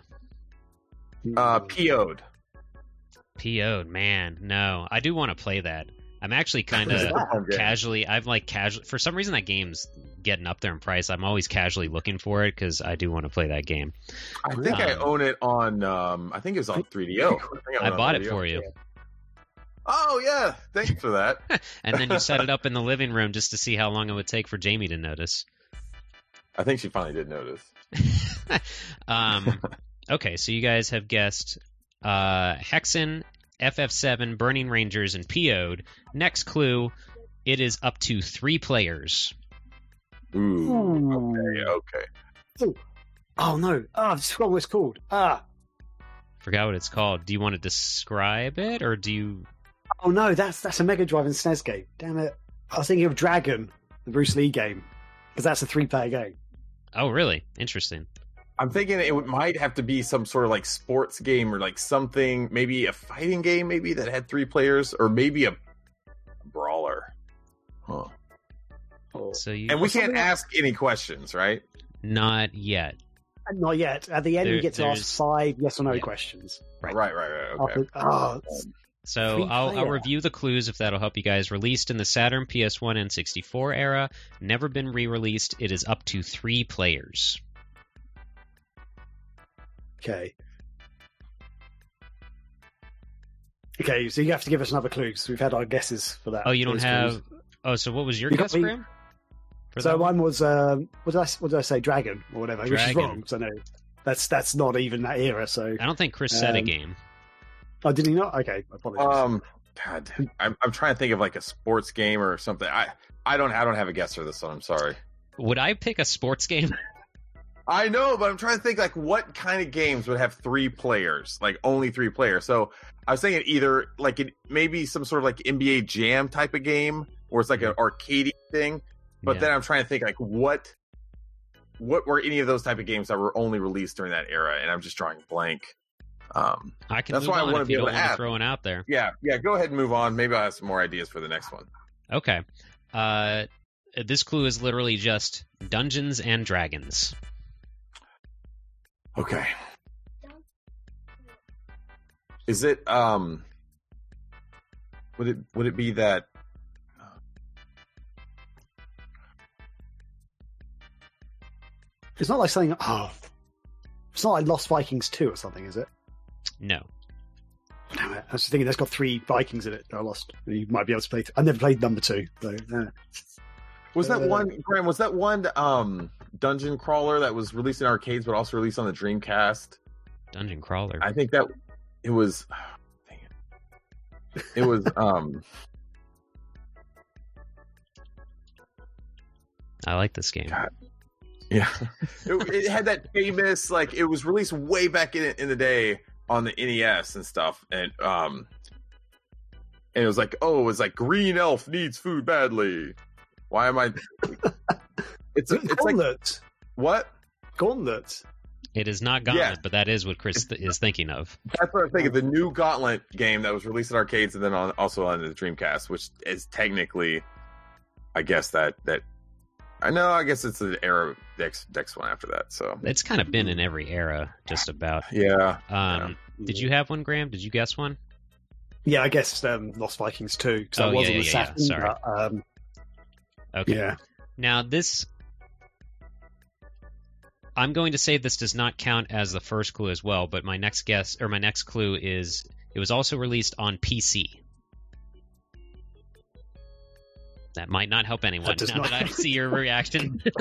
Uh. PO'ed. PO'ed, man. No, I do want to play that. I'm actually kind of casually. I've like casually For some reason, that game's getting up there in price. I'm always casually looking for it because I do want to play that game. I think I Um, own it on. Um, I think it was on 3DO. I, think I own bought it 3DO. for you, Oh yeah, thanks for that. and then you set it up in the living room just to see how long it would take for Jamie to notice. I think she finally did notice. um, okay, so you guys have guessed uh, Hexen, FF7, Burning Rangers, and PO'ed. Next clue: it is up to three players. Ooh. Okay. Okay. Oh no! Oh, I've just forgotten what it's called. Ah. Forgot what it's called. Do you want to describe it, or do you? Oh no, that's that's a Mega Drive and SNES game. Damn it! I was thinking of Dragon, the Bruce Lee game, because that's a three-player game. Oh, really? Interesting. I'm thinking it might have to be some sort of like sports game or like something, maybe a fighting game, maybe that had three players, or maybe a brawler. Huh. Oh. So you And we can't like- ask any questions, right? not yet. Uh, not yet. At the end, There- you get to there's- ask five yes or no Yeah. questions. Right. Right, right, right. Okay. After- oh, So I'll, I'll review the clues if that'll help you guys. Released in the Saturn, PS1, and 64 era, never been re-released. It is up to three players. Okay. Okay, so you have to give us another clue because we've had our guesses for that. Oh, you don't have. clues. Oh, so what was your You got guess, me- Graham? So that one? was um, what did I what did I say? Dragon or whatever, which is Dragon. wrong. So no, that's that's not even that era. So I don't think Chris said a um, game. oh, did he not? Okay, apologies. Um, God, I'm I'm trying to think of like a sports game or something. I I don't I don't have a guess for this one. I'm sorry. Would I pick a sports game? I know, but I'm trying to think like what kind of games would have three players, like only three players. So I was thinking either like it, maybe some sort of like NBA Jam type of game, or it's like an arcade thing. But Yeah. then I'm trying to think like what what were any of those type of games that were only released during that era, and I'm just drawing blank. Um, I can That's why I on wanna be able to want to ask. throw one out there. yeah, yeah. Go ahead and move on. Maybe I'll have some more ideas for the next one. Okay. Uh, this clue is literally just Dungeons and Dragons. Okay. Is it um? Would it would it be that? It's not like saying, oh, it's not like Lost Vikings 2 or something, is it? No. Damn it. I was thinking that's got three Vikings in it. that I lost. You might be able to play. I never played number two. So, yeah. Was that Uh, one, Graham? Was that one um dungeon crawler that was released in arcades but also released on the Dreamcast? Dungeon crawler. I think that it was. dang it. It was um. I like this game. God. Yeah, it, it had that famous like it was released way back in in the day on the NES and stuff, and um, and it was like, oh, it was like Green Elf needs food badly. Why am I? It's it's like Gauntlet. what? Gauntlet. It is not Gauntlet, Yeah. but that is what Chris th- is thinking of. That's what I'm thinking. The new Gauntlet game that was released in arcades and then on also on the Dreamcast, which is technically, I guess that that. I know. I guess it's the era next next one after that. So It's kind of been in every era, just about. yeah, Um, Did you have one, Graham? Did you guess one? Yeah, I guess um, Lost Vikings 2. Because Oh, that was yeah, on the yeah, yeah, Saturn. sorry. but, um, Okay. yeah. Now this, I'm going to say this does not count as the first clue as well. But my next guess or my next clue is it was also released on PC. That might not help anyone. That now not- that I see your reaction,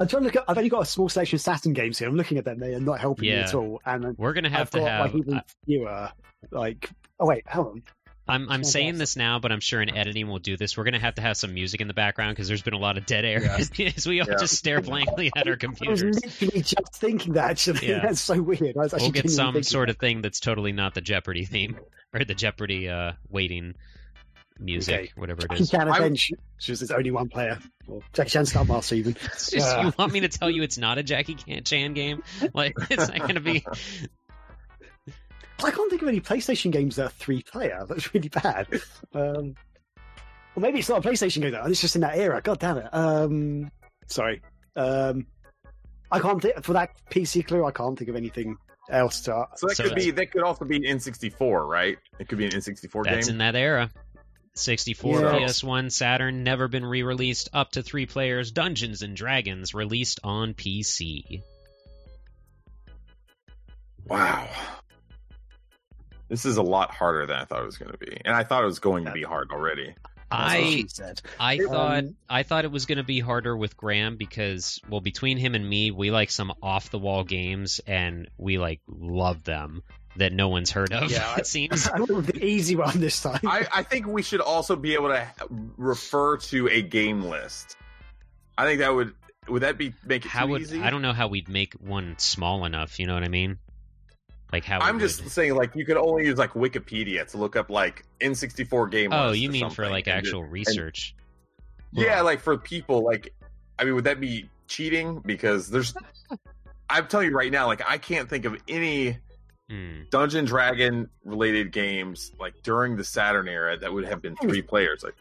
I'm trying to look at. I've only got a small selection of Saturn games here. I'm looking at them. They are not helping me at all. And we're gonna have I've to got have. like even uh, fewer. Like, oh wait, hold on. I'm I'm saying gosh. this now, but I'm sure in editing we'll do this. We're gonna have to have some music in the background because there's been a lot of dead air as we all Yeah. just stare blankly at our I was computers. literally just thinking that. Actually, Yeah. that's so weird. I was actually We'll get some sort that. of thing that's totally not the Jeopardy theme or the Jeopardy uh, waiting music, Okay. whatever it Jackie is. Chan I'm- Avenge. There's only one player. Or Jackie Chan Stuntmaster even. It's just, Uh. you want me to tell you it's not a Jackie Chan game? Like it's not going to be. I can't think of any PlayStation games that are three player. That's really bad. Um, or maybe it's not a PlayStation game though. It's just in that era. God damn it. Um, sorry. Um, I can't think for that PC clue. I can't think of anything else to. So that So could be that could also be an N64, right? It could be an N64 That's game. in that era. 64, Yeah. PS1, Saturn, never been re-released. Up to three players. Dungeons and Dragons released on PC. wow. This is a lot harder than I thought it was going to be, and I thought it was going to be hard already. That's I she said. I Um, thought I thought it was going to be harder with Graham because well between him and me we like some off the wall games and we like love them that no one's heard of Yeah, I- it seems. I went with the easy one this time. I, I think we should also be able to refer to a game list. I think that would would that be make it How too would easy? I don't know how we'd make one small enough, you know what I mean? Like how I'm just would- saying, like you could only use like Wikipedia to look up like N64 game. Oh, you mean for something, like and actual research. Yeah, like for people, like I mean, would that be cheating? Because there's, I'm telling you right now, like I can't think of any Hmm. Dungeon Dragon related games like during the Saturn era that would have been three players. Like,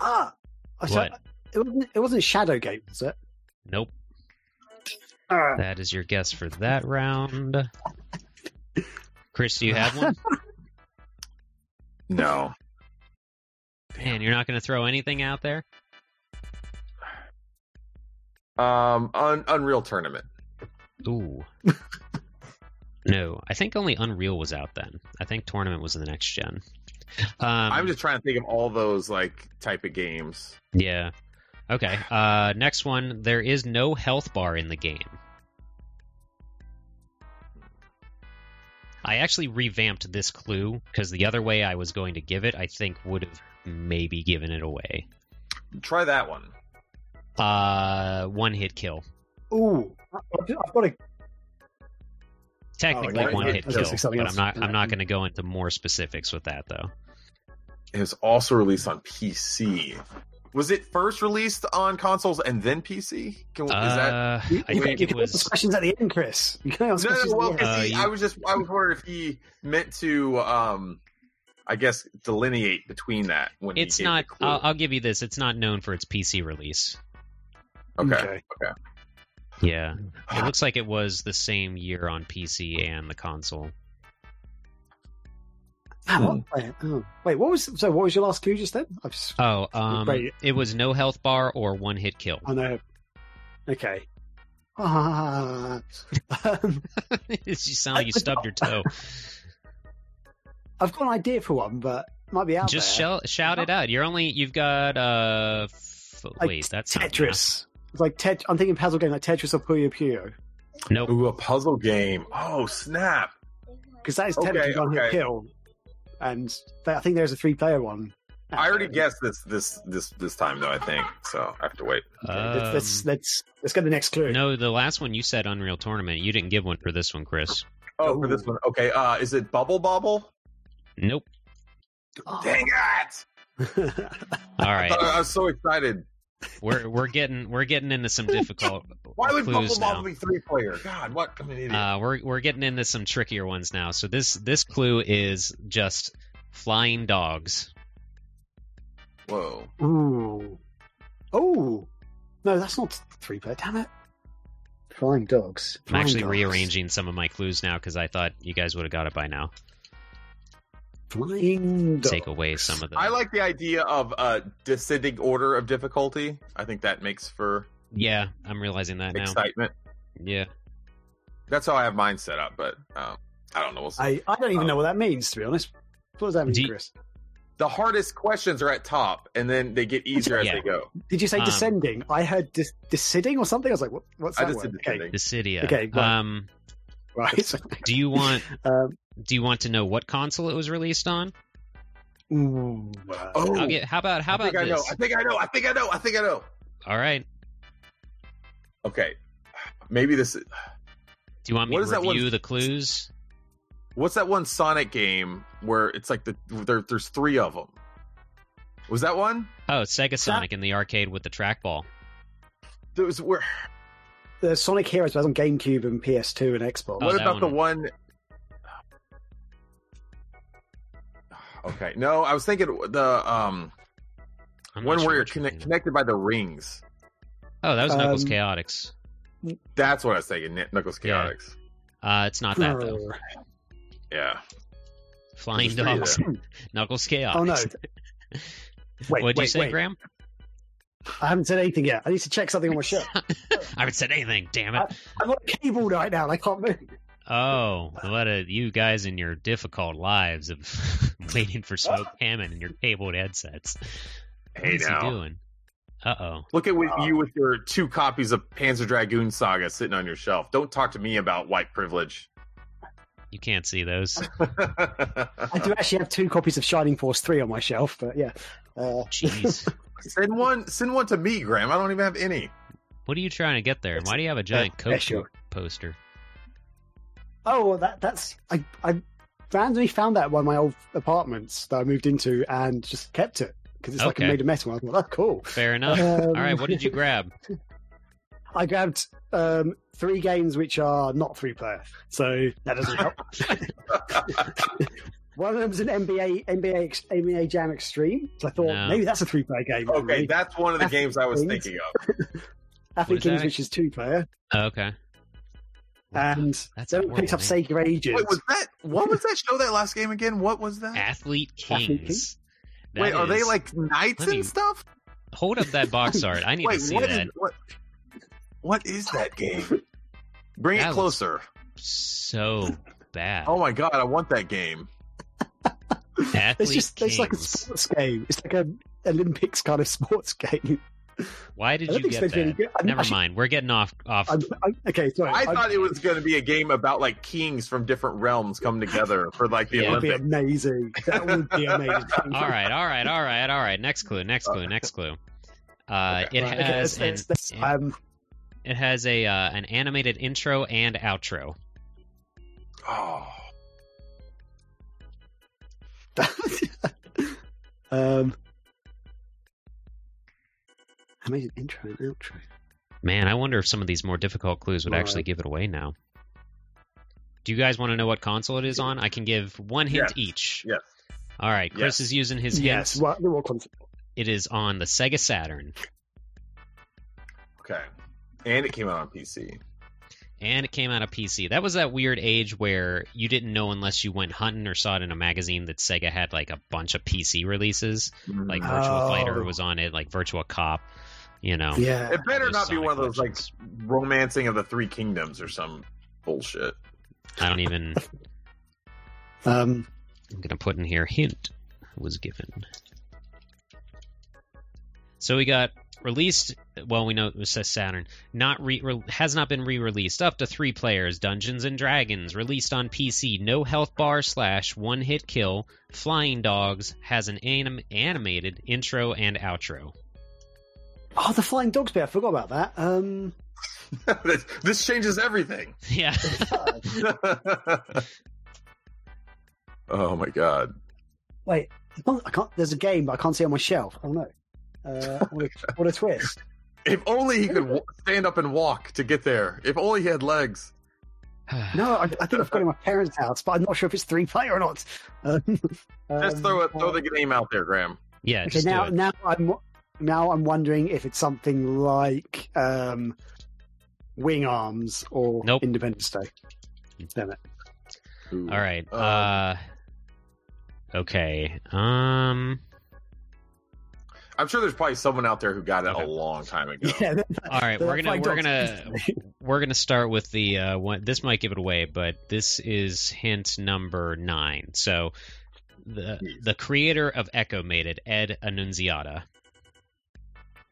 ah, I said- What? It wasn't. It wasn't Shadow Game, was it? Nope. Ah, That is your guess for that round. Chris, do you have one? no, Man, you're not going to throw anything out there? um, Un- Unreal Tournament. Ooh. no, I think only Unreal was out then. I think Tournament was in the next gen. Um, I'm just trying to think of all those like type of games. yeah. Okay. Uh, next one. There is no health bar in the game. I actually revamped this clue because the other way I was going to give it, I think, would have maybe given it away. Try that one. Uh, one hit kill. Ooh, I've I've got a Technically, right, one hit I was gonna kill, but. I'm not. I'm not going to go into more specifics with that though. It was also released on PC. Was it first released on consoles and then PC? Can, is that Uh, You, I you, think you it can ask was. questions at the end, Chris. You can ask no, no, well, at the end. 'cause Uh, he- you- I was just, I was wondering if he meant to, um, I guess, delineate between that when It's not. the. I'll, I'll give you this. It's not known for its PC release. Okay. okay. Yeah, it looks like it was the same year on PC and the console. Ah. Wait, oh. Wait, what was so? What was your last clue just then? I've just, Oh, um, Wait. it was no health bar or one hit kill. I know. Okay. Ah, um, you sound like you stubbed your toe. I've got an idea for one, but it might be out Just there. shout, shout it out. You're only. You've got. Uh, f- Like wait, that's. Tetris. It's like tet- I'm thinking puzzle game like Tetris or Puyo Puyo Nope. Ooh, a puzzle game. Oh, snap. because that is Tetris Okay, technically one hit okay. kill, and th- I think there's a three player one. I already guessed this, this, this, this time though. I think so. I have to wait. Okay, let's, let's Um, let's let's get the next clue. No, the last one you said Unreal Tournament. You didn't give one for this one, Chris. Oh, for this one. Okay. Uh, is it Bubble Bobble? Nope. Oh. Dang it! All right. I, I was so excited. We're we're getting we're getting into some difficult Why would Bubble clues Bobble now. be three player? God, what? I'm an idiot. Uh, we're we're getting into some trickier ones now. So this this clue is just flying dogs. Whoa. Ooh. Oh. No, that's not three player. Damn it. Flying dogs. I'm Flying actually dogs. rearranging some of my clues now because I thought you guys would have got it by now. Flying dogs. Take away some of the. I like the idea of a descending order of difficulty. I think that makes for Yeah, I'm realizing that now. excitement. Yeah. That's how I have mine set up, but um, I don't know. We'll. I, I don't even know what that means, to be honest. What does that mean, you- Chris? the hardest questions are at top, and then they get easier as they go. Did you say Um, descending? I heard dis- descending or something. I was like, what, what's I that just word? said Okay, descending. Okay, right. Um, right. do you want um, do you want to know what console it was released on? ooh, uh, Oh, I'll get. How about how I about think I know. this? I think I know. I think I know. I think I know. All right. Okay, maybe this. Do you want me What to is that one- review the clues? What's that one Sonic game where it's like the there, there's three of them? Was that one? Oh, Sega Sonic in the arcade with the trackball. There was where. the Sonic Heroes was on GameCube and PS2 and Xbox. Oh, what that about the one. Okay, no, I was thinking the um I'm one not where sure you're which connect, connected by the rings. Oh, that was Knuckles Um, Chaotix. That's what I was thinking. Kn- Knuckles Yeah. Chaotix. Uh, it's not that though. Yeah. Flying There's dogs. Knuckles Chaotix. Oh no! Wait, What'd you wait, say, wait. Graham? I haven't said anything yet. I need to check something on my shirt. I haven't said anything. Damn it. I'm on a cable right now. and I can't move. Oh, what a you guys in your difficult lives of waiting for Smoke Hammond and your cabled headsets. What Hey is now. he doing? Uh oh. Look at with Uh, you with your two copies of Panzer Dragoon Saga sitting on your shelf. Don't talk to me about white privilege. You can't see those. I do actually have two copies of Shining Force 3 on my shelf, but yeah. Uh, Jeez. send one. Send one to me, Graham. I don't even have any. What are you trying to get there? Why do you have a giant Yeah, Coke sure. poster? Oh, well, that that's. I, I randomly found that at one of my old apartments that I moved into and just kept it because it's like Okay. a made of metal. I thought, oh, cool. Fair enough. Um, All right, what did you grab? I grabbed um, three games which are not three player, so that doesn't help. One of them was an NBA NBA Ex- NBA Jam Extreme, so I thought No. maybe that's a three player game. Okay, that's one of the Athlete games I was Kings. thinking of. Athlete What is Kings, that? which is two player, Oh, okay. And That's a then we picked up horrible Sega Ages. Wait, was that what was that show? That last game again? What was that? Athlete Athlete Kings. That Wait, are they like knights me- and stuff? Hold up that box art. I need Wait, to see what is that. what? What is that game? Bring That it closer. So bad. Oh my god, I want that game. Athlete it's just Kings. it's like a sports game. It's like a Olympics kind of sports game. Why did I don't you get Space that? good. I'm Never actually- mind. We're getting off off. I'm, I'm, okay, sorry. I I'm- thought it was going to be a game about like kings from different realms come together for like the Yeah. That would be amazing. That would be amazing. all right, all right, all right, all right. Next clue. Next clue. Next clue. Uh, Okay. it Right, okay, has let's- an let's- let's, um, it has a uh, an animated intro and outro. Oh, um, I made an intro and outro. Man, I wonder if some of these more difficult clues would actually Right. give it away now. Do you guys want to know what console it is on? I can give one hint Yes. each. Yes. All right, Chris Yes. is using his hint. Yes, hints. what, what concept? It is on the Sega Saturn, okay. And it came out on PC. and it came out of PC. That was that weird age where you didn't know unless you went hunting or saw it in a magazine that Sega had like a bunch of PC releases. Like Mm. Virtua Fighter Oh. was on it, like Virtua Cop. You know, Yeah. it better those not be one of those like romancing of the three kingdoms or some bullshit. I don't even. Um, I'm gonna put in here hint was given. So we got released. Well, we know it says Saturn. Not re, re- has not been re-released. Up to three players. Dungeons and Dragons released on PC. No health bar slash one hit kill. Flying Dogs has an anim- animated intro and outro. Oh, the flying dogs bit. I forgot about that. Um, this, this changes everything. Yeah. oh my god. wait, I can't, I can't. There's a game, but I can't see it on my shelf. Oh no! Uh, what, a, what a twist! If only he could w- stand up and walk to get there. If only he had legs. No, I, I think I've got it in my parents' house, but I'm not sure if it's three player or not. Um, Just um, throw it, throw uh, the game out there, Graham. yeah. Okay, Just now do it. now I'm now I'm wondering if it's something like um, Wing Arms or Nope. Independence Day. Damn it! Ooh. All right. Um, Uh. Okay. Um. I'm sure there's probably someone out there who got it Okay. a long time ago. Yeah. All right, we're gonna we're gonna we're gonna start with the uh, one. This might give it away, but this is hint number nine. So, the the creator of Ecco made it, Ed Annunziata.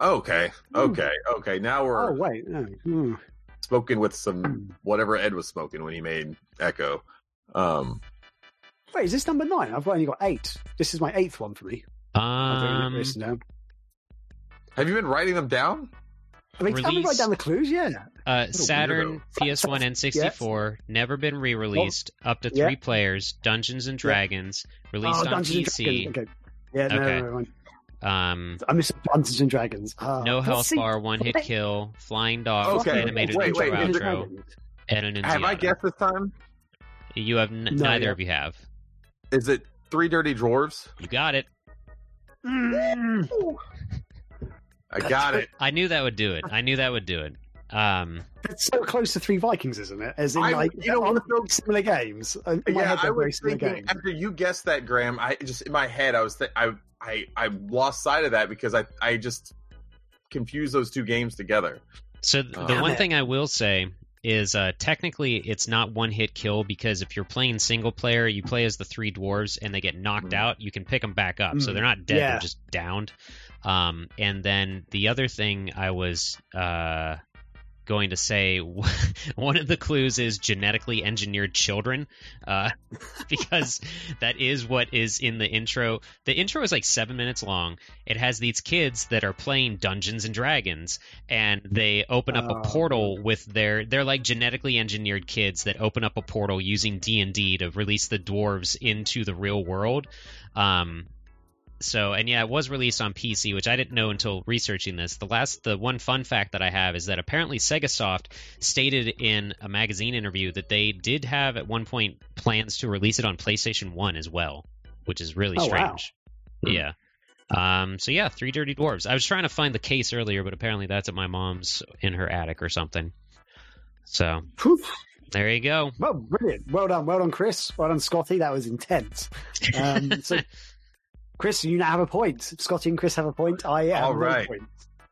Okay, okay, okay. Now we're Oh wait, no. Hmm. smoking with some whatever Ed was smoking when he made Ecco. Um, wait, is this number nine? I've only got eight. This is my eighth one for me. I've only Um, have you been writing them down? I mean, can we release- write down the clues? Yeah. uh, Saturn, PS1, and 64, never been re-released. Up to Yeah. three players. Dungeons and Dragons, released oh, on Dungeons PC. Dragons. Okay. Yeah, no, Okay. no, no, no. Um, I missed Dungeons and Dragons. Ah, no let's health see. bar, one hit Wait. kill, flying dogs, Okay, animated wait, intro wait, Dungeons and outro, Dragons. Have I guessed this time? You have n- No, neither yeah. of you have. Is it Three Dirty Dwarves? You got it. Mm. I got it. I knew that would do it. I knew that would do it. Um, It's so close to Three Vikings, isn't it? As in, I- like, you know on what, though? similar games. In my yeah, head, I they're very was similar thinking games. after you guessed that, Graham. I just in my head, I was th- I I I lost sight of that because I I just confused those two games together. so th- the Damn one thing I will say is uh, technically it's not one hit kill because if you're playing single player, you play as the three dwarves and they get knocked Mm. out, you can pick them back up. So Mm. they're not dead; Yeah. they're just downed. Um, and then the other thing I was uh, going to say, one of the clues is genetically engineered children, uh, because that is what is in the intro. The intro is like seven minutes long. It has these kids that are playing Dungeons and Dragons, and they open up Oh. a portal with their. They're like genetically engineered kids that open up a portal using D and D to release the dwarves into the real world. Um, so and yeah, it was released on PC, which I didn't know until researching this. The last, the one fun fact that I have is that apparently SegaSoft stated in a magazine interview that they did have at one point plans to release it on PlayStation One as well, which is really Oh, wow. strange. Yeah. Um, so yeah, Three Dirty Dwarves. I was trying to find the case earlier, but apparently that's at my mom's in her attic or something. So there you go. Well, brilliant. Well done. Well done, Chris. Well done, Scotty. That was intense. Um, so, Chris, you now have a point. Scotty and Chris have a point. I have All no point.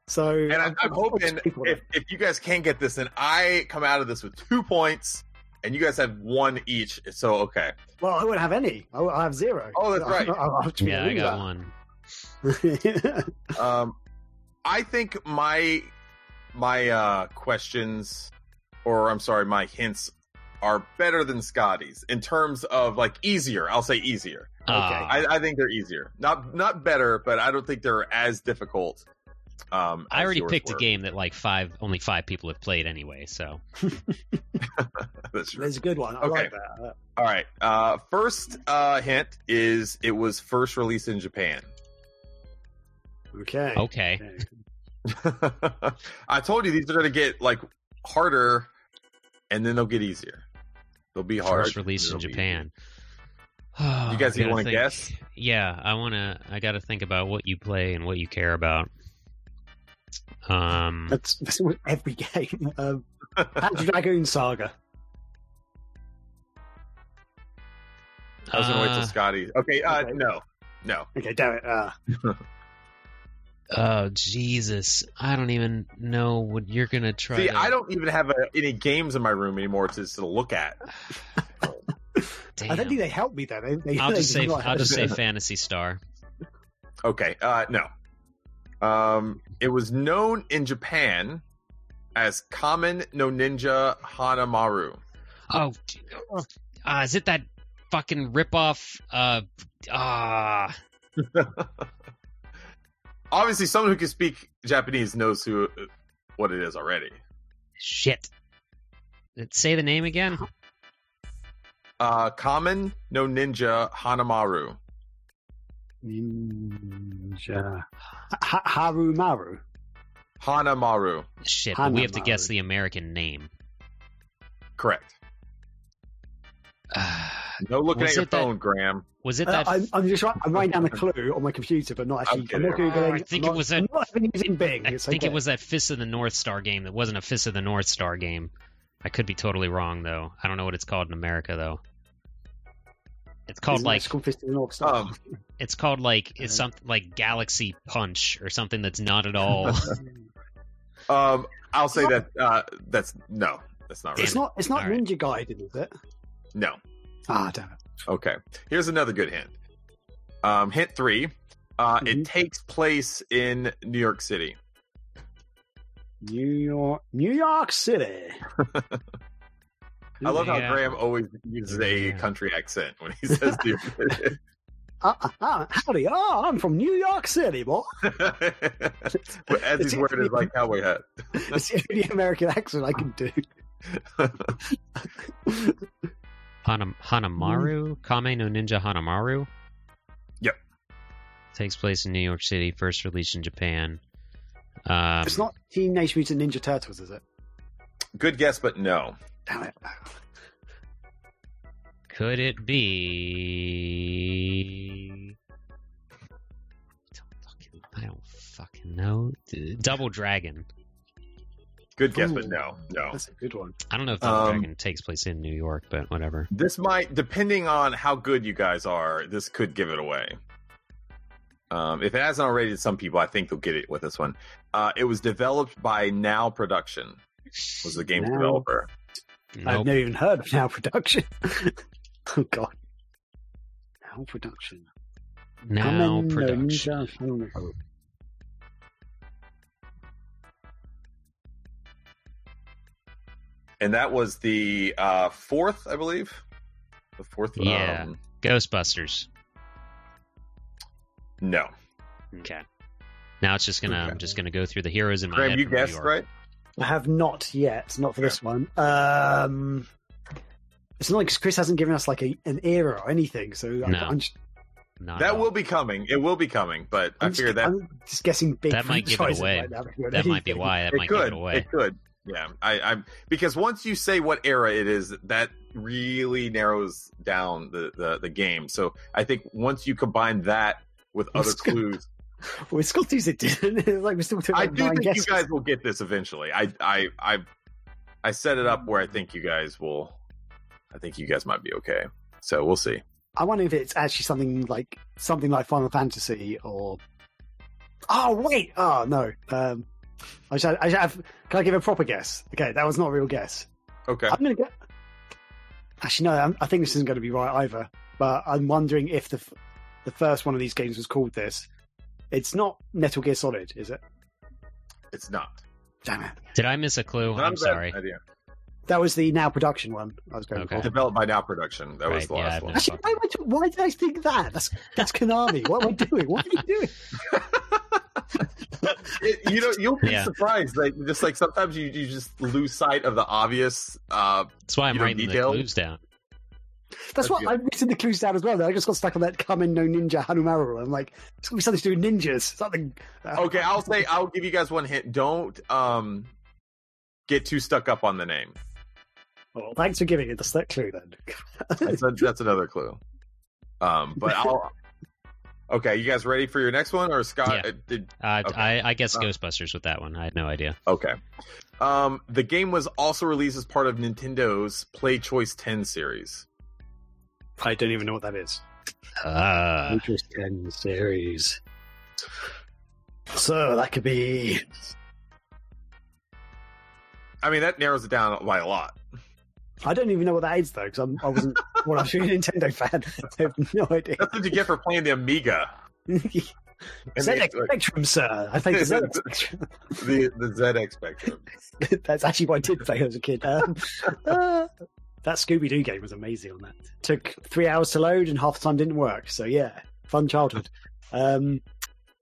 So, And I'm, I'm hoping if, if you guys can't get this, then I come out of this with two points, and you guys have one each. So okay. well, I won't have any. I I have zero. Oh, that's right. I'll, I'll have to Yeah, I got that. one. Um, I think my my uh questions or I'm sorry, my hints are better than Scotty's in terms of like easier. I'll say easier. Okay. I, I think they're easier. Not not better, but I don't think they're as difficult. Um, I as already yours picked were. a game that like five, only five people have played anyway. So That's true. There's a good one. I Okay. like that. All right. Uh, first uh, hint is it was first released in Japan. Okay. okay, Okay. I told you these are going to get like harder, and then they'll get easier. They'll be hard. first released in They'll be Japan. You guys I gotta wanna guess? Yeah, I wanna. I got to think about what you play and what you care about. Um, That's, that's every game. Um, Dragoon Saga. I was going to wait uh, till Scotty. Okay. Uh, Okay. No. No. Okay, damn it. Uh, Oh Jesus! I don't even know what you're gonna try. See, to- I don't even have uh any games in my room anymore to, to look at. Damn. I don't think they helped me though. They, they, I'll they just say. I'll just say. Phantasy Star. Okay. Uh, no. Um, it was known in Japan as Kamen no Ninja Hanamaru. Oh, uh, is it that fucking ripoff? Uh, ah, Obviously, someone who can speak Japanese knows who what it is already. shit. Say the name again. Uh, Kamen no Ninja Hanamaru. Ninja. Ha- Haru Maru. Hanamaru. Shit, but we have to guess the American name. Correct. Uh, No looking Was at your it that- phone, Graham. was it Uh, that? I'm, I'm just writing, I'm writing down the clue on my computer, but not actually. I'm, not kidding. googling. Oh, I think I'm it was that- not even using Bing. I It's think okay. it was that Fist of the North Star game that wasn't a Fist of the North Star game. I could be totally wrong though. I don't know what it's called in America though. It's called Isn't like It's called Fist of the North Um, it's called like it's something like Galaxy Punch or something that's not at all. um, I'll say that uh, that's no, that's not right. it's not. It's not All right. Ninja Gaiden, is it? No. Ah, damn it. Okay. Here's another good hint. Um, hint three. Uh, Mhm. It takes place in New York City. New York, New York City. I love how Yeah. Graham always uses a Yeah. country accent when he says New York City. Uh, uh, uh, howdy, oh, I'm from New York City, boy. But As he's wearing his like cowboy hat. It's the only American accent I can do. Hanam- Hanamaru, Kame no Ninja Hanamaru. Yep. Takes place in New York City. First released in Japan. Um, It's not Teenage Mutant Ninja Turtles, is it? Good guess, but no. Damn it. Could it be? Don't fucking, I don't fucking know. Double Dragon. Good guess, Ooh. but no. No. That's a good one. I don't know if Double Um, Dragon takes place in New York, but whatever. This might, depending on how good you guys are, this could give it away. Um, if it hasn't already, to some people, I think they'll get it with this one. Uh, it was developed by Now Production, was the game's Now. developer. I've never even heard of Now Production. oh, God. Now Production. Now Kamen no production. Ninja Hanamaru. And that was the uh, fourth, I believe. The fourth. Yeah. Um, Ghostbusters. no. Okay. Now it's just gonna. Okay. I'm just gonna go through the heroes in my Graham, head. you guessed right. I have not yet, not for this one. Um, it's not like Chris hasn't given us like a, an era or anything, so No. I'm, just, Not That all. will be coming. It will be coming, but I I'm, just, figure that I'm just guessing big. That might give it away. right That might be why. That it might could. give it away. It could. Yeah, I, I because once you say what era it is, that really narrows down the, the, the game. So I think once you combine that with other clues, Well, Scotty's it didn't. Like we're still talking I about do think guesses. you guys will get this eventually. I I I I set it up where I think you guys will. I think you guys might be okay. So we'll see. I wonder if it's actually something like something like Final Fantasy or. Oh wait! Oh no! Um, I should, I should have. Can I give a proper guess? Okay, that was not a real guess. Okay. I'm gonna get. Actually, no. I'm, I think this isn't going to be right either. But I'm wondering if the the first one of these games was called this. It's not Metal Gear Solid, is it? It's not. Damn it. Did I miss a clue? Not a I'm bad sorry. Idea. That was the now production one I was going Okay. for. Developed by Now Production. That was the yeah, last one. Actually, why, am why did I think that? That's that's Konami. What am I doing? What are you doing? It- you know, you'll be Yeah. surprised. Like just like sometimes you, you just lose sight of the obvious. Uh, That's why I'm You know, writing detail? the clues down. That's what I've written the clues down as well. Though. I just got stuck on that Kamen no Ninja Hanamaru. I'm like, it's gonna be something to do with ninjas. Something. uh, okay, I'll say I'll give you guys one hint. Don't um get too stuck up on the name. Well, thanks for giving it the that clue then. That's, a, that's another clue. Um, but I'll. Okay, you guys ready for your next one, or Scott? Yeah. uh, Did Uh, Okay. I, I guess Uh. Ghostbusters with that one. I had no idea. okay. Um, the game was also released as part of Nintendo's PlayChoice-10 series. I don't even know what that is. Uh, Matrix 10 series. So that could be. I mean, that narrows it down by a lot. I don't even know what that is though, because I wasn't. well, I'm a Nintendo fan. I have no idea. That's what you get for playing the Amiga. ZX Spectrum, sir. I think the ZX Spectrum. the, the ZX Spectrum. That's actually what I did play as a kid. Um, uh, that Scooby Doo game was amazing on that. Took three hours to load and half the time didn't work. So yeah, fun childhood. Um,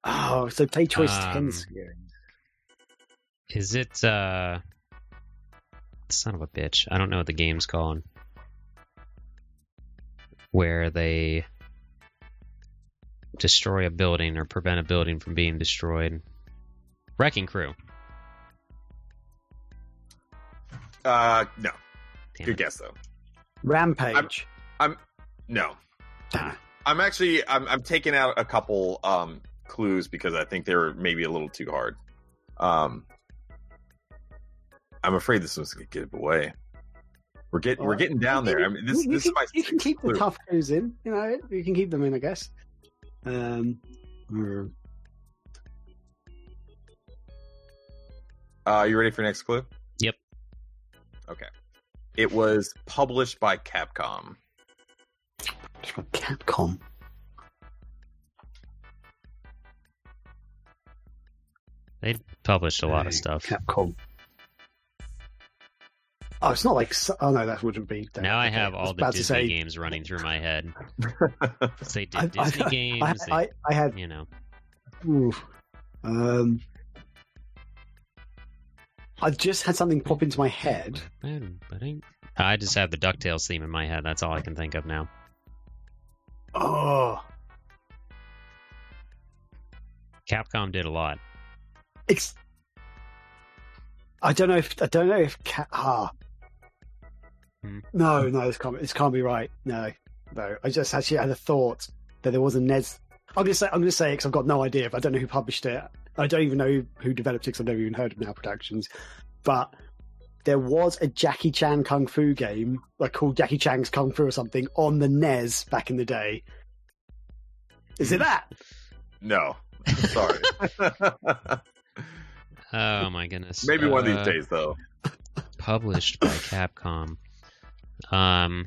oh, so play choice Um, ten is it? uh Son of a bitch. I don't know what the game's called. Where they destroy a building or prevent a building from being destroyed. Wrecking Crew. Uh, no. Damn Good it. guess though. Rampage. No. Damn it. I'm actually I'm I'm taking out a couple um clues because I think they were maybe a little too hard. Um I'm afraid this one's gonna give away. We're getting we're getting down you- there. I mean this you, this can, is my you can sixth keep the tough clues in. You know, you can keep them in, I guess. Um, mm, Uh you ready for next clue? Yep. Okay. It was published by Capcom. it's Capcom. They published a lot of stuff. Capcom. Oh, it's not like. Oh no, that wouldn't be. Now I have was all the Disney say- games running through my head. They did I- I- Disney games. I, they- I, I had. you know, oof. Um, I just had something pop into my head. I just have the Ducktales theme in my head. That's all I can think of now. Oh, Capcom did a lot. it's. I don't know if I don't know if ca- ah. Hmm. No, no, this can't. This can't be right. No, no. I just actually had a thought that there was a NES. I'm gonna say I'm gonna say it because I've got no idea. But I don't know who published it. I don't even know who, who developed it because I've never even heard of Now Productions. But there was a Jackie Chan kung fu game, like called Jackie Chan's Kung Fu or something, on the NES back in the day. Is it that? no. Sorry. Oh my goodness. Maybe one of Uh, these days though. Published by Capcom. Um,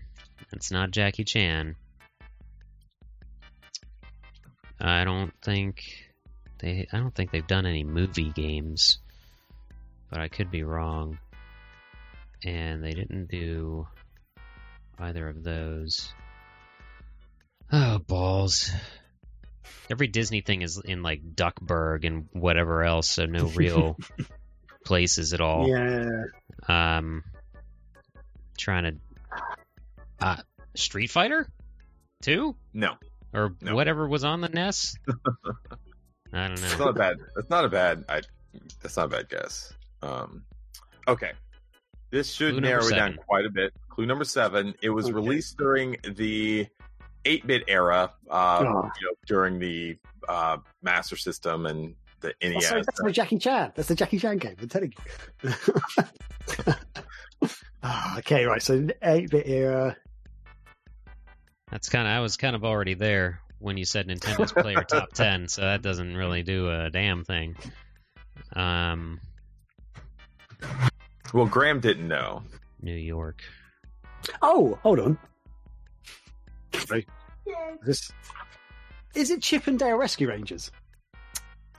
it's not Jackie Chan. I don't think they. I don't think they've done any movie games, but I could be wrong. And they didn't do either of those. Oh balls! Every Disney thing is in like Duckburg and whatever else, so no real places at all Yeah. um trying to uh street fighter 2 No. or No. whatever was on the nes i don't It's know not bad. That's not a bad. I. That's not a bad guess. Um. Okay. This should Clue narrow it down quite a bit. Clue number seven. It was Okay. released during the 8-bit era. Uh, Oh. you know, during the uh, Master System and the E Oh, NES. sorry, that's the Jackie Chan. That's the Jackie Chan game. I'm telling you. Ah, okay, right. So eight bit era. that's kind of i was kind of already there when you said nintendo's player top 10 so that doesn't really do a damn thing um well, Graham didn't know. new york Oh, hold on. Sorry. This is it. Chip and Dale Rescue Rangers.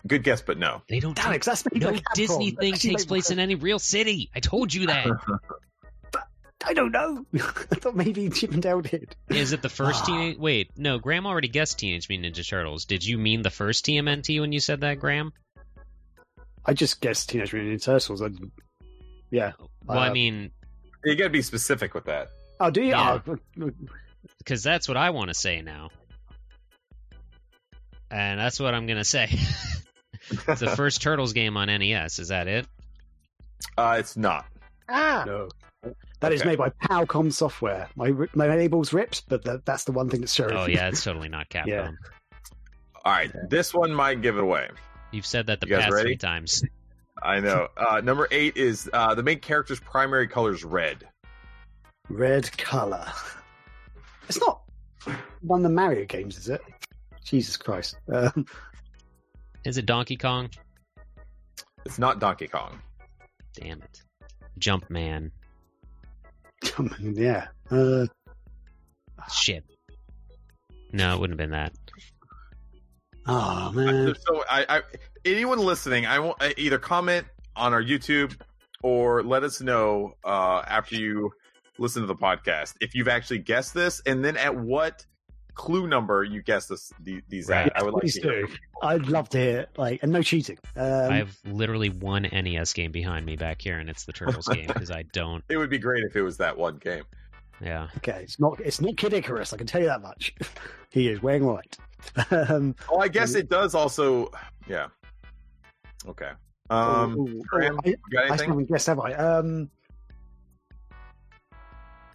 Good guess, but no. They don't. Damn it, 'cause that's no. Disney thing takes place in any real city. I told you that. I don't know. I thought maybe Chip and Dale did. Is it the first Ah. teenage? Wait, no. Graham already guessed Teenage Mutant Ninja Turtles. Did you mean the first TMNT when you said that, Graham? I just guessed Teenage Mutant Ninja Turtles. I, yeah. Well, I Uh, mean, You got to be specific with that. Oh, do you? Yeah. Oh, because that's what I want to say now, and that's what I'm gonna say. it's the first Turtles game on NES. Is that it? Uh, it's not. ah, no. That is Okay. made by Palcom Software. My my label's ripped, but that, that's the one thing that's showing. Oh yeah, it's totally not Capcom. Yeah. All right, this one might give it away. You've said that the You past ready? three times. I know. Uh, number eight is uh, the main character's primary color is red. Red color. It's not one of the Mario games, is it? Jesus Christ. Um, Is it Donkey Kong? It's not Donkey Kong. Damn it, Jumpman. Yeah. Uh, Shit. No, it wouldn't have been that. oh, man. So, I, I, anyone listening, I want uh, either comment on our YouTube or let us know uh, after you listen to the podcast if you've actually guessed this, and then at what clue number you guess this the, these Right. at. I would like Please to hear. do. I'd love to hear. Like, and no cheating. Um, I have literally one NES game behind me back here, and it's the Turtles game because I don't. It would be great if it was that one game. Yeah. Okay, it's not it's not Kid Icarus. I can tell you that much. he is wearing white. um, Oh, I guess it does also. Yeah. Okay. Um, ooh, ooh, Graham, I, you got I still haven't guessed, have I? Um,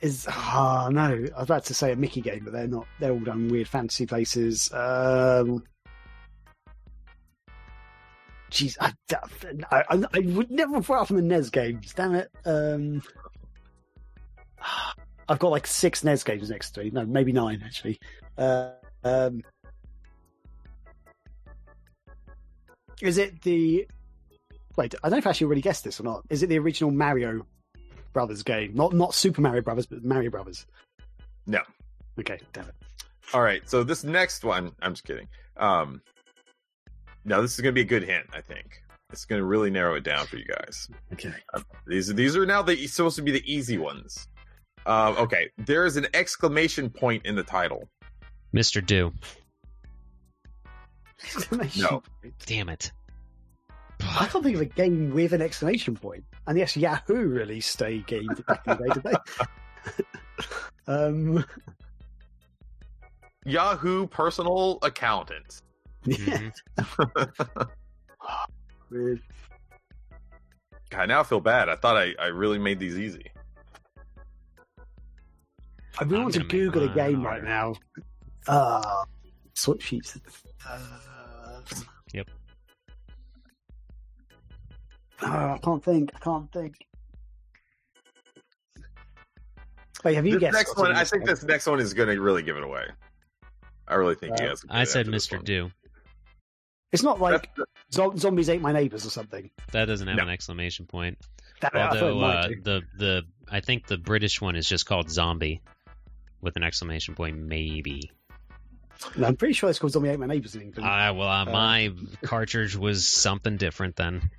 is oh no, I was about to say a Mickey game, but they're not. They're all done weird fantasy places. Um, jeez, I, I, I, I would never throw up on the NES games. Damn it. Um, I've got like six NES games next to me. No, maybe nine actually. Uh, um, is it the? Wait, I don't know if I actually already guessed this or not. Is it the original Mario Brothers game? Not not Super Mario Brothers, but Mario Brothers. No. Okay, damn it. All right. So this next one, I'm just kidding. Um, now this is going to be a good hint. I think it's going to really narrow it down for you guys. Okay. These these are now the supposed to be the easy ones. Um, okay, there is an exclamation point in the title. Mr. Do. No. Damn it. I can't think of a game with an exclamation point. And yes, Yahoo released a game back in the day, did they? um, Yahoo personal accountant. yeah. Mhm. God, now I feel bad. I thought I, I really made these easy. I really I'm want to gonna Google a game right now. Uh, swap sheets. Uh, Oh, I can't think. I can't think. Wait, have you This guessed? next one, I think this next one is going to really give it away. I really think you Uh, guys. will get I said Mr. Do. It's not like That's- zo- zombies ate my neighbors or something. That doesn't have No. an exclamation point. That, I Although might uh, the the I think the British one is just called Zombie, with an exclamation point, maybe. No, I'm pretty sure it's called Zombie Ate My Neighbors in England. Ah, well, uh, Uh, my cartridge was something different then.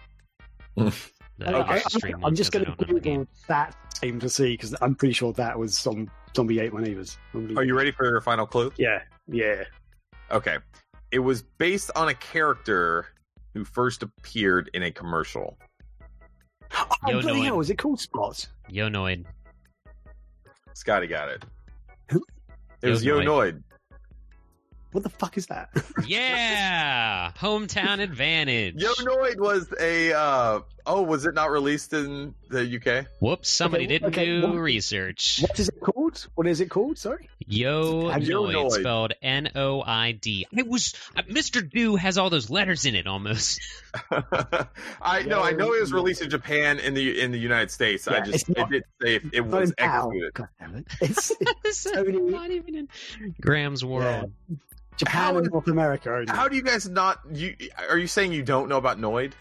The I, Okay. extreme am one, just 'cause I going to don't the game. Google that game to see because I'm pretty sure that was some Zombie Ate My Neighbors. Are you ready for your final clue? Yeah, yeah. Okay. It was based on a character who first appeared in a commercial. Oh, Yo, bloody hell, I- is it called Spot? Yo! Noid. Scotty got it. Who? It was Yo! Noid. Yo! Noid. What the fuck is that? Yeah, hometown advantage. Yo! Noid was a. Uh, oh, was it not released in the UK? Whoops, somebody Okay, didn't okay, do what- research. what is it called? What is it called? Sorry. Yo Have you- Noid, spelled N O I D. It was uh, Mr. Do has all those letters in it almost. I know. I know it was released in Japan in the in the United States. I just it's not- it did say if it was in executed. God damn it. It's It's Tony- not even in Graham's world. Japan How and North America only. How do you guys not? You are you saying you don't know about Noid?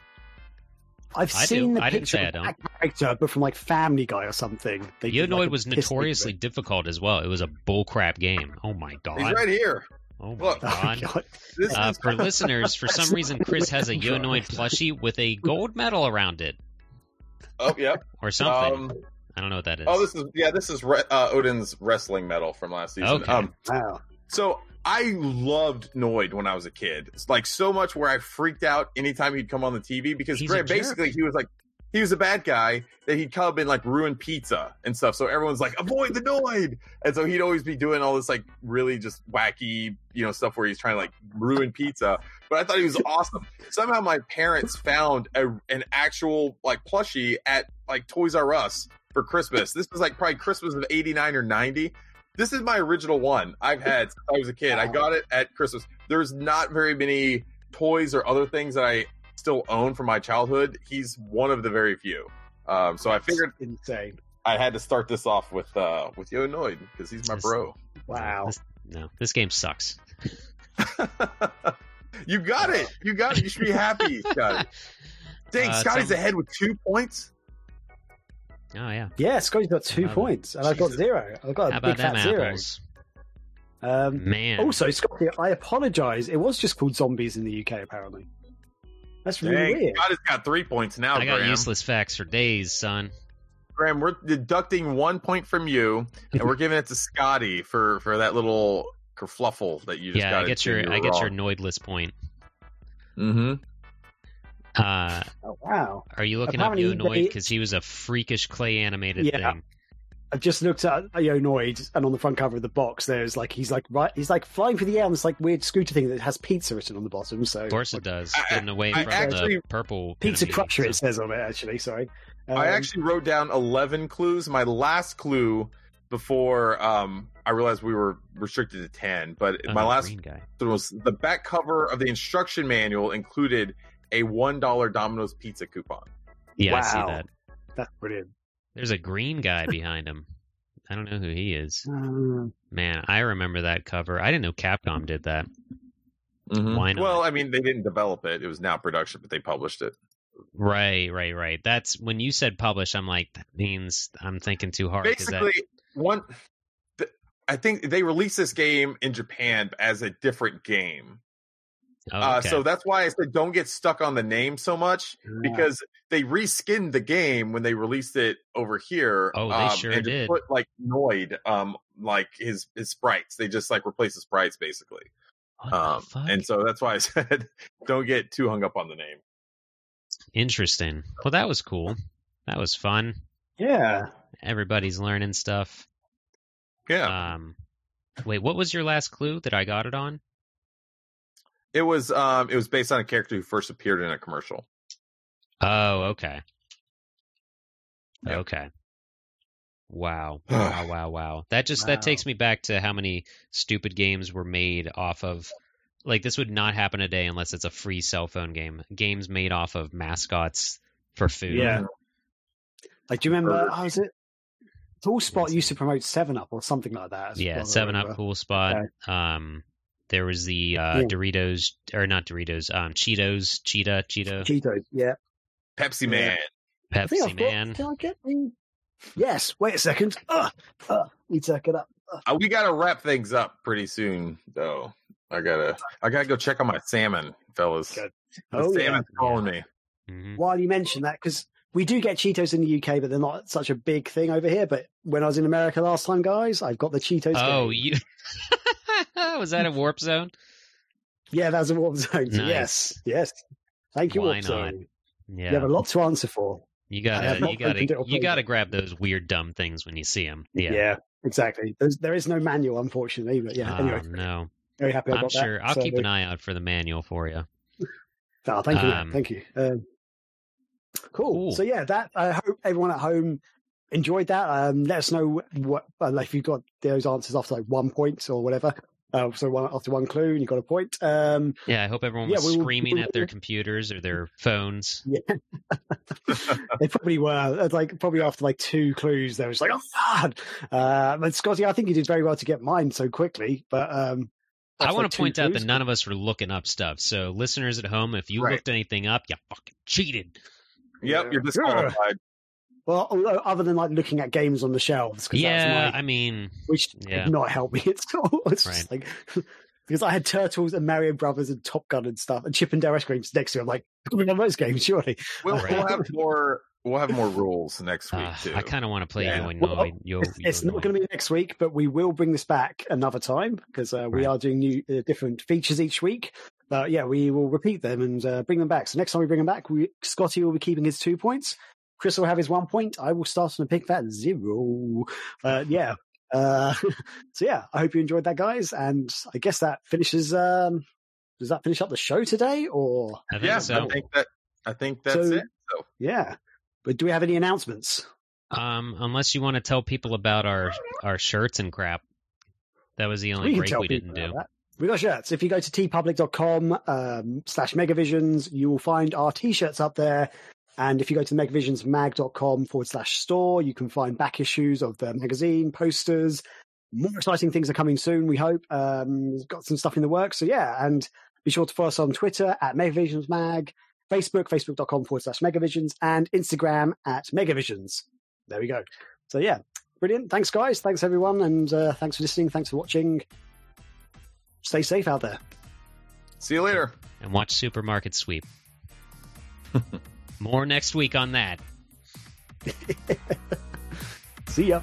I've I seen do. the I didn't picture say I of don't. that character, but from like Family Guy or something. They did, Yo! Noid like, was piss take of notoriously it. difficult as well. It was a bullcrap game. Oh my god. He's right here. Oh my Look. Oh, god. God. Uh, for listeners, for some reason, Chris has a Yo! Noid plushie with a gold medal around it, oh yep. or something. Um, I don't know what that is. oh, this is yeah. This is re- uh, Odin's wrestling medal from last season. Okay. Um, Wow. So I loved Noid when I was a kid. It's like so much where I freaked out anytime he'd come on the TV because basically he was like he was a bad guy that he'd come and like ruin pizza and stuff. So everyone's like, avoid the Noid. And so he'd always be doing all this like really just wacky, you know, stuff where he's trying to like ruin pizza. But I thought he was awesome. Somehow my parents found a, an actual like plushie at like Toys R Us for Christmas. This was like probably Christmas of 89 or 90. This is my original one I've had since I was a kid. I got it at Christmas. There's not very many toys or other things that I still own from my childhood. He's one of the very few. Um, so I figured insane. I had to start this off with uh, with Yo! Noid because he's my This- bro. Wow. This, no, this game sucks. you got it. You got it. You should be happy, Scotty. Dang, Uh, Scotty's some- ahead with two points. Oh yeah. Yeah, Scotty's got two How about- points, and I've got Jesus. zero. I've got a How big about them fat zero. apples? Um, Man. also, Scotty, I apologise. It was just called Zombies in the UK, apparently. That's really Dang, weird. Scotty's got three points now, I got Graham. useless facts for days, son. Graham, we're deducting one point from you, and we're giving it to Scotty for for that little kerfluffle that you just yeah, got. I get your I get your Noidless point. Mm-hmm. Uh, Oh, wow. are you looking Apparently up Yo! Noid because he was a freakish clay animated Yeah. thing? I've just looked at Yo! Noid, and on the front cover of the box, there's like he's like right, he's like flying through the air on this like weird scooter thing that has pizza written on the bottom. So Of course it does. I- Getting away I from actually- the purple pizza enemy, crusher so- it says on it. Actually, sorry. Um, I actually wrote down eleven clues. My last clue before um, I realized we were restricted to ten, but Oh, my last green guy. was the back cover of the instruction manual included a one dollar Domino's pizza coupon. Yeah, I see that. that's brilliant. There's a green guy behind him. I don't know who he is. Um, Man, I remember that cover. I didn't know Capcom did that. Mm-hmm. Why not? Well, I mean, they didn't develop it; it was now production, but they published it. Right, right, right. That's when you said publish. I'm like, that means I'm thinking too hard. 'cause that- Basically, one. th- I think they released this game in Japan as a different game. Oh, Uh, so that's why I said don't get stuck on the name so much because they reskinned the game when they released it over here. Oh, they um, sure and did. Put like Noid, um, like his his sprites. They just like replace the sprites basically. What the Um, fuck? and so that's why I said don't get too hung up on the name. Interesting. Well, that was cool. That was fun. yeah. Everybody's learning stuff. Yeah, Um, wait, what was your last clue that I got it on? It was um it was based on a character who first appeared in a commercial. Oh, okay. Yeah. Okay. Wow. wow, wow, wow. That just that takes me back to how many stupid games were made off of like this would not happen today unless it's a free cell phone game. Games made off of mascots for food. Yeah. Like, do you remember? Burger How was it? Cool Spot used to promote Seven Up or something like that. Yeah, well, Seven Up, remember. Cool Spot. Um, there was the uh, Yeah. Doritos or not Doritos, um, Cheetos, Cheetah, Cheetah, Cheetos. Yeah. Pepsi Yeah. Man. I think Pepsi I've got- Man. Can I get the? Yes. Wait a second. Uh, uh, need to get up. Uh, we gotta wrap things up pretty soon, though. I gotta, I gotta go check on my salmon, fellas. Good. The Oh, yeah. salmon's calling me. Mhm. While you mention that, because we do get Cheetos in the UK, but they're not such a big thing over here. But when I was in America last time, guys, I've got the Cheetos. Oh, game. you was that a warp zone? yeah, that's a warp zone. Nice. Yes, yes. Thank you, Why warp not? zone. Yeah, You have a lot to answer for. you gotta, you gotta, opened it or you gotta grab those weird dumb things when you see them. Yeah. Yeah exactly. There's, there is no manual, unfortunately. But yeah, oh anyway, no, very happy I'm sure. that. I'll So, keep an eye out for the manual for you. Oh, thank you, Um, thank you. Um, cool. Cool. So yeah, that I hope everyone at home enjoyed that. Um, let us know what like, if you got those answers after like one point or whatever. Uh, so one, after one clue, and you got a point. Um, Yeah, I hope everyone Yeah, was we will- screaming we at their computers or their phones. yeah, they probably were. Like probably after like two clues, they was like, "Oh God!" Uh, but Scotty, I think you did very well to get mine so quickly. But um, I want like, to two point out that none of us were looking up stuff. So, listeners at home, if you Right. looked anything up, you fucking cheated. Yep, Yeah. you're disqualified. Well, other than like looking at games on the shelves, 'cause that was Yeah, my- I mean, which Yeah. did not help me at all. It's Right. just like because I had Turtles and Mario Brothers and Top Gun and stuff, and Chip and Dale Ice Creams next to me. I'm like, we have those games, surely. We'll, we'll have more. We'll have more rules next week Uh, too. I kind of want to play Yeah. you and Well, Yo. It's, it's not going to be next week, but we will bring this back another time because uh, we Right. are doing new uh, different features each week. But yeah, we will repeat them and uh, bring them back. So next time we bring them back, we, Scotty will be keeping his two points. Chris will have his one point. I will start on a pick that zero. Uh, yeah. Uh, so yeah, I hope you enjoyed that, guys. And I guess that finishes. Um, does that finish up the show today, or I think yeah, so. I think that. I think that's So- it. So yeah? But do we have any announcements? Um, unless you want to tell people about our our shirts and crap. That was the only we break we didn't do. that. We got shirts. If you go to teepublic.com um, slash megavisions, you will find our t-shirts up there. And if you go to megavisionsmag.com forward slash store, you can find back issues of the magazine, posters. More exciting things are coming soon, we hope. Um, we've got some stuff in the works. So yeah, and be sure to follow us on Twitter at megavisionsmag, Facebook, facebook.com forward slash megavisions, and Instagram at megavisions. There we go. So yeah, brilliant. Thanks, guys. Thanks, everyone. And uh, thanks for listening. Thanks for watching. Stay safe out there. see you later. And watch Supermarket Sweep. More next week on that. See ya.